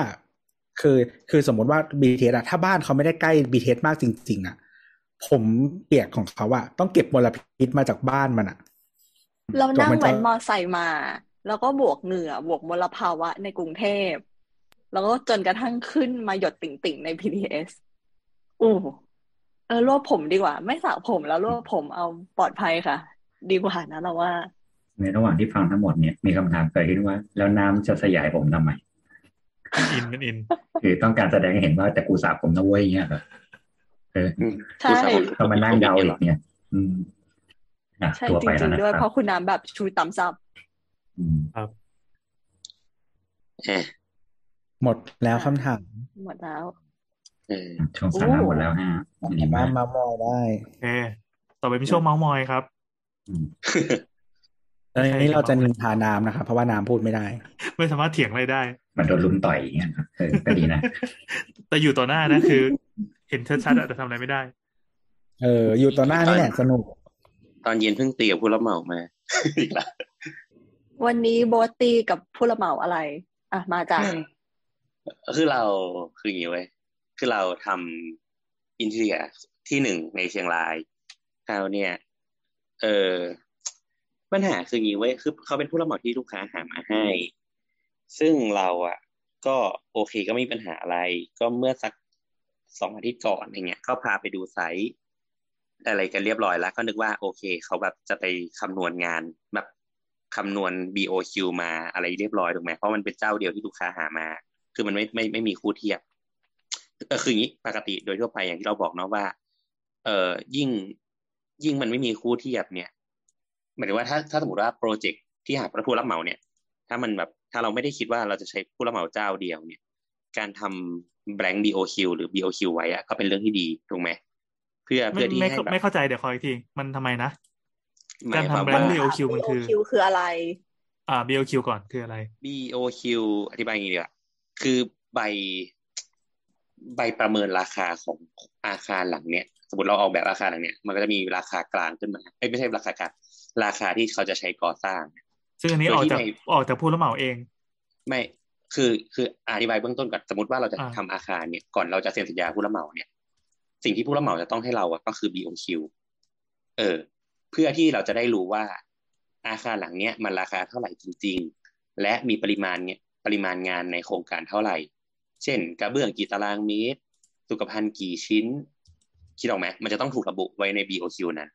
[SPEAKER 2] คือคือสมมติว่า BTS อะถ้าบ้านเขาไม่ได้ใกล้ BTS มากจริง ๆอะผมเปียกของเขาอะต้องเก็บมลพิษมาจากบ้านมันอะ
[SPEAKER 3] เรานั่ง
[SPEAKER 2] มันจะ
[SPEAKER 3] แว้นมอไซค์มา แล้วก็บวกเหงื่อบวกมลภาวะในกรุงเทพ แล้วก็จนกระทั่งขึ้นมาหยดติ่งๆใน BTS อู้เออรวบผมดีกว่า ไม่สระผมแล้วรวบผมเอาปลอดภัยค่ะ ดีกว่านะเราว่า
[SPEAKER 1] ในระหว่างที่ฟังทั้งหมดเนี่ยมีคำถามเกิดขึ้นว่า แล้วน้ำจะสยายผมทำไม
[SPEAKER 4] อินเป็นอิน
[SPEAKER 1] คือต้องการแสดงให้เห็นว่าแต่กูสระผมนะเว้ยเงี้ยเหรอเออ
[SPEAKER 6] อืม
[SPEAKER 3] ใช่
[SPEAKER 6] ผู้สาว
[SPEAKER 1] ต้องมานั่งเดาอีกเนี่ย อืมอะ
[SPEAKER 3] ใช่
[SPEAKER 1] ตัว
[SPEAKER 3] จ
[SPEAKER 1] ไป
[SPEAKER 3] ริ
[SPEAKER 1] แล้ว
[SPEAKER 3] ง
[SPEAKER 1] นะ
[SPEAKER 3] ๆด้วย
[SPEAKER 1] ค
[SPEAKER 3] เพ
[SPEAKER 1] รับ
[SPEAKER 3] ราะคุณน้ำแบบชูตำซับ
[SPEAKER 1] อืม
[SPEAKER 6] เอะ
[SPEAKER 2] หมดแล้วคำถาม
[SPEAKER 3] หมดแล้ว
[SPEAKER 6] เออ
[SPEAKER 1] ช่วงสาระหมดแล้วฮะดี
[SPEAKER 2] มามา
[SPEAKER 1] ก
[SPEAKER 2] มามอยได้
[SPEAKER 4] โอเคต่อไปเป็นช่วงเมาส์มอยครับ
[SPEAKER 1] อืม
[SPEAKER 2] ตอนนี้เราจะนินทาน้ำนะครับเพราะว่าน้ำพูดไม่ได้
[SPEAKER 4] ไม่สามารถเถียงอะไรได้
[SPEAKER 1] มันโดนลุมต่อยอย่างเงี้ยครับเออก็ดีนะ
[SPEAKER 4] แต่อยู่ต่อหน้านะคือ เห็นชัดๆอะแต่ทำอะไรไม่ได้
[SPEAKER 2] เออ อยู่ต่อหน้านี่แหละสนุก
[SPEAKER 6] ตอนเย็นเพิ่งตีกับผู้รับเหมามาอีกแล้ว
[SPEAKER 3] วันนี้โบทตีกับผู้รับเหมาอะไร อะมาจาก
[SPEAKER 6] คือเราคืออย่างนี้เว้ยคือเราทำอินเทียที่หนึ่งในเชียงรายคราวเนี่ย เออปัญหาคืออย่างนี้เว้ยคือเขาเป็นผู้รับเหมาที่ลูกค้าหามาให้ ซึ่งเราอะ ก็โอเคก็ไม่มีปัญหาอะไร ก็เมื่อสักสองอาทิตย์ก่อนอย่างเงี้ยก็พาไปดูไซต์อะไรกันเรียบร้อยแล้ว ก็นึกว่าโอเค เขาแบบจะไปคำนวณงานแบบ คำนวณ BOQ มาอะไรเรียบร้อยถูกไหมเพราะมันเป็นเจ้าเดียวที่ลูกค้าหามา คือมันไม่ไม่ไม่มีคู่เทียบเออคืออย่างนี้ปกติโดยทั่วไปอย่างที่เราบอกเนาะว่า เออยิ่งยิ่งมันไม่มีคู่เทียบเนี่ยหมายถึงว่าถ้าถ้าสมมติว่าโปรเจกต์ที่หาผู้รับเหมาเนี่ย ถ้ามันแบบถ้าเราไม่ได้คิดว่าเราจะใช้ผู้รับเหมาเจ้าเดียวเนี่ย การทำ blank BOQ หรือ BOQ ไว้อะก็เป็นเรื่องที่ดีถูกไหมเพื่อ
[SPEAKER 4] ไม่
[SPEAKER 6] เพื่อที่
[SPEAKER 4] ไม่
[SPEAKER 6] ให้
[SPEAKER 4] เข้า
[SPEAKER 6] แบบ
[SPEAKER 4] ไม่เข้าใจเดี๋ยวคอยอีกทีมันทำไมนะ การ
[SPEAKER 6] มายความ
[SPEAKER 4] ทำ brand
[SPEAKER 6] ว่า
[SPEAKER 4] BOQ มันคือ
[SPEAKER 3] BOQ คืออะไร
[SPEAKER 4] อ่า BOQ ก่อนคืออะไร
[SPEAKER 6] BOQ อธิบายอย่างนี้ดีกว่าคือใบใบประเมินราคาของอาคารหลังเนี้ย สมมติเราออกแบบอาคารหลังเนี้ย มันก็จะมีราคากลางขึ้นมาเอ้ยไม่ใช่ราคากลางราคาที่เขาจะใช้ก่อสร้าง
[SPEAKER 4] ซึ่งอันนี้
[SPEAKER 6] โด
[SPEAKER 4] อยอก
[SPEAKER 6] ที่
[SPEAKER 4] จาก
[SPEAKER 6] ใน
[SPEAKER 4] ออกจากผู้รับเหมาเอง
[SPEAKER 6] ไม่คือคืออธิบายเบื้องต้นก่อนสมมติว่าเราจะ
[SPEAKER 4] อ่า
[SPEAKER 6] ทำอาคารเนี่ยก่อนเราจะเซ็นสัญญาผู้รับเหมาเนี่ย สิ่งที่ผู้รับเหมาจะต้องให้เราอะก็คือ BOQ เออ เพื่อที่เราจะได้รู้ว่า อาคารหลังเนี้ยมันราคาเท่าไหร่จริง ๆ และมีปริมาณเนี่ยปริมาณงานในโครงการเท่าไหร่ เช่น กระเบื้องกี่ตารางเมตร สุขภัณฑ์กี่ชิ้น คิดออกไหมมันจะต้องถูกระบุไว้ใน BOQ นั้น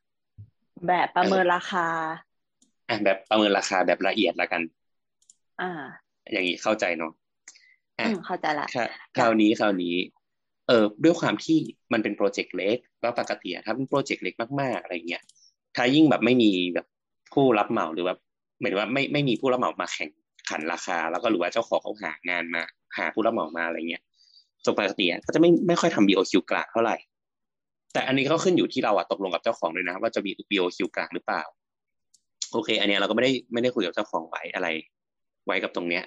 [SPEAKER 3] แบบประเมินราคา
[SPEAKER 6] อะแบบประเมินราคาแบบละเอียดละกัน
[SPEAKER 3] อ่า
[SPEAKER 6] อย่างนี้เข้าใจเนาะอะ
[SPEAKER 3] อืมเข้าใจละ
[SPEAKER 6] ค่ะคราวนี้คราวนี้ เออด้วยความที่มันเป็นโปรเจกต์เล็กแล้วปกติอะถ้าเป็นโปรเจกต์เล็กมากๆอะไรเงี้ย ถ้ายิ่งแบบไม่มีแบบผู้รับเหมาหรือแบบหมายถึงว่าไม่ไม่มีผู้รับเหมามาแข่งขันราคา แล้วก็หรือว่าเจ้าของเขาหางานมา หาผู้รับเหมามาอะไรเงี้ยส่วนปกติก็จะไม่ไม่ค่อยทำ BOQ กลางเท่าไหร่ แต่อันนี้ก็ขึ้นอยู่ที่เราอะตกลงกับเจ้าของด้วยนะ ว่าจะมี BOQ กลางหรือเปล่า โอเค อันเนี้ยเราก็ไม่ได้ไม่ได้คุยกับเจ้าของไว้อะไร ไว้กับตรงเนี้ย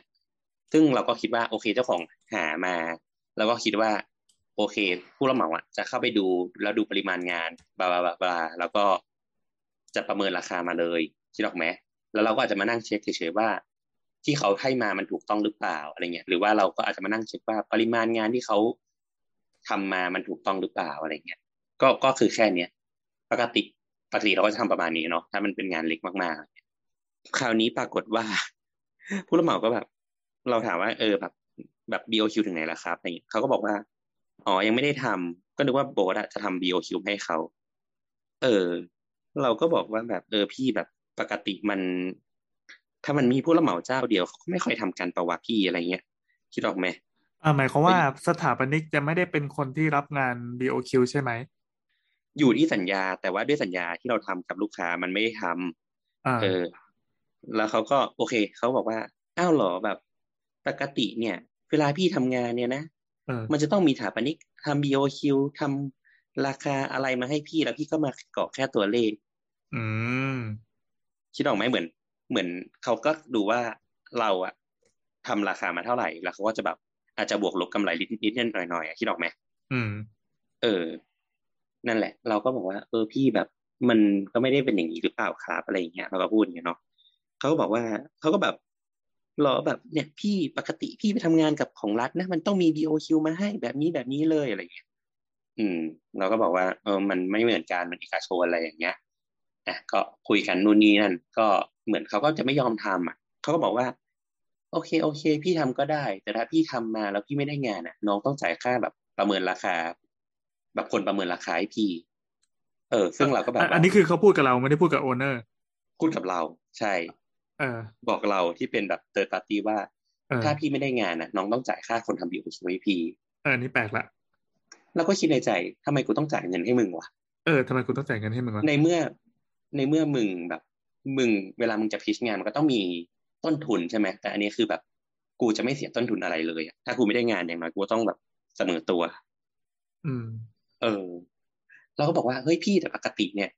[SPEAKER 6] ซึ่งเราก็คิดว่าโอเคเจ้าของหามา แล้วก็คิดว่า โอเค ผู้รับเหมาอะจะเข้าไปดูแล้วดูปริมาณงานบลาบลาบลาแล้วก็ จะประเมินราคามาเลยคิดออกไหมแล้วเราก็อาจจะมานั่งเช็คเฉยๆว่า ที่เขาให้มามันถูกต้องหรือเปล่าอะไรเงี้ยหรือว่าเราก็อาจจะมานั่งเช็คว่าปริมาณงานที่เขาทำมามันถูกต้องหรือเปล่าอะไรเงี้ยก็ก็คือแค่เนี้ยปกติปกติเราก็จะทำประมาณนี้เนาะถ้ามันเป็นงานเล็กมากๆ คราวนี้ปรากฏว่า ผู้รับเหมาก็แบบ เราถามว่า เออแบบแบบ BOQ ถึงไหนแล้วครับอะไรเงี้ยเขาก็บอกว่าอ๋อยังไม่ได้ทำก็นึกว่าโบสจะทำ BOQ ให้เขาเออ เราก็บอกว่าแบบเออพี่แบบปกติมัน ถ้ามันมีผู้รับเหมาเจ้าเดียวเขาก็ไม่ค่อยทำกันประวัติพี่อะไรเงี้ยคิดออกไหม
[SPEAKER 4] อ่าหมายความว่าสถาปนิกจะไม่ได้เป็นคนที่รับงาน BOQ ใช่ไหม
[SPEAKER 6] อยู่ที่สัญญา แต่ว่าด้วยสัญญาที่เราทำกับลูกค้ามันไม่ได้ทำ
[SPEAKER 4] อ่า
[SPEAKER 6] เออ แล้วเขาก็โอเคเขาบอกว่าอ้าวเหรอแบบปกติเนี่ย เวลาพี่ทำงานเนี่ยนะ
[SPEAKER 4] เออ
[SPEAKER 6] มันจะต้องมีสถาปนิกทำ BOQ ทำ ราคาอะไรมาให้พี่แล้วพี่ก็มาเกาะแค่ตัวเลข
[SPEAKER 4] อืม
[SPEAKER 6] คิดออกไหมเหมือน เหมือนเขาก็ดูว่าเราอะทำราคามาเท่าไหร่ แล้วเขาก็จะแบบ อาจจะบวกลบกำไรนิดนิดๆหน่อยหน่อยๆอะคิดออกไหม
[SPEAKER 4] อืม
[SPEAKER 6] เออ นั่นแหละ เราก็บอกว่า เออพี่แบบ มันก็ไม่ได้เป็นอย่างนี้หรือเปล่าครับอะไรอย่างเงี้ยเราก็พูดอย่างเงี้ยเนาะเขาก็บอกว่าเขาก็แบบรอแบบเนี่ยพี่ปกติพี่ไปทำงานกับของรัฐนะมันต้องมี BOQ มาให้แบบนี้แบบนี้เลยอะไรอย่างเงี้ย อืม เราก็บอกว่า เออ มันไม่เหมือนกันมันเอกชนอะไรอย่างเงี้ยอะก็คุยกันนู่นนี่นั่น ก็เหมือนเขาก็จะไม่ยอมทำอะเขาก็บอกว่า โอเค โอเค พี่ทำก็ได้ แต่ถ้าพี่ทำมาแล้วพี่ไม่ได้งานอะ น้องต้องจ่ายค่าแบบประเมินราคา แบบคนประเมินราคาให้พี่ เออ ซึ่งเราก็แบบ
[SPEAKER 4] อัน
[SPEAKER 6] ว่า
[SPEAKER 4] อันนี้คือเขาพูดกับเราไม่ได้พูดกับโอเนอร์
[SPEAKER 6] พูดกับเรา ใช่
[SPEAKER 4] เออ
[SPEAKER 6] บอกเราที่เป็นแบบเตอร์ปาร์ตี้ว่า
[SPEAKER 4] เออ
[SPEAKER 6] ถ้าพี่ไม่ได้งานอะ น้องต้องจ่ายค่าคนทำบีโอคิวให้พี่
[SPEAKER 4] เอออันนี้แปลกละ
[SPEAKER 6] เราก็คิดในใจทำไมกูต้องจ่ายเงินให้มึงวะ
[SPEAKER 4] เออทำไมคุณต้องจ่ายเงินให้มึงวะ
[SPEAKER 6] ในเมื่อในเมื่อมึงแบบ มึงเวลามึงจะพิชงานมันก็ต้องมีต้นทุนใช่ไหมแต่อันนี้คือแบบ กูจะไม่เสียต้นทุนอะไรเลยอะถ้ากูไม่ได้งานอย่างน้อยกูก็ต้องแบบเสมอตัว
[SPEAKER 4] อืม
[SPEAKER 6] เออเราก็บอกว่าเฮ้ยพี่แต่ปกติเนี่ย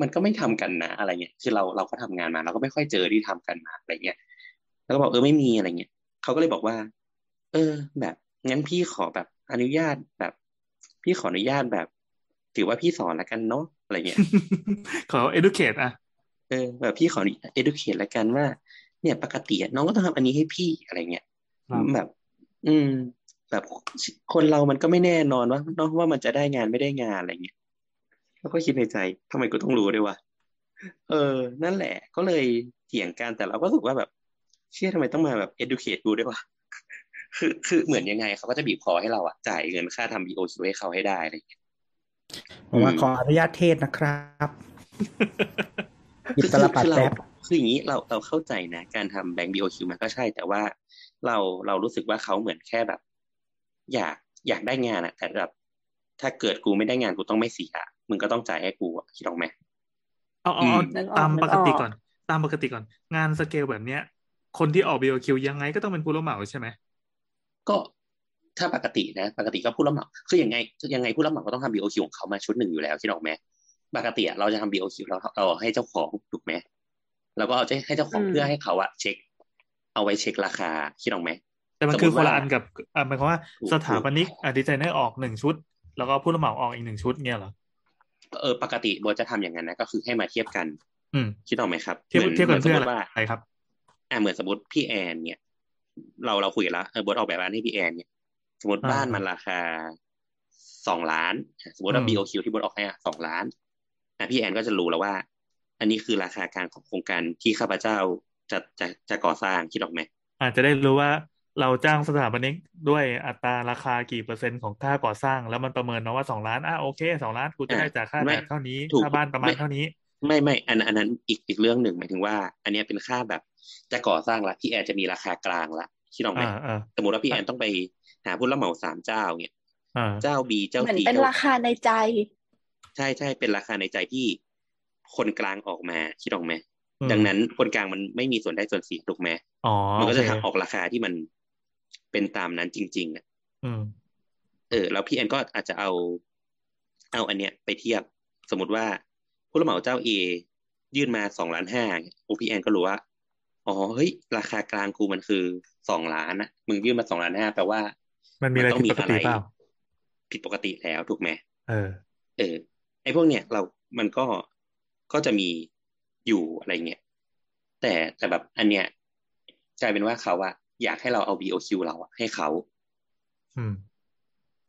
[SPEAKER 6] มันก็ไม่ทำกันนะอะไรเงี้ยคือเราเราก็ทำงานมา เราก็ไม่ค่อยเจอที่ทำกันมาอะไรเงี้ยแล้วก็บอกเออไม่มีอะไรเงี้ยเขาก็เลยบอกว่า เออ แบบงั้นพี่ขอแบบอนุญาตแบบ พี่ขออนุญาตแบบ ถือว่าพี่สอนละกันเนาะอะไรเงี้ย
[SPEAKER 4] ขอ educate อะ
[SPEAKER 6] เออแบบพี่ขอ educate ละกันว่า เนี่ย ปกติอะน้องก็ต้องทำอันนี้ให้พี่อะไรเงี้ย
[SPEAKER 4] ครับ
[SPEAKER 6] แบบ อืม แบบคนเรามันก็ไม่แน่นอนว่าเนาะว่ามันจะได้งานไม่ได้งานอะไรเงี้ยแล้วก็คิดในใจทำไมกูต้องรู้ด้วยวะเออ นั่นแหละ ก็เลยเถียงกันแต่เราก็รู้สึกว่าแบบ เชื่อทำไมต้องมาแบบ educate กูด้วยวะ คือคือเหมือนยังไงเขาก็จะบีบคอให้เราอะจ่ายเงินค่าทำ BOQ ให้เขาให้ได้อะไรเงี้ย
[SPEAKER 2] ผมว่า
[SPEAKER 6] อืม
[SPEAKER 2] ขออนุญาตเทศนะครับหยิบ
[SPEAKER 6] คือ
[SPEAKER 2] ตลับปัด
[SPEAKER 6] คือเรา
[SPEAKER 2] แป๊บ
[SPEAKER 6] คืออย่างนี้เราเราเข้าใจนะ การทำแบงก์ BOQ มันก็ใช่ แต่ว่าเราเรารู้สึกว่าเขาเหมือนแค่แบบ อยากอยากได้งานอะแต่แบบถ้าเกิดกูไม่ได้งานกูต้องไม่เสียมึงก็ต้องจ่ายให้กูอะคิดออกไหม
[SPEAKER 4] เอาเอา
[SPEAKER 6] อื
[SPEAKER 4] เอา
[SPEAKER 6] ม
[SPEAKER 3] นึกออก
[SPEAKER 4] ตาม
[SPEAKER 3] นึก
[SPEAKER 4] ปกติ
[SPEAKER 3] ออก
[SPEAKER 4] ก่อน ตามปกติก่อน งานสเกลแบบเนี้ย คนที่ออก BOQ ยังไงก็ต้องเป็นผู้รับเหมาใช่ไหม
[SPEAKER 6] ก็ถ้าปกตินะ ปกติก็ผู้รับเหมาคือยังไงยังไงผู้รับเหมาก็ต้องทำ BOQ ของเขามาชุดหนึ่งอยู่แล้วคิดออกไหมปกติอะเราจะทำ BOQ เราเราให้เจ้าของถูกไหมแล้วก็เอาให้เจ้าของ
[SPEAKER 3] อืม
[SPEAKER 6] เพื่อให้เขาอะเช็ค เอาไว้เช็คราคาคิดออกไหม
[SPEAKER 4] แต่มัน
[SPEAKER 6] สมมุติ
[SPEAKER 4] คือคนละ
[SPEAKER 6] ว่า
[SPEAKER 4] อันกับอ่าหมายความว่า
[SPEAKER 6] ถูก
[SPEAKER 4] สถาปนิกอะดีไซเนอร์ออกหนึ่งชุด แล้วก็ผู้รับเหมาออกอีกหนึ่งชุดเงี้ยเหรอ
[SPEAKER 6] เออปกติโบทจะทำอย่างนั้นนะก็คือให้มาเทียบกัน
[SPEAKER 4] อืม
[SPEAKER 6] คิดออกไหมครับ
[SPEAKER 4] เทียบ
[SPEAKER 6] หมื
[SPEAKER 4] เทียบกัน
[SPEAKER 6] หมื
[SPEAKER 4] เพื่อ
[SPEAKER 6] สม
[SPEAKER 4] อะ
[SPEAKER 6] มติว่า
[SPEAKER 4] ไรครับ
[SPEAKER 6] อ่าเหมือนสมมติพี่แอนเนี่ย เราเราคุยกันแล้วเออโบทออกแบบร้านให้พี่แอนเนี่ยสมมติ
[SPEAKER 4] อ่า
[SPEAKER 6] บ้านมันราคาสองล้าน สมมติว่า
[SPEAKER 4] อืม
[SPEAKER 6] BOQ ที่โบทออกให้อะสองล้านอะพี่แอนก็จะรู้แล้วว่า อันนี้คือราคากลางของโครงการที่ข้าพเจ้าจะจะจะก่อสร้างคิดออกไหม
[SPEAKER 4] อาจจะได้รู้ว่าเราจ้างสถาปนิกด้วยอัตราราคากี่เปอร์เซ็นต์ของค่าก่อสร้าง แล้วมันประเมินมาว่าสองล้านอะโอเคสองล้านกูจะได้จากค่า
[SPEAKER 6] ไม่
[SPEAKER 4] แบบเท่านี้
[SPEAKER 6] ถูก
[SPEAKER 4] ค่าบ้านประมาณ
[SPEAKER 6] ไม่
[SPEAKER 4] เท่านี้
[SPEAKER 6] ไม่ไม่อันอันนั้นอีกอีกเรื่องหนึ่งหมายถึงว่า อันเนี้ยเป็นค่าแบบ จะก่อสร้างละพี่แอนจะมีราคากลางละคิดออกไหม
[SPEAKER 4] อ่าอ่า
[SPEAKER 6] สมมติว่าพี่แอนต้องไปหาผู้รับเหมาสามเจ้าเนี่ย
[SPEAKER 4] อ่า
[SPEAKER 6] เจ้าบีเจ้า
[SPEAKER 3] เหมือน
[SPEAKER 6] ซี
[SPEAKER 3] เป็น
[SPEAKER 6] เจ้า
[SPEAKER 3] ราคาในใจ
[SPEAKER 6] ใช่ใช่เป็นราคาในใจที่คนกลางออกมาคิดออกไหม
[SPEAKER 4] อืม
[SPEAKER 6] ดังนั้นคนกลางมันไม่มีส่วนได้ส่วนเสียถูกไหม
[SPEAKER 4] อ๋อ
[SPEAKER 6] มันก็จะ
[SPEAKER 4] โอเค
[SPEAKER 6] ออกราคาที่มันเป็นตามนั้นจริง ๆอะ
[SPEAKER 4] อืม
[SPEAKER 6] เออ แล้วพี่แอนก็อาจจะเอา เอาอันเนี้ยไปเทียบ สมมติว่าผู้รับเหมาเจ้าเอยื่นมาสองล้านห้าโอพี่แอนก็รู้ว่า อ๋อเฮ้ย ราคากลางกูมันคือสองล้านนะมึงยื่นมาสองล้านห้าแปลว่า
[SPEAKER 4] มันมีอะไร
[SPEAKER 6] ต้อง
[SPEAKER 4] ผิดปกติเปล่า
[SPEAKER 6] ผิดปกติแล้วถูกไหม
[SPEAKER 4] เออ
[SPEAKER 6] เออไอ้พวกเนี้ยเรามันก็ก็จะมีอยู่อะไรเงี้ยแต่แต่แบบอันเนี้ยกลายเป็นว่าเขาอะอยากให้เราเอา BOQ เราอะให้เขา
[SPEAKER 4] อืม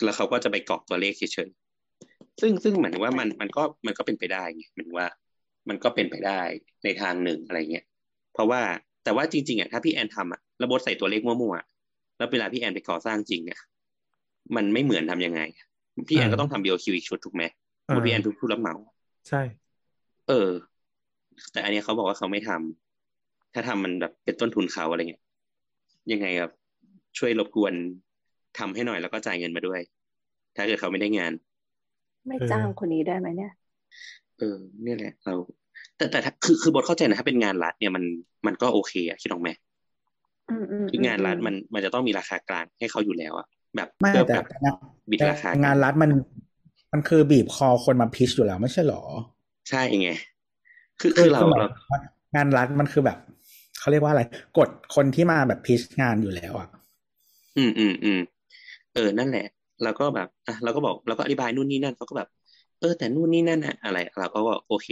[SPEAKER 6] แล้วเขาก็จะไปกรอกตัวเลขเฉยๆซึ่งซึ่งหมายถึงว่ามันมันก็มันก็เป็นไปได้ไงหมายถึงว่า มันก็เป็นไปได้ในทางหนึ่งอะไรเงี้ยเพราะว่า แต่ว่าจริงๆอะถ้าพี่แอนทำอะระบบใส่ตัวเลขมั่วๆอะแล้วเวลาพี่แอนไปก่อสร้างจริงเนี่ยมันไม่เหมือนทำยังไง พี่แอน
[SPEAKER 4] เออ
[SPEAKER 6] ก็ต้องทำ BOQ อีกชุดถูกไหม
[SPEAKER 4] เออ
[SPEAKER 6] พี่แอนทุกผู้รับเหมา
[SPEAKER 4] ใช่
[SPEAKER 6] เออ แต่อันเนี้ยเขาบอกว่าเขาไม่ทำถ้าทำมันแบบเป็นต้นทุนเขาอะไรเงี้ยยังไงครับ ช่วยรบกวนทำให้หน่อยแล้วก็จ่ายเงินมาด้วย ถ้าเกิดเขาไม่ได้งาน
[SPEAKER 3] ไม่จ้างคนนี้ได้ไหมเนี่ย
[SPEAKER 6] เออเนี่ยแหละ เรา แต่แต่ถ้าคือคือบทเข้าใจนะถ้าเป็นงานรัฐเนี่ยมันมันก็โอเคอะคิดออกไหม
[SPEAKER 3] อืมอืม
[SPEAKER 6] คืองานรัฐมันมันจะต้องมีราคากลางให้เขาอยู่แล้วอะแบบ
[SPEAKER 2] ไม่
[SPEAKER 6] เพื่อ
[SPEAKER 2] แต่
[SPEAKER 6] แบบ
[SPEAKER 2] แต่งาน
[SPEAKER 6] บิดราคา
[SPEAKER 2] แต่งานรัฐมัน มันคือบีบคอคนมาพิชอยู่แล้วไม่ใช่หรอ
[SPEAKER 6] ใช่ไงคือคือเรา
[SPEAKER 2] หมย
[SPEAKER 6] เรา
[SPEAKER 2] ถึงว่างานรัฐมันคือแบบเขาเรียกว่าอะไร กดคนที่มาแบบพิชงานอยู่แล้วอะ
[SPEAKER 6] อืมอืมอืมเออนั่นแหละแล้วก็แบบอะเราก็บอกเราก็อธิบายนู่นนี่นั่นเขาก็แบบ เออแต่นู่นนี่นั่นอะอะไร เราก็บอกโอเค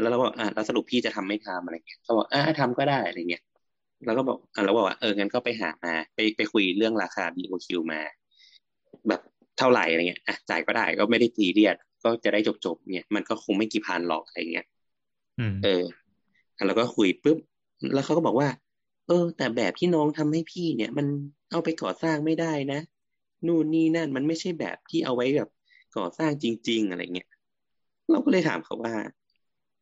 [SPEAKER 6] แล้วเราก็บอกอะแล้วสรุปพี่จะทำไม่ทำอะไรเงี้ยเขาบอกอะทำก็ได้อะไรเงี้ยเราก็บอกอะเราบอกว่าเอองั้นก็ไปหามา ไปไปคุยเรื่องราคา BOQ มา แบบเท่าไหร่อะไรเงี้ยอะจ่ายก็ได้ก็ไม่ได้ตีเรียดก็จะได้จบจบๆเนี่ยมันก็คงไม่กี่พันหรอกอะไรเงี้ย
[SPEAKER 4] อืม
[SPEAKER 6] เออแล้วก็คุยปุ๊บแล้วเขาก็บอกว่า เออ แต่แบบที่น้องทำให้พี่เนี่ย มันเอาไปก่อสร้างไม่ได้นะนู่นนี่นั่นมันไม่ใช่แบบที่เอาไว้แบบก่อสร้างจริง ๆ อะไรเงี้ยเราก็เลยถามเขาว่า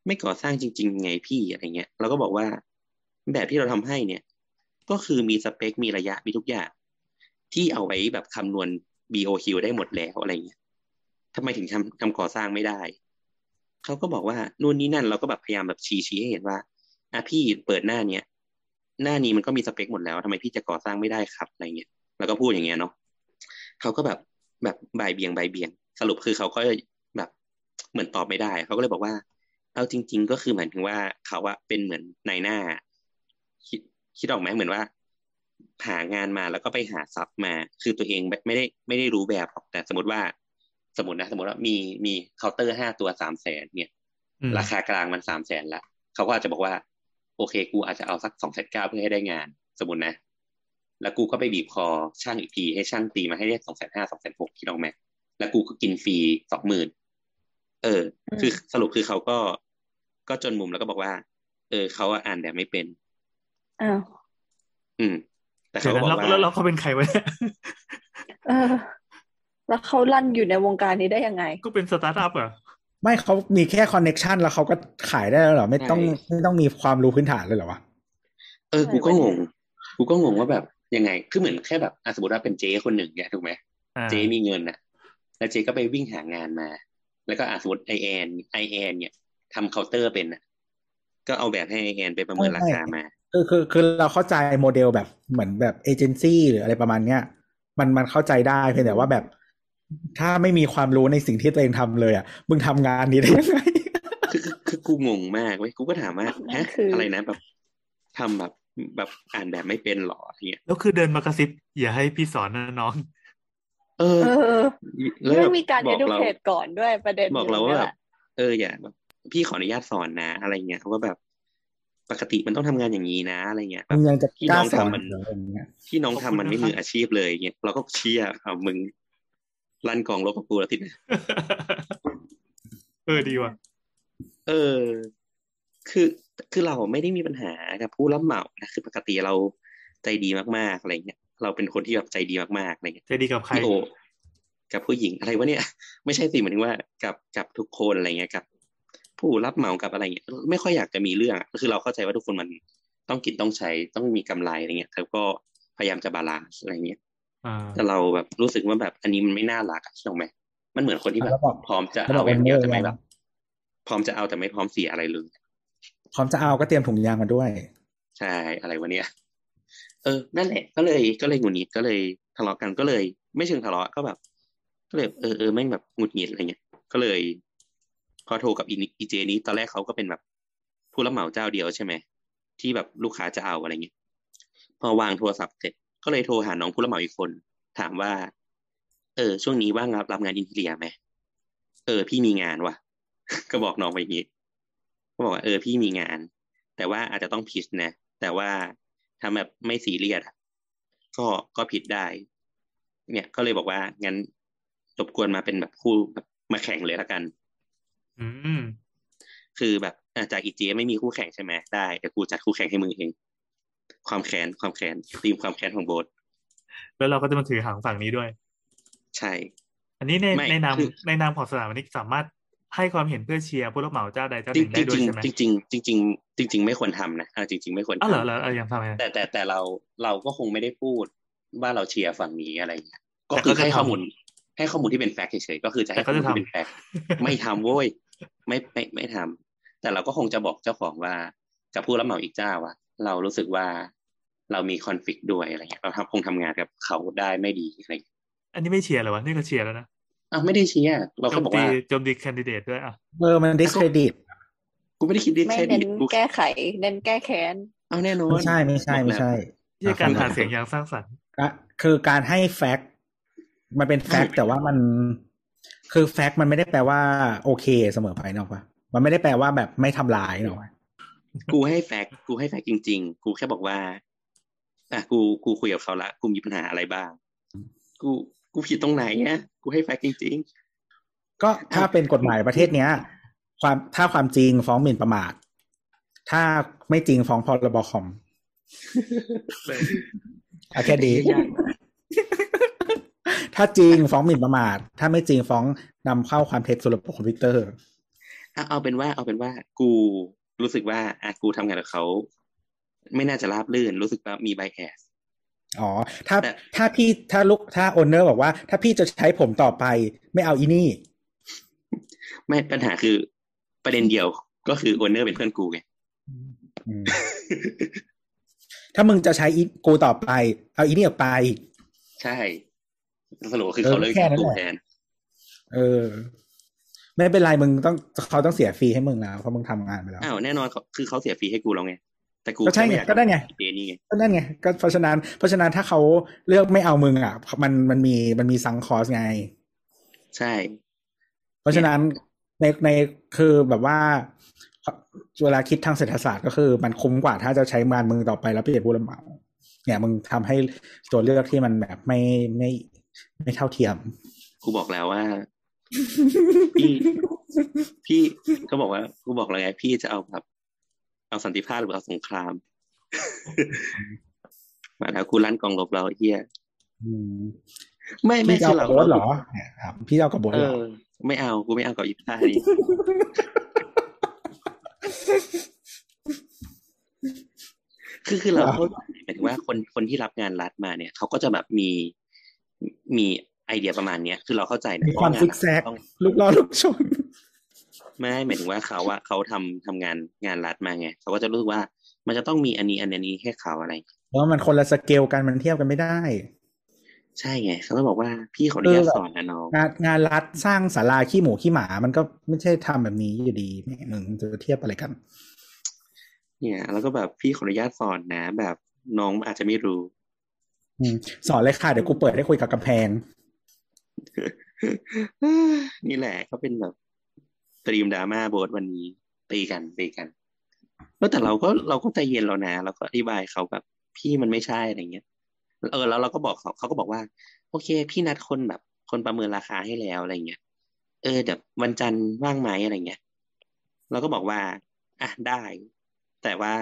[SPEAKER 6] ไม่ก่อสร้างจริง ๆ ไงพี่อะไรเงี้ยเราก็บอกว่า แบบที่เราทำให้เนี่ย ก็คือมีสเปค มีระยะมีทุกอย่าง ที่เอาไว้แบบคำนวณ BOQ ได้หมดแล้วอะไรเงี้ยทำไมถึงทำทำก่อสร้างไม่ได้เขาก็บอกว่านู่นนี่นั่นเราก็แบบพยายามแบบชี้ชี้ให้เห็นว่าอะพี่เปิดหน้าเนี้ยหน้านี้มันก็มีสเปคหมดแล้วทำไมพี่จะก่อสร้างไม่ได้ครับอะไรเงี้ยแล้วก็พูดอย่างเงี้ยเนาะเขาก็แบบแบบบ่ายเบียงบ่ายเบียง สรุปคือเขาก็แบบเหมือนตอบไม่ได้เขาก็เลยบอกว่า เอาจริง ๆ ก็คือหมายถึงว่าเขาอะเป็นเหมือนนายหน้า คิดคิดออกไหมเหมือนว่าหางานมาแล้วก็ไปหาซับมา คือตัวเองไม่ได้ไม่ได้รู้แบบหรอกแต่สมมติว่า สมมตินะสมมติว่ามีมีเคาน์เตอร์ห้าตัวสามแสนเนี่ย
[SPEAKER 4] อืม
[SPEAKER 6] ราคากลางมันสามแสนละเขาก็อาจจะบอกว่า โอเค กูอาจจะเอาสักสองแสนเก้าเพื่อให้ได้งาน สมมตินะ แล้วกูก็ไปบีบคอช่างอีกทีให้ช่างตีมาให้ได้สองแสนห้าสองแสนหกคิดออกไหมแล้วกูก็กินฟรีสองหมื่นเออ คือสรุปคือเขาก็ ก็จนมุมแล้วก็บอกว่า เออเขาอะอ่านแบบไม่เป็น
[SPEAKER 3] อ้าว
[SPEAKER 6] อืม แต่
[SPEAKER 4] เดี๋ย
[SPEAKER 6] เขา
[SPEAKER 4] ว
[SPEAKER 6] ก็
[SPEAKER 4] นั้
[SPEAKER 6] บ
[SPEAKER 4] น
[SPEAKER 6] อก
[SPEAKER 4] แล้ว
[SPEAKER 6] ว่า
[SPEAKER 4] แล้วแล้วเขาเป็นใครวะเนี่ย
[SPEAKER 3] เออ แล้วเขาลั่นอยู่ในวงการนี้ได้ยังไง
[SPEAKER 4] ก็เป็นสตาร์ทอัพเหรอ
[SPEAKER 2] ไม่เขามีแค่ connection แล้วเขาก็ขายได้แล้วเหรอ ไม่ต้องไม่ต้องมีความรู้พื้นฐานเลยเหรอวะ
[SPEAKER 6] เออกูก็
[SPEAKER 3] อะไร
[SPEAKER 6] ง
[SPEAKER 3] วะ
[SPEAKER 6] งกูก็งงว่าแบบยังไง คือเหมือนแค่แบบอะสมมติว่าเป็นเจ๊คนหนึ่งเนี่ยถูกไหม
[SPEAKER 4] อ่า
[SPEAKER 6] เจ๊มีเงินน่ะแล้วเจ๊ก็ไปวิ่งหางานมา แล้วก็อะสมมติไอแอนไอแอนเนี่ย ทำเคาน์เตอร์เป็นน่ะก็เอาแบบให้ไอแอนไปประเมินราคามา
[SPEAKER 2] คือคือคือเราเข้าใจโมเดลแบบเหมือนแบบเอเจนซี่หรืออะไรประมาณเนี้ยมันมันเข้าใจได้เพียงแต่ว่าแบบ ถ้าไม่มีความรู้ในสิ่งที่ตัวเองทำเลยอะมึงทำงานนี้ได้ยังไง
[SPEAKER 6] คือคือคือกูงงมากเว้ยกูก็ถามว่า
[SPEAKER 3] นั่
[SPEAKER 6] ฮะ
[SPEAKER 3] นคืออ
[SPEAKER 6] อะไรนะแบบทำแบบแบบอ่านแบบไม่เป็นหรออะไรเงี้ย
[SPEAKER 4] แล้วคือเดินมากระซิบอย่าให้พี่สอนนะน้อง
[SPEAKER 6] เออ
[SPEAKER 3] เออ
[SPEAKER 6] แล้วแบ
[SPEAKER 3] ไม่
[SPEAKER 6] บ
[SPEAKER 3] มีการ
[SPEAKER 6] บอ
[SPEAKER 3] educate
[SPEAKER 6] เรา
[SPEAKER 3] ก่อนด้วยประเด็น
[SPEAKER 6] บอกเรา
[SPEAKER 3] ยู่
[SPEAKER 6] ว่า
[SPEAKER 3] นี่ย
[SPEAKER 6] แบ
[SPEAKER 3] แห
[SPEAKER 6] บ
[SPEAKER 3] ละ
[SPEAKER 6] เอออย่าแบบ พี่ขออนุญาตสอนนะอะไรเงี้ยเขาก็แบบปกติมันต้องทำงานอย่างนี้นะอะไรเงี้ยแบ
[SPEAKER 2] มึ
[SPEAKER 6] บ
[SPEAKER 2] งยังจะ
[SPEAKER 6] ที่
[SPEAKER 2] กล้า
[SPEAKER 6] น้อง
[SPEAKER 2] สอน
[SPEAKER 6] ทำมัน
[SPEAKER 2] เหรออะไรอย่างเงี้ย
[SPEAKER 6] ที่น้อง
[SPEAKER 4] ขอบ
[SPEAKER 6] ทำ
[SPEAKER 4] คุณ
[SPEAKER 6] มันไม่
[SPEAKER 4] นะครับ
[SPEAKER 6] มืออาชีพเลยเงี้ยเราก็เชียร์เอามึงลั่นกองลบกับกูแล้วทีนี้
[SPEAKER 4] เออดีว่ะ
[SPEAKER 6] เออ คือคือเราไม่ได้มีปัญหากับผู้รับเหมานะคือปกติเราใจดีมากๆอะไรเงี้ยเราเป็นคนที่แบบใจดีมากๆอะไรเงี้ย
[SPEAKER 4] ใจดีกับใคร
[SPEAKER 6] พี่โอกับผู้หญิงอะไรวะเนี่ย ไม่ใช่สิหมายถึงว่ากับกับทุกคนอะไรเงี้ยกับ ผู้รับเหมากับอะไรเงี้ยไม่ค่อยอยากจะมีเรื่องอะคือเราเข้าใจว่าทุกคนมันต้องกินต้องใช้ต้องมีกำไรอะไรเงี้ยแล้วก็พยายามจะ balance อะไรเงี้ย
[SPEAKER 4] อ่า
[SPEAKER 6] แต่เราแบบรู้สึกว่าแบบอันนี้มันไม่น่ารักอะใช่ไหมมันเหมือนคนที่แบ
[SPEAKER 2] แล้
[SPEAKER 6] บ
[SPEAKER 2] วบอก
[SPEAKER 6] พร้อมจะ
[SPEAKER 2] แล้วบ
[SPEAKER 6] เอา
[SPEAKER 2] อก
[SPEAKER 6] อย่างเดียว
[SPEAKER 2] เออ
[SPEAKER 6] แต่ไม่
[SPEAKER 2] ว่า
[SPEAKER 6] แบบพร้อมจะเอาแต่ไม่พร้อมเสียอะไรเลย
[SPEAKER 2] พร้อมจะเอาก็เตรียมถุงยางมาด้วย
[SPEAKER 6] ใช่อะไรวะเนี่ยเออนั่นแหละ ก็เลยก็เลยหงุดหงิดก็เลยทะเลาะกันก็เลย ไม่เชิงทะเลาะก็แบบ ก็เลยเออเออแม่งแบบหงุดหงิดอะไรเงี้ยก็เลย พอโทรกับอีเจนี้ตอนแรกเขาก็เป็นแบบผู้รับเหมาเจ้าเดียวใช่ไหมที่แบบลูกค้าจะเอาอะไรเงี้ยพอวางโทรศัพท์เสร็จก็เลยโทรหาน้องผู้รับเหมาอีกคน ถามว่า เออ ช่วงนี้ว่างรับรับงานอินทีเรียไหมเออ พี่มีงานว่ะ ก็บอกน้องไปอย่างงี้ก็บอกว่าเออพี่มีงาน แต่ว่าอาจจะต้องผิดนะ แต่ว่าทำแบบไม่ซีเรียสอะก็ก็ผิดได้ เนี่ยก็เลยบอกว่างั้นรบกวนมาเป็นแบบคู่แบบมาแข่งเลยละกัน
[SPEAKER 4] อืม
[SPEAKER 6] คือแบบอะจากอีเจไม่มีคู่แข่งใช่ไหมได้เดี๋ยวกูจัดคู่แข่งให้มึงเอง ความแค้นความแค้นทีมความแค้นของโบส
[SPEAKER 4] แล้วเราก็จะมาถือหางฝั่งนี้ด้วย
[SPEAKER 6] ใช่
[SPEAKER 4] อันนี้ใน
[SPEAKER 6] ไม่
[SPEAKER 4] ในนาม
[SPEAKER 6] คือ
[SPEAKER 4] ในนามของสถาปนิกสามารถให้ความเห็นเพื่อเชียร์ผู้รับเหมาเจ้าใดเจ้าห
[SPEAKER 6] จริ
[SPEAKER 4] นึ่
[SPEAKER 6] ง
[SPEAKER 4] งได้ด้วย
[SPEAKER 6] จริง
[SPEAKER 4] ใช่ไหม
[SPEAKER 6] จริงจริงจริงๆจริงๆไม่ควรทำนะอ่าจริง ๆ ไม่ควร
[SPEAKER 4] อ้าวเหรอ
[SPEAKER 6] ทำ
[SPEAKER 4] เหรอเออยังทำไม
[SPEAKER 6] แต่แต่แต่เราเราก็คงไม่ได้พูดว่าเราเชียร์ฝั่งนี้อะไรเงี้ยก็
[SPEAKER 4] แต่
[SPEAKER 6] คือ
[SPEAKER 4] ก็จะ
[SPEAKER 6] ให้ข้อ
[SPEAKER 4] ทำ
[SPEAKER 6] มูลให้ข้อมูลที่เป็น fact เฉยๆก็คือจะให้
[SPEAKER 4] แต่
[SPEAKER 6] ข้
[SPEAKER 4] ก็
[SPEAKER 6] อมูล
[SPEAKER 4] จะ
[SPEAKER 6] ที่
[SPEAKER 4] ทำ
[SPEAKER 6] เป็น fact ไม่ทำโว้ย ไม่ไม่ไม่ทำแต่เราก็คงจะบอกเจ้าของว่า กับผู้รับเหมาอีกเจ้าว่าเรารู้สึกว่าเรามี conflict ด้วยอะไรเงี้ยเราทำคงทำงานกับเขาได้ไม่ดีอะไรเงี้ย
[SPEAKER 4] อันนี้ไม่เชียร์เลยวะนี่ก็เชียร์แล้วนะ
[SPEAKER 6] อ้าวไม่ได้เชียร์เรา
[SPEAKER 4] โจ
[SPEAKER 6] แค่
[SPEAKER 4] ม
[SPEAKER 6] บอก
[SPEAKER 4] ตี
[SPEAKER 6] ว่า
[SPEAKER 4] โจมตี candidate ด้วยอะ
[SPEAKER 2] เออมัน discredit
[SPEAKER 6] กูไม่ได้คิดดิส
[SPEAKER 3] ไม่
[SPEAKER 6] แค่
[SPEAKER 3] เน้
[SPEAKER 6] ดิ
[SPEAKER 3] น
[SPEAKER 6] กู
[SPEAKER 3] แก้ไขเน้นแก้แค้น
[SPEAKER 6] เอาแน่นอน
[SPEAKER 2] ไม่ใช่ไม่ใช่ไม่ใช่
[SPEAKER 4] ที่การหาเสียงอย่างสร้างสรรค์
[SPEAKER 2] ก็คือการให้แฟกต์มันเป็นแฟกต์แต่ว่ามัน คือแฟกต์มันไม่ได้แปลว่าโอเคเสมอไปเนอะปะมันไม่ได้แปลว่าแบบไม่ทำลายเนอะ
[SPEAKER 6] กูให้แฟกต์กูให้แฟกต์จริง ๆ กูแค่บอกว่าอะกูกูคุยกับเขาละกูมีปัญหาอะไรบ้าง กูกูผิดตรงไหนเนี่ยกูให้แฟกต์จริง
[SPEAKER 2] ก็ถ้าเป็นกฎหมายประเทศเนี้ย ความถ้าความจริงฟ้องหมิ่นประมาทถ้าไม่จริงฟ้องพรบ.คอมอะแค่ดี ถ้าจริงฟ้องหมิ่นประมาท ถ้าไม่จริงฟ้องนำเข้าความเท็จสู่ระบบคอมพิวเตอร์
[SPEAKER 6] ๆอะเอาเป็นว่าเอาเป็นว่ากูรู้สึกว่าอะกูทำงานกับเขาไม่น่าจะราบรื่น รู้สึกว่ามี biasอ๋
[SPEAKER 2] อ ถ้า
[SPEAKER 6] แต่
[SPEAKER 2] ถ้าพี่ถ้าลูกถ้า owner บอกว่า ถ้าพี่จะใช้ผมต่อไป ไม่เอาอีนี่
[SPEAKER 6] ไม่ปัญหาคือประเด็นเดียวก็คือโอนเนอร์เป็นเพื่อนกูไง
[SPEAKER 2] อืมถ้ามึงจะใช้อีกูต่อไป เอาอีนี่ออกไป
[SPEAKER 6] ใช่ สรุปคือ
[SPEAKER 2] เออ
[SPEAKER 6] เขาเลิก
[SPEAKER 2] แค่
[SPEAKER 6] จาก
[SPEAKER 2] นั้น
[SPEAKER 6] กู
[SPEAKER 2] แหละ
[SPEAKER 6] แทน
[SPEAKER 2] เออ ไม่เป็นไรมึงต้องเขาต้องเสียฟรีให้มึงแล้วเพราะมึงทำงานไปแล้ว
[SPEAKER 6] อ้าวแน่นอนเขาคือเขาเสียฟรีให้กูแล้วไงแต่กู
[SPEAKER 2] ก็ใช่ไง
[SPEAKER 6] แค่ม่อยา
[SPEAKER 2] ก็ได้ไง
[SPEAKER 6] เดนี่ไง
[SPEAKER 2] ก็นั่นไงก็เพราะฉะนั้นเพราะฉะนั้นถ้าเขาเลือกไม่เอามึงอะ มันมันมีมันมีซังคอสไง
[SPEAKER 6] ใช่
[SPEAKER 2] เพราะฉะนั้นในในคือแบบว่าเวลาคิดทางเศรษฐศาสตร์ก็คือมันคุ้มกว่าถ้าจะใช้งานมึงต่อไปแล้วเปลี่ยนผู้รับเหมา เนี่ยมึงทำให้ตัวเลือกที่มันแบบไม่ไม่ ไม่เท่าเทียม
[SPEAKER 6] กูบอกแล้วว่า พี่พี่ก็บอกว่ากูบอกแล้วไงพี่จะเอาแบบเอาสันติภาพหรือเอาสงคราม มาแล้วกูลั่นกองรบเราไอ้เฮีย
[SPEAKER 2] อืม
[SPEAKER 6] ไม่ไม่
[SPEAKER 2] พี่จะเอา
[SPEAKER 6] ใช่
[SPEAKER 2] กับโบสเหรอเนี่ยครับ พี่จะเอากับโบส
[SPEAKER 6] เอ
[SPEAKER 2] เหรอ
[SPEAKER 6] อไม่เอากูไม่เอากับอีท่านี้คือคือเราเข้าใจหมายถึงว่าคนคนที่รับงานรัฐมาเนี่ยเขาก็จะแบบมี มีไอเดียประมาณเนี้ยคือเราเข้าใจนะ
[SPEAKER 2] มีความ
[SPEAKER 6] เพ
[SPEAKER 2] ซิ
[SPEAKER 6] ระ
[SPEAKER 2] ก
[SPEAKER 6] งน
[SPEAKER 2] แซก
[SPEAKER 6] ต้อง
[SPEAKER 2] ลูกล้อลูกชน
[SPEAKER 6] ไม่หมายถึงว่าเขาอะเขาทำทำงานงานรัฐมาไงเขาก็จะรู้สึกว่า มันจะต้องมีอันนี้อันนี้ให้เขาอะไร
[SPEAKER 2] เพราะว่ามันคนละสเกลกันมันเทียบกันไม่ได้
[SPEAKER 6] ใช่ไงเขาก็บอกว่าพี่ขออนุญาต
[SPEAKER 2] เออแบบ
[SPEAKER 6] สอนนะน้อง
[SPEAKER 2] งานงานรัฐสร้างศาลาขี้หมูขี้หมา มันก็ไม่ใช่ทำแบบนี้อยู่ดีแหม่มึงจะเทียบอะไรกัน
[SPEAKER 6] เนี่ย แล้วก็แบบพี่ขออนุญาตสอนนะ แบบน้องอาจจะไม่รู้
[SPEAKER 2] อืม สอนเลยค่ะ เดี๋ยวกูเปิดให้คุยกับกำแพง
[SPEAKER 6] นี่แหละก็เป็นแบบตรีมดราม่าโบสวันนี้ ตีกันตีกันแล้วแต่เราก็เราก็ใจเย็นแล้วนะเราก็อธิบายเขาแบบพี่มันไม่ใช่อะไรเงี้ยเออแล้วเราก็บอกเขาเขาก็บอกว่า โอเค พี่นัดคนแบบ คนประเมินราคาให้แล้วอะไรเงี้ยเออเดี๋ยววันจันทร์ว่างไหมอะไรเงี้ยเราก็บอกว่า อะได้ แต่ว่า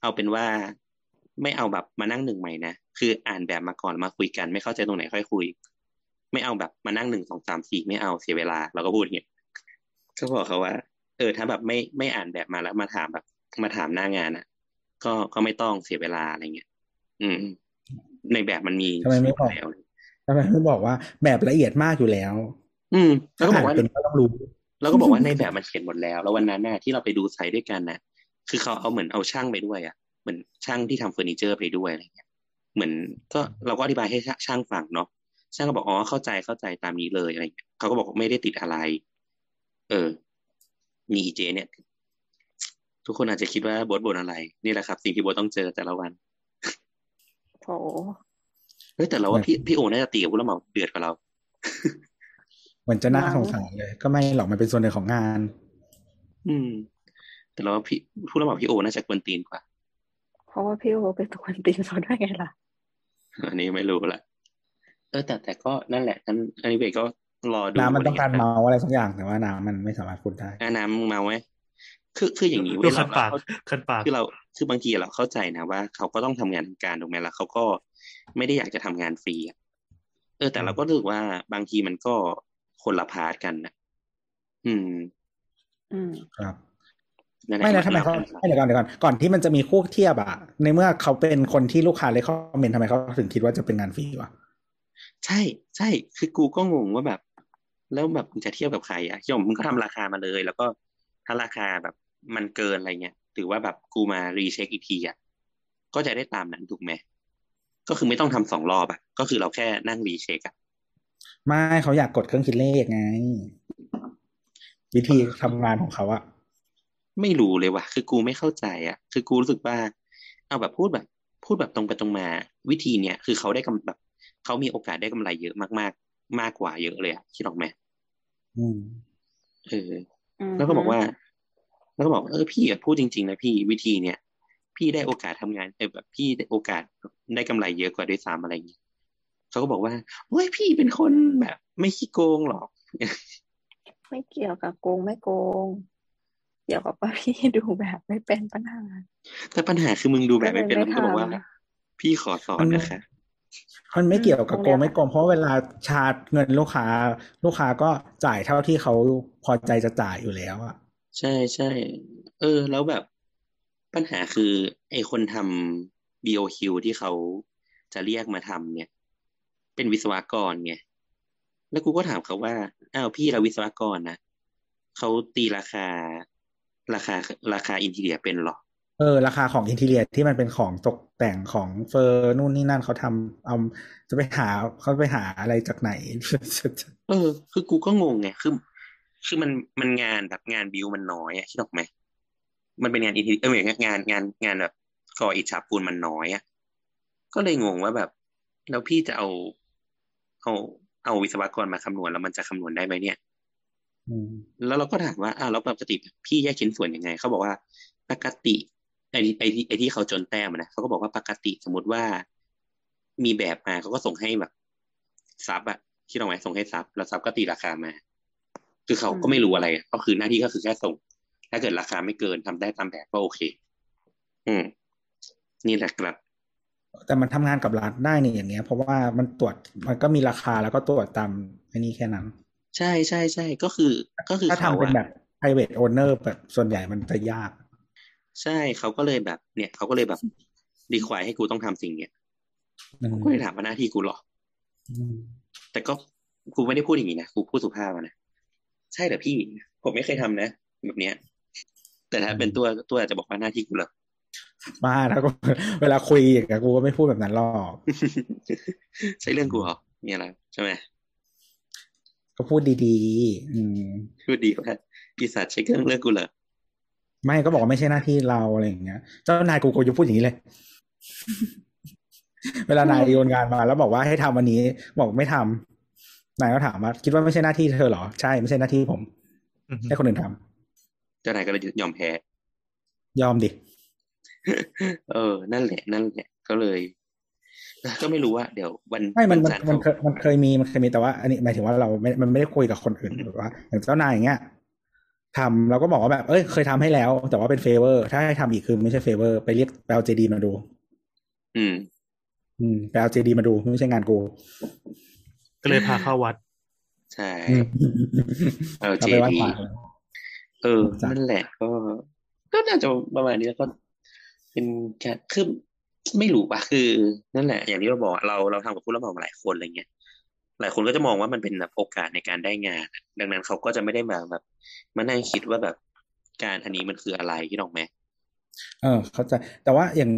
[SPEAKER 6] เอาเป็นว่า ไม่เอาแบบมานั่งหนึ่งใหม่นะคืออ่านแบบมาก่อนมาคุยกัน ไม่เข้าใจตรงไหนค่อยคุย ไม่เอาแบบมานั่งหนึ่งสองสามสี่ไม่เอาเสียเวลาเราก็พูดอย่างเงี้ยก็บอกเขาว่า เออถ้าแบบไม่ไม่อ่านแบบมาแล้วมาถามแบบ มาถามหน้างานอะ ก็ก็ไม่ต้องเสียเวลาอะไรเงี้ยอืม ในแบบมันมี
[SPEAKER 2] ทำไมไม่บอก
[SPEAKER 6] แล้ว
[SPEAKER 2] ทำไมไม่บอกว่าแบบละเอียดมากอยู่แล้ว
[SPEAKER 6] อืม แล้วก็บอกว่า
[SPEAKER 2] เป็นก็ต้องรู้
[SPEAKER 6] แล้วก็บอกว่าในแบบมันเขียนหมดแล้ว แล้ววันนั้นน่ะที่เราไปดูไซต์ด้วยกันน่ะ คือเขาเอาเหมือนเอาช่างไปด้วยอะ เหมือนช่างที่ทำเฟอร์นิเจอร์ไปด้วยอะไรเงี้ยเหมือนก็เราก็อธิบายให้ช่างฟังเนาะช่างก็บอกอ๋อเข้าใจเข้าใจตามนี้เลยอะไรเงี้ยเขาก็บอกว่าไม่ได้ติดอะไร เออมีเจ เนี่ย ทุกคนอาจจะคิดว่าบทบทอะไร นี่แหละครับ สิ่งที่บทต้องเจอแต่ละวัน
[SPEAKER 3] โถ
[SPEAKER 6] เฮ้ยแต่เราว่าพี่พี่โอน่าจะตีกับผู้รับเหมาเดือดกว่าเรา
[SPEAKER 2] เหมือนจะน่าสงสารเลย ก็ไม่หรอกมันเป็นส่วนหนึ่งของงาน
[SPEAKER 6] อืม แต่เราว่าพี่ผู้รับเหมาพี่โอน่าจะกวนตีนกว่า
[SPEAKER 3] เพราะว่าพี่โอเป็นตัวตีนเขาด้วยไงล่ะ
[SPEAKER 6] อันนี้ไม่รู้ละเออแต่แต่ก็นั่นแหละนั้นอันนี้เบก็รอดู
[SPEAKER 2] น้ำมันต้องการ
[SPEAKER 6] ผลงน
[SPEAKER 2] เมาอะไรสักอย่างแต่ว่าน้ำมันไม่สามารถพูดได้
[SPEAKER 6] อะน้ำมึงเมาไหมคือคืออย่างนี้
[SPEAKER 4] ดู
[SPEAKER 6] เว้ย
[SPEAKER 4] คั
[SPEAKER 6] เรา
[SPEAKER 4] นปาก
[SPEAKER 6] เรา
[SPEAKER 4] คันปาก
[SPEAKER 6] คือเราคือบางทีเราเข้าใจนะว่า เขาก็ต้องทำงานทำการถูกไหมล่ะเขาก็ไม่ได้อยากจะทำงานฟรีอะเออแต่เราก็รู้สึกว่าบางทีมันก็คนละพาร์ทกันนะอืม
[SPEAKER 3] อืม
[SPEAKER 2] ครับ
[SPEAKER 6] นั่นแหละ
[SPEAKER 2] ไม่แล้วทำไมเขา
[SPEAKER 6] น
[SPEAKER 2] ไม่เดี๋ยวก่อนเดี๋ยวก่อนก่อนที่มันจะมีคู่เทียบอะในเมื่อเขาเป็นคนที่ลูกค้า recommend ทำไมเขาถึงคิดว่าจะเป็นงานฟรีวะ
[SPEAKER 6] ใช่ใช่คือกูก็งงว่าแบบ แล้วแบบมึงจะเทียบกับใครอะที่บอกมึงก็ทำราคามาเลย แล้วก็ถ้าราคาแบบมันเกินอะไรเงี้ยถือว่าแบบกูมา recheck อีกทีอะก็จะได้ตามนั้นถูกไหมก็คือไม่ต้องทำสองรอบอะก็คือเราแค่นั่ง recheck อะ
[SPEAKER 2] ไม่เขาอยากกดเครื่องคิดเลขไง วิธีทำงานของเขาอะ
[SPEAKER 6] ไม่รู้เลยว่ะคือกูไม่เข้าใจอะคือกูรู้สึกว่า เอาแบบพูดแบบ พูดแบบตรงไปตรงมา วิธีเนี้ยคือเขาได้กำแบบเขามีโอกาสได้กำไรเยอะมากๆมากกว่าเยอะเลยอะคิดออกไหม
[SPEAKER 2] อืม
[SPEAKER 6] เออแล้วก็บอกว่า แล้วก็บอกว่าเออพี่อะพูดจริงๆนะพี่วิธีเนี้ยพี่ได้โอกาสทำงานเออแบบพี่ได้โอกาสได้กำไรเยอะกว่าด้วยซ้ำอะไรอย่างเงี้ยเขาก็บอกว่าเฮ้ยพี่เป็นคนแบบ ไม่ขี้โกงหรอก
[SPEAKER 3] ไม่เกี่ยวกับโกงไม่โกง เกี่ยวกับว่าพี่ดูแบบไม่เป็นปัญหา
[SPEAKER 6] แต่ปัญหาคือมึงดูแบบไม่เป็น
[SPEAKER 3] ก็
[SPEAKER 6] แล้ว
[SPEAKER 3] เลย
[SPEAKER 6] มึงก็บอกว่า
[SPEAKER 3] ไม่ท
[SPEAKER 6] พี่ขอสอนนะคะ
[SPEAKER 2] มันไม่เกี่ยวกับ
[SPEAKER 3] อืม
[SPEAKER 2] โกงไม่โกงเพราะเวลาชาร์จเงินลูกค้า ลูกค้าก็จ่ายเท่าที่เขาพอใจจะจ่ายอยู่แล้วอะ
[SPEAKER 6] ใช่ใช่เออ แล้วแบบปัญหาคือไอ้คนทำ BOQ ที่เขาจะเรียกมาทำเนี่ย เป็นวิศวกรไงแล้วกูก็ถามเขาว่าอ้าวพี่เราวิศวกรนะเขาตีราคา ราคาราคาอินทีเรียเป็นเหรอ
[SPEAKER 2] เออราคาของอินทีเรียที่มันเป็นของตกแต่งของเฟอร์นู่นนี่นั่นเขาทำเอาจะไปหาเขาไปหาอะไรจากไหน
[SPEAKER 6] เออ คือกูก็งงไงคือคือมันมันงานแบบงานบิวมันน้อยอะคิดออกไหมมันเป็นงานอินทีเออเหมือนงานงานงานแบบก่ออิฐฉาบปูนมันน้อยอะก็เลยงงว่าแบบ แล้วพี่จะเอาเอาเอาวิศวกรมาคำนวณแล้วมันจะคำนวณได้ไหมเนี่ย
[SPEAKER 2] อืม
[SPEAKER 6] แล้วเราก็ถามว่าอ้าวแล้วปกติพี่แยกชิ้นส่วนยังไง เขาบอกว่าปกติไอ้ที่ไอ้ไอ้ที่เขาจนแต้มนะเขาก็บอกว่าปกติสมมติว่า มีแบบมาเขาก็ส่งให้แบบซับอะคิดออกไหมส่งให้ซับแล้วซับก็ตีราคามา คือเขาก็ไม่รู้อะไร ก็คือหน้าที่ก็คือแค่ส่ง ถ้าเกิดราคาไม่เกินทำได้ตามแบบก็โอเค อืม นี่แหละครับ
[SPEAKER 2] แต่มันทำงานกับรัฐได้เนี่ยอย่างเงี้ย เพราะว่ามันตรวจมันก็มีราคาแล้วก็ตรวจตามอ้นี่แค่นั้น
[SPEAKER 6] ใช่ใช่ใช่ก็คือก็คือ
[SPEAKER 2] ถ้า
[SPEAKER 6] เขา
[SPEAKER 2] ทำเป็น
[SPEAKER 6] อะ
[SPEAKER 2] แบบ private owner แบบส่วนใหญ่มันจะยาก
[SPEAKER 6] ใช่เขาก็เลยแบบ เนี่ยเขาก็เลยแบบรีควายให้กูต้องทำสิ่งเนี้ย
[SPEAKER 2] อืม
[SPEAKER 6] กูก็เลยถามว่าหน้าที่กูเหรอ
[SPEAKER 2] อืม
[SPEAKER 6] แต่ก็กูไม่ได้พูดอย่างนี้นะกูพูดสุภาพอะนะใช่แต่พี่ผมไม่เคยทำนะแบบเนี้ย แต่ถ้าเป็นตัวตัวอาจจะบอกว่าหน้าที่กูเหรอ
[SPEAKER 2] บ้าแล้วก็เวลาคุยอย่างเงี้ยกูก็ไม่พูดแบบนั้นหรอก
[SPEAKER 6] ใช่เรื่องกูเหรอมีอะไรใช่ไหม
[SPEAKER 2] ก็พูดดีๆ อืม
[SPEAKER 6] พูดดีว่าปีศาจใช้เรื่องเรื่องกูเหรอ
[SPEAKER 2] ไม่ก็บอกว่าไม่ใช่หน้าที่เราอะไรอย่างเงี้ย เจ้านายกูกูจะพูดอย่างนี้เลย เวลานายโยนงานมา แล้วบอกว่าให้ทำวันนี้ บอกไม่ทำนายก็ถามว่าคิดว่าไม่ใช่หน้าที่เธอเหรอ ใช่ไม่ใช่หน้าที่ผม
[SPEAKER 4] อือฮึ
[SPEAKER 2] ให้คนอื่นทำ
[SPEAKER 6] เจ้านายก็เลยยอมแพ้
[SPEAKER 2] ยอมดิ
[SPEAKER 6] เออ นั่นแหละ นั่นแหละ ก็เลย ก็ไม่รู้ว่าเดี๋ยววัน
[SPEAKER 2] ไม่มัน
[SPEAKER 6] วั
[SPEAKER 2] มัน
[SPEAKER 6] จันทร์
[SPEAKER 2] มัน
[SPEAKER 6] เขา
[SPEAKER 2] เคยมันเคยมีมันเคยมีแต่ว่า อันนี้หมายถึงว่าเราไม่มันไม่ได้คุยกับคนอื่นแบบว่าอย่างเจ้านายอย่างเงี้ยทำเราก็บอกว่าแบบเอ้ยเคยทำให้แล้ว แต่ว่าเป็น favor ถ้าให้ทำอีกคือไม่ใช่ favor ไปเรียกไปเอาเจดีมาดู
[SPEAKER 6] อืม
[SPEAKER 2] อืมไปเอาเจดีมาดูไม่ใช่งานกู
[SPEAKER 4] ก็เลยพาเข้าวัด
[SPEAKER 6] ใช่
[SPEAKER 2] อืม
[SPEAKER 6] เอา
[SPEAKER 2] เอาไปวัด
[SPEAKER 6] JD
[SPEAKER 2] ป่า
[SPEAKER 6] เออ
[SPEAKER 2] จ้ะ
[SPEAKER 6] นั่นแหละก็ ก็น่าจะประมาณนี้แล้วก็ เป็นการคือ ไม่รู้ป่ะคือ นั่นแหละ อย่างที่เราบอกเราเราทำกับผู้รับเหมามาหลายคนอะไรเงี้ยหลายคนก็จะมองว่ามันเป็นแบบโอกาสในการได้งาน ดังนั้นเขาก็จะไม่ได้มาแบบมานั่งคิดว่าแบบการอันนี้มันคืออะไรที่หรอกไหม
[SPEAKER 2] เออ เข้าใจ แต่ว่าอย่าง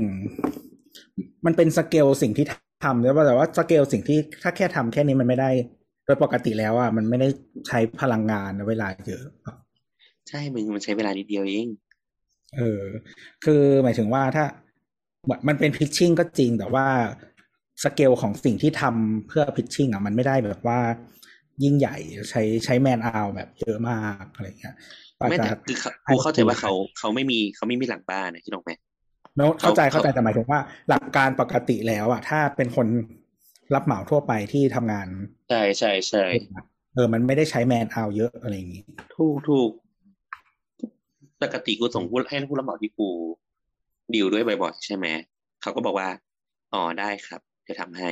[SPEAKER 2] มันเป็นสเกลสิ่งที่ทำแล้วแต่ว่าสเกลสิ่งที่ถ้าแค่ทำแค่นี้มันไม่ได้ โดยปกติแล้วอะมันไม่ได้ใช้พลังงานเวลาเยอะ
[SPEAKER 6] ใช่มึงมันใช้เวลานิดเดียวเอง
[SPEAKER 2] เออ คือหมายถึงว่าถ้า มันเป็นพิชชิ่งก็จริง แต่ว่าสเกลของสิ่งที่ทำเพื่อพิชชิ่งอะมันไม่ได้แบบว่ายิ่งใหญ่ใช้ใช้แมนอาร์แบบเยอะมากอะไรเงี้ยอาจ
[SPEAKER 6] ไม่
[SPEAKER 2] จะ
[SPEAKER 6] แต่คือเขากูเข้าใจว่าเขาเขาไม่มีเขาไม่มีหลังบ้านนะที่หรอกไหม
[SPEAKER 2] โน้ตเข้าใจ
[SPEAKER 6] เขา
[SPEAKER 2] เข้าใจแต่หมายถึงว่า หลักการปกติแล้วอะถ้าเป็นคนรับเหมาทั่วไปที่ทำงาน
[SPEAKER 6] ใช่ใช่ใช่
[SPEAKER 2] เออ มันไม่ได้ใช้แมนเอาเยอะอะไรอย่างงี้
[SPEAKER 6] ถูกถูกปกติกูส่งผู้ให้ผู้รับเหมาที่กู ดีลด้วยบ่อยๆใช่ไหมเขาก็บอกว่าอ๋อได้ครับเดี๋ยวทำให้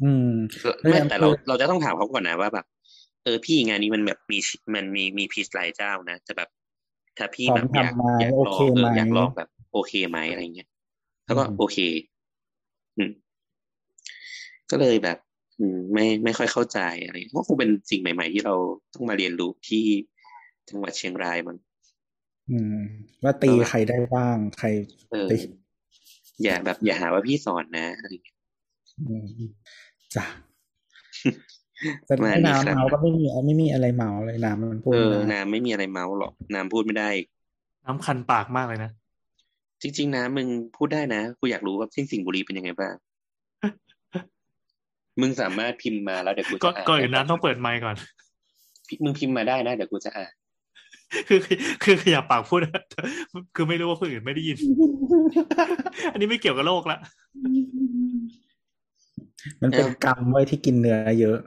[SPEAKER 2] อืม
[SPEAKER 6] ไม่
[SPEAKER 2] แล้ว
[SPEAKER 6] แต่เรา
[SPEAKER 2] คือ
[SPEAKER 6] เราจะต้องถามเขาก่อนนะว่าแบบเออพี่งานนี้มันแบบมีมันมีมีพีซหลายเจ้านะจะแบบถ้าพี่
[SPEAKER 2] พร้อ
[SPEAKER 6] แบ
[SPEAKER 2] ม
[SPEAKER 6] บอยาก
[SPEAKER 2] ทำไหม
[SPEAKER 6] อยาก
[SPEAKER 2] โอ
[SPEAKER 6] ลอ
[SPEAKER 2] เค
[SPEAKER 6] งเอ
[SPEAKER 2] ไหม
[SPEAKER 6] ออยากลองแบบ โอเคไหมอะไรเงี้ยแล้วก็
[SPEAKER 2] อืม
[SPEAKER 6] โอเค อืม ก็เลยแบบ อืม ไม่ไม่ค่อยเข้าใจอะไรก็คงเป็นสิ่งใหม่ ๆ ที่เราต้องมาเรียนรู้ที่จังหวัดเชียงรายมัน
[SPEAKER 2] อืม ว่าตีใครได้บ้างใคร
[SPEAKER 6] เออ
[SPEAKER 2] ตี
[SPEAKER 6] อย่าแบบอย่าหาว่าพี่สอนนะอะไรเงี้ย
[SPEAKER 2] อืมจ้ะแต่
[SPEAKER 6] มา
[SPEAKER 2] ให้
[SPEAKER 6] นี่
[SPEAKER 2] น้ำ
[SPEAKER 6] ครับ
[SPEAKER 2] เมาก็ไม่มีไม่มีอะไรเมาเลยน้ำมันพูด
[SPEAKER 6] เอ
[SPEAKER 2] ไม่
[SPEAKER 6] อ
[SPEAKER 2] ได้
[SPEAKER 6] น้ำไม่มีอะไรเมาส์หรอกน้ำพูดไม่ได้
[SPEAKER 4] น้ำคันปากมากเลยนะ
[SPEAKER 6] จริง ๆ นะมึงพูดได้นะกูอยากรู้ว่าที่สิงห์บุรีเป็นยังไงบ้างมึงสามารถพิมพ์มาแล้วเดี๋ยวกู
[SPEAKER 4] ก็
[SPEAKER 6] จะอ่าน
[SPEAKER 4] ก่อนอื่นน้ำต้องเปิดไมค์ก่อน
[SPEAKER 6] มึงพิมพ์มาได้นะเดี๋ยวกูจะอ่าน
[SPEAKER 4] คือคือคือขยับปากพูดคือไม่รู้ว่าคนอื่นไม่ได้ยิน อันนี้ไม่เกี่ยวกับโลกละ
[SPEAKER 2] มันเป็น
[SPEAKER 6] เออ
[SPEAKER 2] กรรมไว้ที่กินเนื้อเยอะ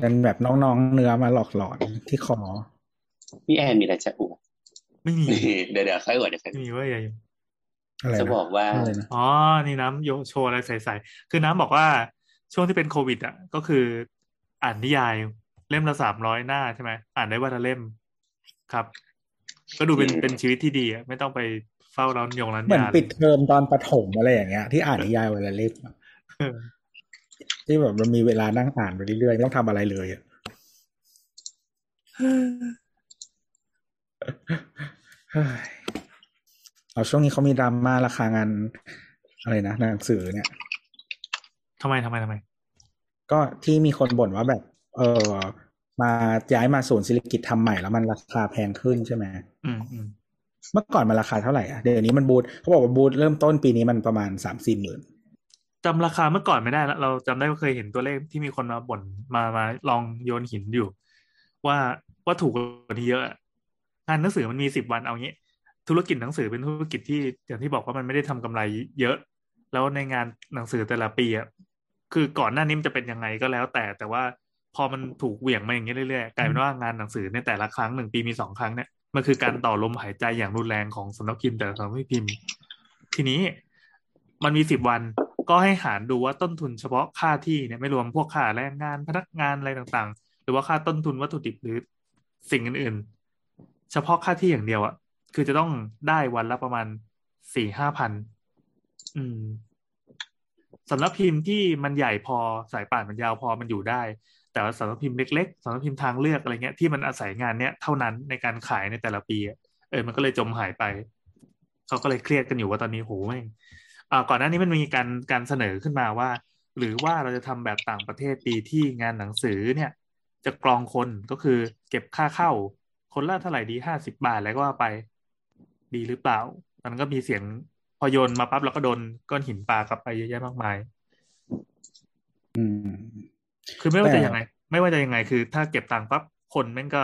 [SPEAKER 2] เป็นแบบน้องๆเนื้อมาหลอกหลอนที่คอ
[SPEAKER 6] พี่แอนมีอะไรจะอวด
[SPEAKER 4] ไม่มี
[SPEAKER 6] นี่เดี๋ยวเดี๋ยวค่อยอวดเดี๋ยวค่อย
[SPEAKER 4] ไม่มีเว่าอย่า
[SPEAKER 2] อะไร
[SPEAKER 6] จะ
[SPEAKER 2] นะ
[SPEAKER 6] บอกว่า
[SPEAKER 2] อะไรนะ
[SPEAKER 4] อ๋อ นี่น้ำโยโชว์อะไรใส่ๆคือน้ำบอกว่าช่วงที่เป็นโควิด อะ ก็คืออ่านนิยาย เล่มละสามร้อยหน้าใช่ไหมอ่านได้วันละเล่มครับ ก็ดูเป็น
[SPEAKER 6] อืม
[SPEAKER 4] เป็นชีวิตที่ดีอะไม่ต้องไปเฝ้าร้านยงร้าน
[SPEAKER 2] เหมือน
[SPEAKER 4] ยา
[SPEAKER 2] ปิดเทอมตอนประถมอะไรอย่างเงี้ย ที่อ่านนิยายวันละเล่มอะ
[SPEAKER 4] เออ
[SPEAKER 2] ที่แบบมันมีเวลานั่งอ่านไปเรื่อยๆไม่ต้องทำอะไรเลยอะเฮ้ยเอาช่วงนี้เขามีดราม่าราคางานอะไรนะหนังสือเนี่ย
[SPEAKER 4] ทำไมทำไมทำไม
[SPEAKER 2] ก็ที่มีคนบ่นว่าแบบ เออมาย้ายมาศูนย์ศิริกิจทำใหม่แล้วมันราคาแพงขึ้นใช่ไหม
[SPEAKER 4] อืมอืม
[SPEAKER 2] เมื่อก่อนมันราคาเท่าไหร่อะเดี๋ยวนี้มันบูทเขาบอกว่าบูทเริ่มต้นปีนี้มันประมาณสามสี่หมื่น
[SPEAKER 4] จำราคาเมื่อก่อนไม่ได้แล้วเราจำได้ว่าเคยเห็นตัวเลขที่มีคนมาบ่นมามาลองโยนหินอยู่ ว่าว่าถูกกว่านี้เยอะอะงานหนังสือมันมีสิบวันเอางี้ ธุรกิจหนังสือเป็นธุรกิจที่อย่างที่บอกว่ามันไม่ได้ทำกำไรเยอะ แล้วในงานหนังสือแต่ละปีอะคือก่อนหน้านี้มันจะเป็นยังไงก็แล้วแต่แต่ว่า พอมันถูกเหวี่ยงมาอย่างนี้เรื่อยๆกลายเป็นว่างานหนังสือในแต่ละครั้งหนึ่งปีมีสองครั้งเนี่ยมันคือการต่อลมหายใจอย่างรุนแรงของสำนักพิมพ์แต่ละสำนักพิมพ์ ทีนี้มันมีสิบวันก็ให้หารดูว่าต้นทุนเฉพาะค่าที่เนี่ยไม่รวมพวกค่าแรงงานพนักงานอะไรต่างๆ หรือว่าค่าต้นทุนวัตถุดิบหรือสิ่งอื่นๆ เฉพาะค่าที่อย่างเดียวอะคือจะต้องได้วันละประมาณสี่ห้าพันอืมสำนักพิมพ์ที่มันใหญ่พอสายป่านมันยาวพอมันอยู่ได้ แต่ว่าสำนักพิมพ์เล็กๆสำนักพิมพ์ทางเลือกอะไรเงี้ยที่มันอาศัยงานเนี้ยเท่านั้นในการขายในแต่ละปีอะเออมันก็เลยจมหายไปเขาก็เลยเครียดกันอยู่ว่าตอนนี้โหแม่งอ่าก่อนหน้านี้มันมีการการเสนอขึ้นมาว่า หรือว่าเราจะทำแบบต่างประเทศดีที่งานหนังสือเนี่ย จะกรองคนก็คือเก็บค่าเข้า คนละเท่าไหร่ดีห้าสิบบาทแล้วก็ว่าไปดีหรือเปล่ามันก็มีเสียงพอโยนมาปั๊บแล้วก็โดนก้อนหินปลากลับไปเยอะแยะมากมาย
[SPEAKER 2] อืม
[SPEAKER 4] คือไม่ว่า
[SPEAKER 2] แต่
[SPEAKER 4] จะยังไง ไม่ว่าจะยังไง คือ ถ้าเก็บตังค์ปั๊บคนแม่งก็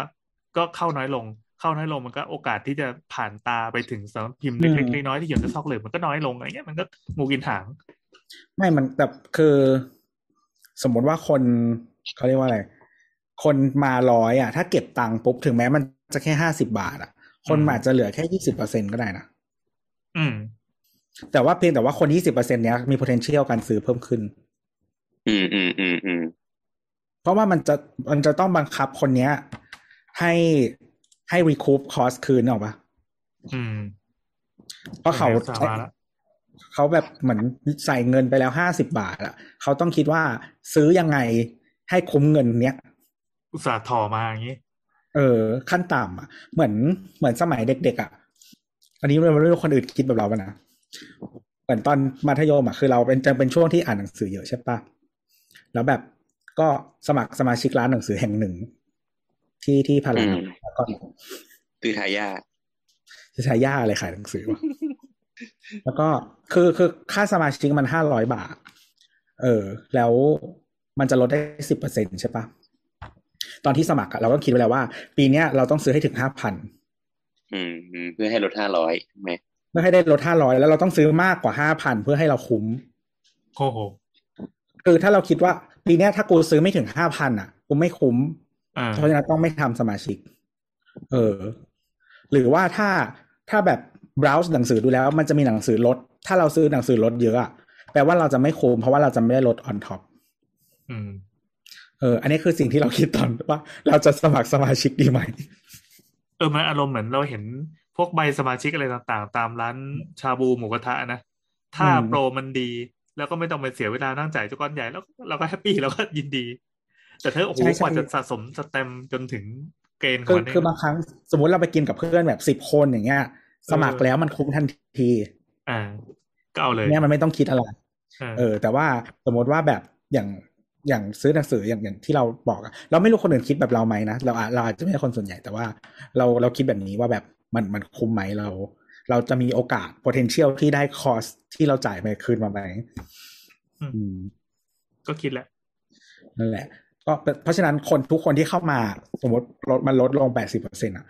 [SPEAKER 4] ก็เข้าน้อยลง เข้าน้อยลงมันก็โอกาสที่จะผ่านตาไปถึงสำนักพิมพ์เล็กๆน้อยๆที่เขียนด้วยซอกเหลืองมันก็น้อยลงอะไรเงี้ยมันก็งูกินหาง
[SPEAKER 2] ไม่มันแต่คือ สมมติว่าคนเขาเรียกว่าอะไร คนมาร้อยอะ ถ้าเก็บตังค์ปุ๊บถึงแม้มันจะแค่ห้าสิบาท อะ คน
[SPEAKER 4] อืม
[SPEAKER 2] อาจจะเหลือแค่ยี่สิบเปอร์เซ็นก็ได้นะ
[SPEAKER 4] อืม
[SPEAKER 2] แต่ว่าเพียงแต่ว่าคนยี่สิบเปอร์เซ็นเนี้ยมี potential การซื้อเพิ่มขึ้น
[SPEAKER 6] อืมอืมอืมอืม
[SPEAKER 2] เพราะว่ามันจะมันจะต้องบังคับคนเนี้ย ให้ให้ recoup cost คืนออกปะ
[SPEAKER 4] อืม
[SPEAKER 2] เพราะเขา
[SPEAKER 4] แนวสามาละ
[SPEAKER 2] เขาแบบเหมือนใส่เงินไปแล้วห้าสิบาทอะเขาต้องคิดว่าซื้อยังไงให้คุ้มเงินเนี้ย
[SPEAKER 4] อุตส่าห์ถ่อมาอย่างนี้
[SPEAKER 2] เออ ขั้นต่ำอะเหมือนเหมือนสมัยเด็กๆอะอันนี้ไม่รู้คนอื่นคิดแบบเราปะนะเหมือนตอนมัธยมอะคือเราเป็นจะเป็นช่วงที่อ่านหนังสือเยอะใช่ปะแล้วแบบ ก็สมัครสมาชิกร้านหนังสือแห่งหนึ่ง ที่ที่พารามแล้วก็
[SPEAKER 6] คือทายาท
[SPEAKER 2] จะใช้ย่าอะไรขายหนังสือวะแล้วก็คือคือค่าสมาชิกมันห้าร้อยบาท เออ แล้วมันจะลดได้สิบเปอร์เซ็นใช่ปะตอนที่สมัครอะเราก็คิดไว้แล้วว่า ปีเนี้ยเราต้องซื้อให้ถึงห้าพัน
[SPEAKER 6] อืมอืมเพื่อให้ลดห้าร้อยใช่ไหม
[SPEAKER 2] เพื่อให้ได้ลดห้าร้อยแล้วเราต้องซื้อมากกว่าห้าพันเพื่อให้เราคุ้ม
[SPEAKER 4] โอ้โห
[SPEAKER 2] คือถ้าเราคิดว่า ปีเนี้ยถ้ากูซื้อไม่ถึงห้าพันอะ กูไม่คุ้ม
[SPEAKER 4] อ่า
[SPEAKER 2] เพราะฉะนั้นต้องไม่ทำสมาชิก เออ หรือว่าถ้าถ้าแบบ browse หนังสือดูแล้ว มันจะมีหนังสือลด ถ้าเราซื้อหนังสือลดเยอะอะแปลว่าเราจะไม่คุ้มเพราะว่าเราจะไม่ได้ลด on top
[SPEAKER 4] อืม
[SPEAKER 2] เออ อันนี้คือสิ่งที่เราคิดตอนว่า เราจะสมัครสมาชิกดีไหม
[SPEAKER 4] เออ มันอารมณ์เหมือนเราเห็นพวกใบสมาชิกอะไรต่างๆ ตามร้านชาบูหมูกระทะนะ ถ้า
[SPEAKER 2] อืม
[SPEAKER 4] โปรมันดี แล้วก็ไม่ต้องไปเสียเวลานั่งจ่ายจุก้อนใหญ่แล้วเราก็แฮปปี้เราก็ยินดี แต่ถ้าโอ้โห
[SPEAKER 2] ใช่ใช่
[SPEAKER 4] กว่าจะสะสมสแตมป์จนถึงเกณฑ์ข
[SPEAKER 2] คื
[SPEAKER 4] อง
[SPEAKER 2] อ
[SPEAKER 4] มันเนี่ย
[SPEAKER 2] คือบางครั้งสมมุติเราไปกินกับเพื่อนแบบสิบคนอย่างเงี้ย สมัครแล้วมันคุ้มทันที
[SPEAKER 4] อ่า ก็เอาเลย
[SPEAKER 2] เนี่ยมันไม่ต้องคิดอะไร
[SPEAKER 4] เออ
[SPEAKER 2] เออแต่ว่าสมมติว่าแบบอย่างอย่างซื้อหนังสืออย่างอย่างที่เราบอกอะเราไม่รู้คนอื่นคิดแบบเราไหมนะเราอาจเราอาจจะไม่ใช่คนส่วนใหญ่แต่ว่า เราเราคิดแบบนี้ว่าแบบมันมันคุ้มไหมเรา เราจะมีโอกาส potential ที่ได้คอสที่เราจ่ายไปคืนมาไหมอืม
[SPEAKER 4] ก็คิดแหละ
[SPEAKER 2] นั่นแหละ ก็เพราะฉะนั้นคนทุกคนที่เข้ามา สมมติลดมันลดลงแปดสิบเปอร์เซ็นอะ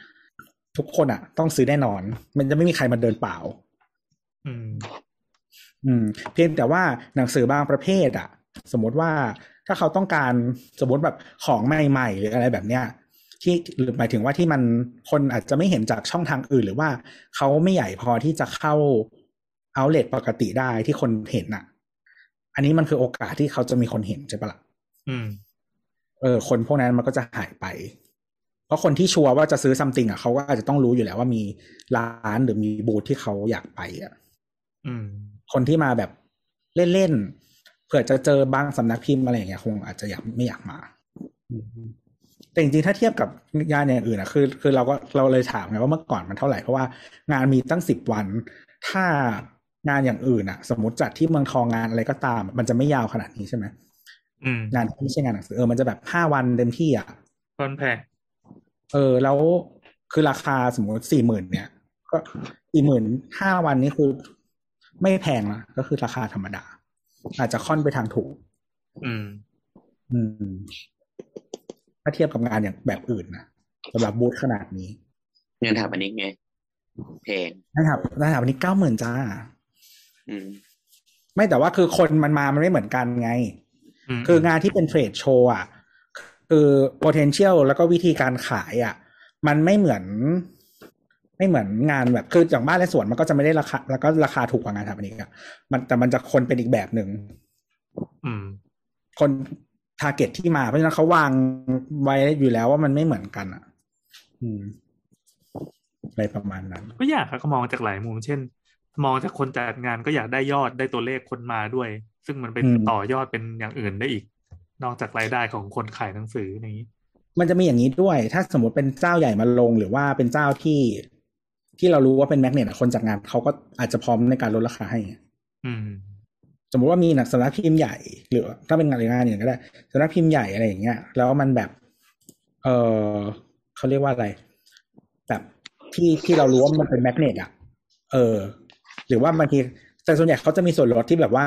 [SPEAKER 2] ทุกคนอะ ต้องซื้อแน่นอน มันจะไม่มีใครมาเดินเปล่า
[SPEAKER 4] อืม
[SPEAKER 2] อืม เพียงแต่ว่าหนังสือบางประเภท อะ สมมติว่าถ้าเขาต้องการสมมติแบบของใหม่ๆหรืออะไรแบบเนี้ย ที่หรือหมายถึงว่าที่มันคนอาจจะไม่เห็นจากช่องทางอื่น หรือว่าเขาไม่ใหญ่พอที่จะเข้าเอาเลทปกติได้ที่คนเห็นอะ อันนี้มันคือโอกาสที่เขาจะมีคนเห็นใช่ปะล่ะ
[SPEAKER 4] อืม
[SPEAKER 2] เออ คนพวกนั้นมันก็จะหายไป เพราะคนที่ชัวร์ว่าจะซื้อซัมติงอะเขาก็อาจจะต้องรู้อยู่แล้วว่ามีร้านหรือมีบูธที่เขาอยากไปอะ
[SPEAKER 4] อืม
[SPEAKER 2] คนที่มาแบบเล่นๆเผื่อจะเจอบางสำนักพิมพ์อะไรอย่างเงี้ยคงอาจจะอยากไม่อยากมา แต่จริงๆถ้าเทียบกับงานอย่างอื่นอะคือคือเราก็เราเลยถามไงว่าเมื่อก่อนมันเท่าไหร่เพราะว่างานมีตั้งสิบวัน ถ้างานอย่างอื่นอะสมมติจัดที่เมืองทองงานอะไรก็ตาม มันจะไม่ยาวขนาดนี้ใช่ไหม
[SPEAKER 4] อืม
[SPEAKER 2] งานที่ไม่ใช่งานหนังสือเออมันจะแบบห้าวันเต็มที่อะ
[SPEAKER 4] ตอนแพง
[SPEAKER 2] เออแล้วคือราคาสมมติสี่หมื่นเนี่ย ก็สี่หมื่นห้าวันนี้คือไม่แพงนะก็คือราคาธรรมดา อาจจะค่อนไปทางถูก
[SPEAKER 4] อืม
[SPEAKER 2] อืม ถ้าเทียบกับงานอย่างแบบอื่นนะสำหรับบูธขนาดนี้
[SPEAKER 6] งานถามอันนี้ไงแพง
[SPEAKER 2] นะครับนะครับวันนี้เก้าหมื่นจ้า
[SPEAKER 6] อืม
[SPEAKER 2] ไม่แต่ว่าคือคนมันมามันไม่เหมือนกันไง
[SPEAKER 4] อืม
[SPEAKER 2] คืองานที่เป็นเทรดโชว์อะ คือ potential แล้วก็วิธีการขายอะ มันไม่เหมือน ไม่เหมือนงานแบบคืออย่างบ้านและสวนมันก็จะไม่ได้ราคา แล้วก็ราคาถูกกว่างานสถาปนิกอะมันแต่มันจะคนเป็นอีกแบบหนึ่ง
[SPEAKER 4] อืม
[SPEAKER 2] คน ทาร์เก็ตที่มา เพราะฉะนั้นเขาวางไว้อยู่แล้วว่ามันไม่เหมือนกันอะ อืมอะไรประมาณนั้น
[SPEAKER 4] ก็อยากอะก็มองจากหลายมุมเช่น มองจากคนจัดงานก็อยากได้ยอดได้ตัวเลขคนมาด้วย ซึ่งมันเป็น
[SPEAKER 2] อืม
[SPEAKER 4] ต่อยอดเป็นอย่างอื่นได้อีก นอกจากรายได้ของคนขายหนังสืออย่างนี้
[SPEAKER 2] มันจะมีอย่างนี้ด้วย ถ้าสมมติเป็นเจ้าใหญ่มาลงหรือว่าเป็นเจ้าที่ ที่เรารู้ว่าเป็นแมกเนตอะคนจัดงานเขาก็อาจจะพร้อมในการลดราคาให้
[SPEAKER 4] อืม
[SPEAKER 2] สมมติว่ามีหนักสำนักพิมพ์ใหญ่ หรือถ้าเป็นงานหรืองานอย่างก็ได้สำนักพิมพ์ใหญ่อะไรอย่างเงี้ย แล้วมันแบบ เออเขาเรียกว่าอะไร แบบที่ที่เรารู้ว่ามันเป็นแมกเนตอะ เออ หรือว่าบางทีแต่ส่วนใหญ่เขาจะมีส่วนลดที่แบบว่า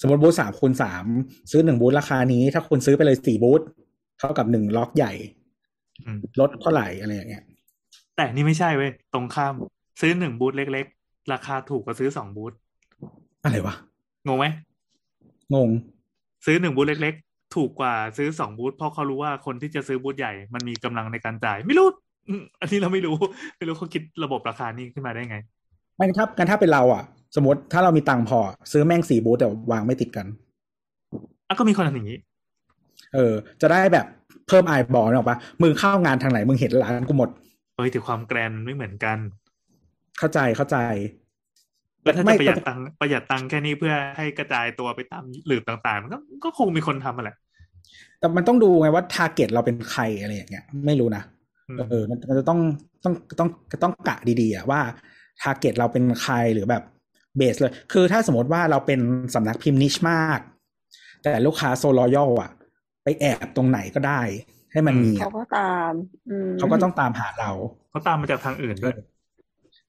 [SPEAKER 2] สมมติบูธสามคูณสามซื้อหนึ่งบูธราคานี้ ถ้าคุณซื้อไปเลยสี่บูธเท่ากับหนึ่งล็อกใหญ่
[SPEAKER 4] อืม
[SPEAKER 2] ลดเท่าไหร่อะไรอย่างเงี้ย
[SPEAKER 4] แต่นี่ไม่ใช่เว้ยตรงข้าม ซื้อหนึ่งบูธเล็ก ๆ ราคาถูกกว่าซื้อสองบูธ
[SPEAKER 2] อะไรวะ
[SPEAKER 4] งงไหม
[SPEAKER 2] งง
[SPEAKER 4] ซื้อหนึ่งบูธเล็ก ๆ ถูกกว่าซื้อสองบูธเพราะเขารู้ว่าคนที่จะซื้อบูธใหญ่มันมีกำลังในการจ่าย ไม่รู้อืมอันนี้เราไม่รู้ ไม่รู้เขาคิดระบบราคานี้ขึ้นมาได้ไง
[SPEAKER 2] ไม่ถ้ากันถ้าเป็นเราอะ สมมติถ้าเรามีตังค์พอ ซื้อแม่งสี่บูธแต่วางไม่ติดกัน
[SPEAKER 4] อะก็มีคนทำอย่างนี้
[SPEAKER 2] เออ จะได้แบบเพิ่มไอบอลหรอกปะมึงเข้างานทางไหนมึงเห็นร้านกูหมด
[SPEAKER 4] เฮ้ยแต่ความแกรนไม่เหมือนกัน
[SPEAKER 2] เข้าใจเข้าใจ
[SPEAKER 4] แล้วถ้า
[SPEAKER 2] ไม่
[SPEAKER 4] จะประหยัด
[SPEAKER 2] แต่
[SPEAKER 4] ตังค์ประหยัดตังค์แค่นี้เพื่อให้กระจายตัวไปตามหลืบต่างๆ มันก็ก็คงมีคนทำมาแหละ
[SPEAKER 2] แต่มันต้องดูไงว่าทาร์เก็ตเราเป็นใครอะไรอย่างเงี้ย ไม่รู้นะ
[SPEAKER 4] อืม
[SPEAKER 2] เออมันมันจะต้องต้องต้องต้องกะดีๆอะว่าทาร์เก็ตเราเป็นใครหรือแบบเบสเลย คือถ้าสมมติว่าเราเป็นสำนักพิมพ์นิชมาก แต่ลูกค้าโซลอยออะไปแอบตรงไหนก็ได้ ให้มันมี
[SPEAKER 3] เขา
[SPEAKER 2] อะ
[SPEAKER 3] ก็ตามอืม
[SPEAKER 2] เขาก็ต้องตามหาเรา
[SPEAKER 4] เขาตามมาจากทางอื่นด้วย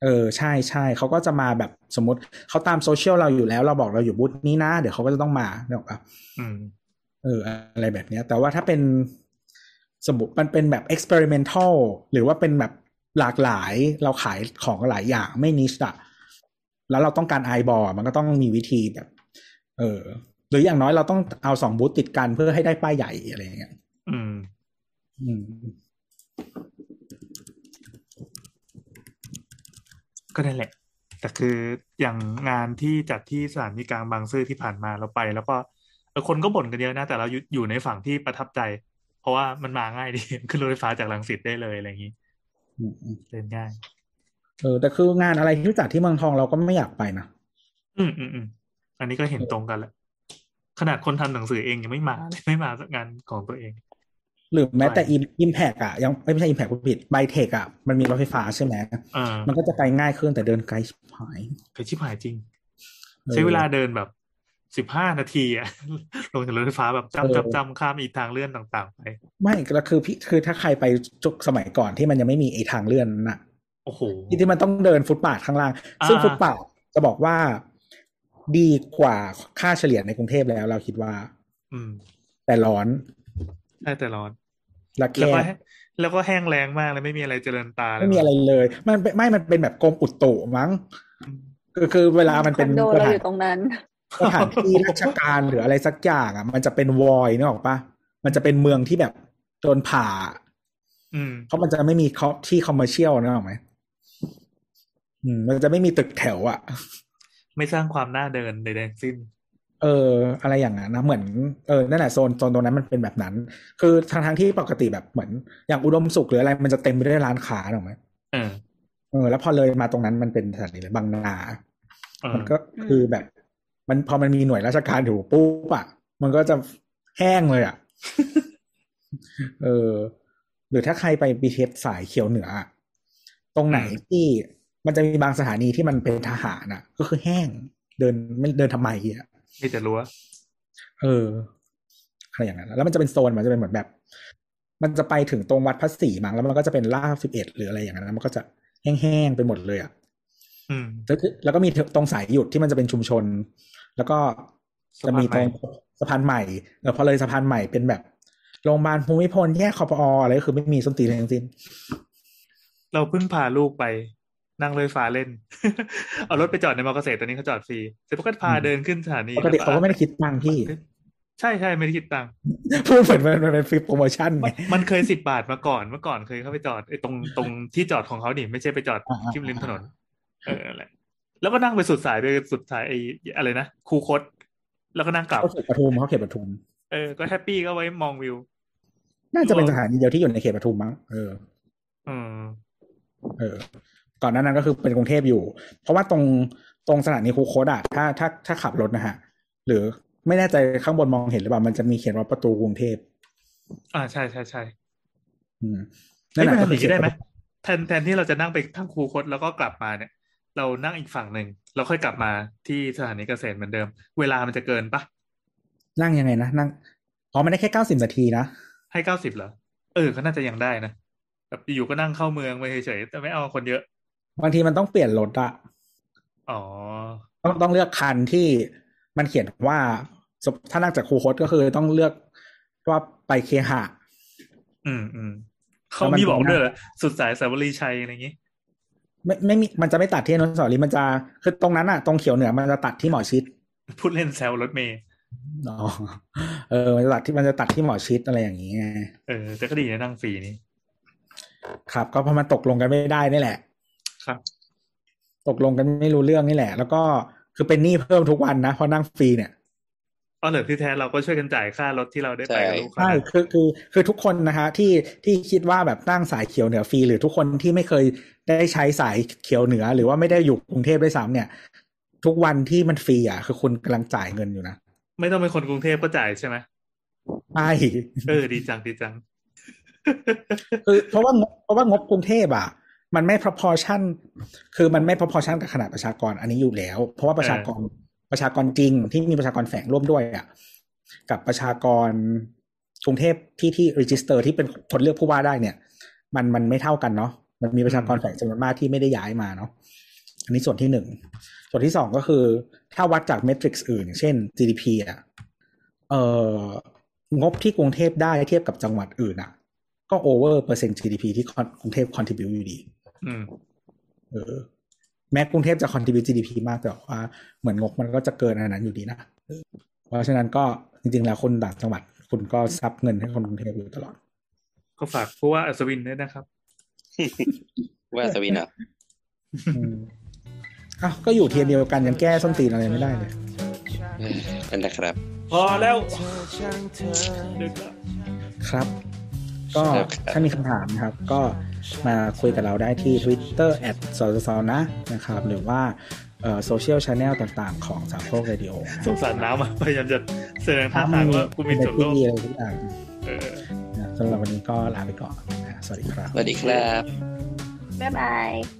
[SPEAKER 2] เออใช่ใช่เขาก็จะมาแบบสมมติเขาตามโซเชียลเราอยู่แล้ว เราบอกเราอยู่บูธนี้นะ เดี๋ยวเขาก็จะต้องมาเนี่ยหรอกปะ
[SPEAKER 4] อืม
[SPEAKER 2] เออ อะไรแบบเนี้ย แต่ว่าถ้าเป็นสมมติมันเป็นแบบ experimental หรือว่าเป็นแบบหลากหลายเราขายของหลายอย่างไม่นิชอะแล้วเราต้องการไอบอมันก็ต้องมีวิธีแบบ เออ หรืออย่างน้อยเราต้องเอาสองบูธติดกันเพื่อให้ได้ป้ายใหญ่อะไรอย่างเงี้ย
[SPEAKER 4] อืม
[SPEAKER 2] อืม
[SPEAKER 4] ก็นั่นแหละ แต่คืออย่างงานที่จัดที่สถานีกลางบางซื่อที่ผ่านมาเราไป แล้วก็เอแล้วคนก็บ่นกันเยอะนะ แต่เราอยู่อยู่ในฝั่งที่ประทับใจ เพราะว่ามันมาง่ายดีขึ้นรถไฟฟ้าจากลังสิตได้เลยอะไรอย่างนี้
[SPEAKER 2] อืมอืม
[SPEAKER 4] เล่นง่าย
[SPEAKER 2] เออแต่คืองานอะไรที่จัดที่เมืองทองเราก็ไม่อยากไปนะ
[SPEAKER 4] อืมอืมอืมอันนี้ก็เห็นตรงกันแหละขนาดคนทำหนังสือเองยังไม่มาเลยไม่มาสักงานของตัวเอง
[SPEAKER 2] หรือแม้แต่
[SPEAKER 4] ใช่
[SPEAKER 2] อิมแพกอะยังไม่ใช่อิมแพกผู้ผิดไบเทคอะมันมีรถไฟฟ้าใช่ไหม
[SPEAKER 4] เออ
[SPEAKER 2] มันก็จะไปง่ายขึ้นแต่เดินไกลชิบหาย
[SPEAKER 4] เคยชิบหายจริง
[SPEAKER 2] ออ
[SPEAKER 4] ใช้เวลาเดินแบบสิบห้านาทีอะลงจากรถไฟฟ้าแบบ
[SPEAKER 2] เออ
[SPEAKER 4] จำจำจำข้ามอีกทางเลื่อนต่าง ๆ ไป
[SPEAKER 2] ไม่ก็คือพี่คือถ้าใครไปจุกสมัยก่อนที่มันยังไม่มีไอ้ทางเลื่อนน่ะ
[SPEAKER 4] โอ้โห
[SPEAKER 2] ที่ที่มันต้องเดินฟุตบาทข้างล่าง
[SPEAKER 4] อ่า
[SPEAKER 2] ซึ่งฟุตบาทจะบอกว่าดีกว่าค่าเฉลี่ยในกรุงเทพแล้วเราคิดว่า
[SPEAKER 4] อืม
[SPEAKER 2] แต่ร้อน
[SPEAKER 4] ใช่แต่ร้อน
[SPEAKER 2] และแค
[SPEAKER 4] แล้วก็
[SPEAKER 2] บ
[SPEAKER 4] แห้แล้วก็แห้งแล้งมากเลยไม่มีอะไรเจริญตาเลย
[SPEAKER 2] ไม่มีอะไรเลย มันเป็นไม่มันเป็นแบบกรมอุตุมั้ง
[SPEAKER 4] อืม
[SPEAKER 2] คือคือเวลามัน
[SPEAKER 3] ค
[SPEAKER 2] เป็
[SPEAKER 3] อนนโด
[SPEAKER 2] ส
[SPEAKER 3] เรา
[SPEAKER 2] ถา
[SPEAKER 3] อนยู่ตรงนั้น
[SPEAKER 2] สถานที่ราชการหรืออะไรสักอย่างอะ มันจะเป็นวอยนึกออกปะมันจะเป็นเมืองที่แบบโดนผ่า
[SPEAKER 4] อืม
[SPEAKER 2] เพราะมันจะไม่มีเขาที่คอมเมอร์เชียลนึกออกไหมอืม มันจะไม่มีตึกแถวอะ
[SPEAKER 4] ไม่สร้างความน่าเดินใดๆทั้งสิ้น
[SPEAKER 2] เอออะไรอย่างนั้นนะเหมือนเออนั่นแหละโซนโซนตรงนั้นมันเป็นแบบนั้น คือทางทางที่ปกติแบบเหมือน อย่างอุดมสุขหรืออะไรมันจะเต็มไปด้วยร้านค้าถูกไหม
[SPEAKER 4] เออ
[SPEAKER 2] เออ แล้วพอเลยมาตรงนั้นมันเป็นสถานีเลยบางนา
[SPEAKER 4] เออ
[SPEAKER 2] มันก็คือแบบ มันพอมันมีหน่วยราชการอยู่ปุ๊บอะมันก็จะแห้งเลยอะเออ หรือถ้าใครไปบีเทสสายเขียวเหนืออะตรงไหนที่มันจะมีบางสถานีที่มันเป็นทหารอะ ก็คือแห้งเดินไม่เดินทำไมอะ
[SPEAKER 4] มีแต่รั้ว
[SPEAKER 2] เอออะไรอย่างนั้นแล้วมันจะเป็นโซนมันจะเป็นเหมือนแบบ มันจะไปถึงตรงวัดพระศรีมั้งแล้วมันก็จะเป็นลาบสิบเอ็ดหรืออะไรอย่างนั้นมันก็จะแห้งๆไปหมดเลยอะ
[SPEAKER 4] อืม
[SPEAKER 2] แล้วคือแล้วก็มีตรงสายหยุดที่มันจะเป็นชุมชน แล้วก็จะมีตรงสะพานใหม่เออพอเลยสะพานใหม่เป็นแบบโรงพยาบาลภูมิพลแยกคอปออะไรก็คือไม่มีส้นตีนเลยทั้งสิ้น
[SPEAKER 4] เราเพิ่งพาลูกไป นั่งรถไฟฟ้าเล่น เอารถไปจอดในมอเกษตรตอนนี้เขาจอดฟรีเสร็จปุ๊บก็พาเดินขึ้นสถานี
[SPEAKER 2] ปกติเขาก็ไม่ได้คิดตังค์พี่
[SPEAKER 4] ใช่ใช่ไม่ได้คิดตังค์
[SPEAKER 2] พูดเหมือนมันมันเป็นฟรีโปรโมชั่นไง
[SPEAKER 4] มันเคยสิบบาทมาก่อนเมื่อก่อนเคยเข้าไปจอดไอ้ตรงตรงที่จอดของเขาดิไม่ใช่ไปจอด
[SPEAKER 2] อ่าๆ
[SPEAKER 4] ที่ริมถนน เออนั่นแหละแล้วก็นั่งไปสุดสายไปสุดสายไอ้อะไรนะคูคต แล้วก็นั่งกลับ
[SPEAKER 2] เขาเขตปทุมเขาเขตปทุม
[SPEAKER 4] เออก็ happy ก็ไว้มองวิว
[SPEAKER 2] น่าจะเป็นสถานีเดียวที่อยู่ในเขตปทุมมั้งเออ
[SPEAKER 4] อืม
[SPEAKER 2] เออ ก่อนหน้านั้นก็คือเป็นกรุงเทพอยู่ เพราะว่าตรงตรงสถานีคูโคตอะถ้าถ้าถ้าขับรถนะฮะ หรือไม่แน่ใจข้างบนมองเห็นหรือเปล่า มันจะมีเขียนว่าประตูกรุงเทพ
[SPEAKER 4] อ่าใช่ใช่ใช่
[SPEAKER 2] อืม
[SPEAKER 4] เอ้ย
[SPEAKER 2] แหละ
[SPEAKER 4] มัน
[SPEAKER 2] ก็
[SPEAKER 4] ทำอย่างนี้ได้ไหม
[SPEAKER 2] เขตปทุ
[SPEAKER 4] แทนแทนที่เราจะนั่งไปทางคูคตแล้วก็กลับมาเนี่ย เรานั่งอีกฝั่งหนึ่งเราค่อยกลับมาที่สถานีเกษตรเหมือนเดิม เวลามันจะเกินปะ
[SPEAKER 2] นั่งยังไงนะนั่งอ๋อมันได้แค่เก้าสิบนาทีนะ
[SPEAKER 4] ให้เก้าสิบเหรอเออก็น่าจะยังได้นะแบบอยู่ๆก็นั่งเข้าเมืองไปเฉยๆแต่ไม่เอาคนเยอะ
[SPEAKER 2] บางทีมันต้องเปลี่ยนรถอะ
[SPEAKER 4] อ๋อ
[SPEAKER 2] ต้องต้องเลือกคันที่มันเขียนว่าสมถ้านั่งจากคูโคตก็คือต้องเลือกว่าไปเคหะ
[SPEAKER 4] อืมอืมเขา
[SPEAKER 2] แล้วมัน
[SPEAKER 4] มีบอก
[SPEAKER 2] ตรงหน้า
[SPEAKER 4] ด้วยเหรอสุดสายสาวรีชัยอะไรอย่างงี้
[SPEAKER 2] ไม่ไม่มีมันจะไม่ตัดที่อนุสาวรีย์มันจะคือตรงนั้นอะตรงเขียวเหนือมันจะตัดที่หมอชิด
[SPEAKER 4] พูดเล่นแซวรถเมย์
[SPEAKER 2] อ๋อเออ มันจะตัดที่มันจะตัดที่หมอชิดอะไรอย่างนี้ไง
[SPEAKER 4] เออแต่ก็ดีนะนั่งฟรีนี่
[SPEAKER 2] ครับ ก็เพราะมันตกลงกันไม่ได้นี่แหละ
[SPEAKER 4] ครับ
[SPEAKER 2] ตกลงกันไม่รู้เรื่องนี่แหละ แล้วก็คือเป็นหนี้เพิ่มทุกวันนะเพราะนั่งฟรีเนี่ย
[SPEAKER 4] อ๋อเหรอที่แท้เราก็ช่วยกันจ่ายค่ารถที่เราได้ไปกับลูกค้า
[SPEAKER 2] ใช่คือคือคือทุกคนนะฮะที่ที่คิดว่าแบบนั่งสายเขียวเหนือฟรีหรือทุกคนที่ไม่เคยได้ใช้สายเขียวเหนือ หรือว่าไม่ได้อยู่กรุงเทพด้วยซ้ำเนี่ย ทุกวันที่มันฟรีอะ คือคุณกำลังจ่ายเงินอยู่นะ
[SPEAKER 4] ไม่ต้องเป็นคนกรุงเทพก็จ่ายใช่ไหม
[SPEAKER 2] ใช่
[SPEAKER 4] เออดีจังดีจัง
[SPEAKER 2] คือเพราะว่างบเพราะว่างบกรุงเทพอะ มันไม่ proportion คือมันไม่ proportion กับขนาดประชากรอันนี้อยู่แล้ว เพราะว่าประชากรประชากรจริง ที่มีประชากรแฝงร่วมด้วยอะกับประชากรกรุงเทพที่ที่ register ที่เป็นคนเลือกผู้ว่าได้เนี่ย มันมันไม่เท่ากันเนาะมันมีประชากรแฝงจำนวนมากที่ไม่ได้ย้ายมาเนาะอันนี้ส่วนที่หนึ่งส่วนที่สองก็คือ ถ้าวัดจากเมทริกซ์อื่นอย่างเช่น GDP อะเอ่องบที่กรุงเทพได้เทียบกับจังหวัดอื่นอะ ก็ over เปอร์เซ็นต์ GDP ที่กรุงเทพ contribute อยู่ดี
[SPEAKER 4] อืม
[SPEAKER 2] เออแม้กรุงเทพจะ contribute GDP มากแต่ว่าเหมือนงบมันก็จะเกินอันนั้นอยู่ดีนะเออเพราะฉะนั้นก็จริง ๆ แล้วคนต่างจังหวัดคุณก็ซับเงินให้คนกรุงเทพอยู่ตลอด
[SPEAKER 4] ก็ฝากผู้ว่าอัศวินด้วยนะครับ
[SPEAKER 6] ว่าสวินเหรอะ
[SPEAKER 2] อืมอ้าวก็อยู่เทียนเดียวกันยังแก้ส้นตีนอะไรไม่ได้เลย
[SPEAKER 6] นั่นแหละครับ
[SPEAKER 4] พอแล้วดึกแล้ว
[SPEAKER 2] ครับ ก็
[SPEAKER 6] ครับ
[SPEAKER 2] ถ้ามีคำถามนะครับ ก็มาคุยกับเราได้ที่ Twitter แอดสสนะนะครับ หรือว่าโซเชียลช n แนลต่างๆ ของสามโคกเรดิโอ
[SPEAKER 4] สงสารน้ำอะพยายามจะแสดงท่าทางว่ากูมีส่วนร่วม
[SPEAKER 2] ที่อะไรทุกอย่าง
[SPEAKER 4] เออ
[SPEAKER 2] นะสำหรับวันนี้ก็ลาไปก่อนนะสวัสดีครับ
[SPEAKER 6] สวัสดีครับ
[SPEAKER 3] บ๊ายบาย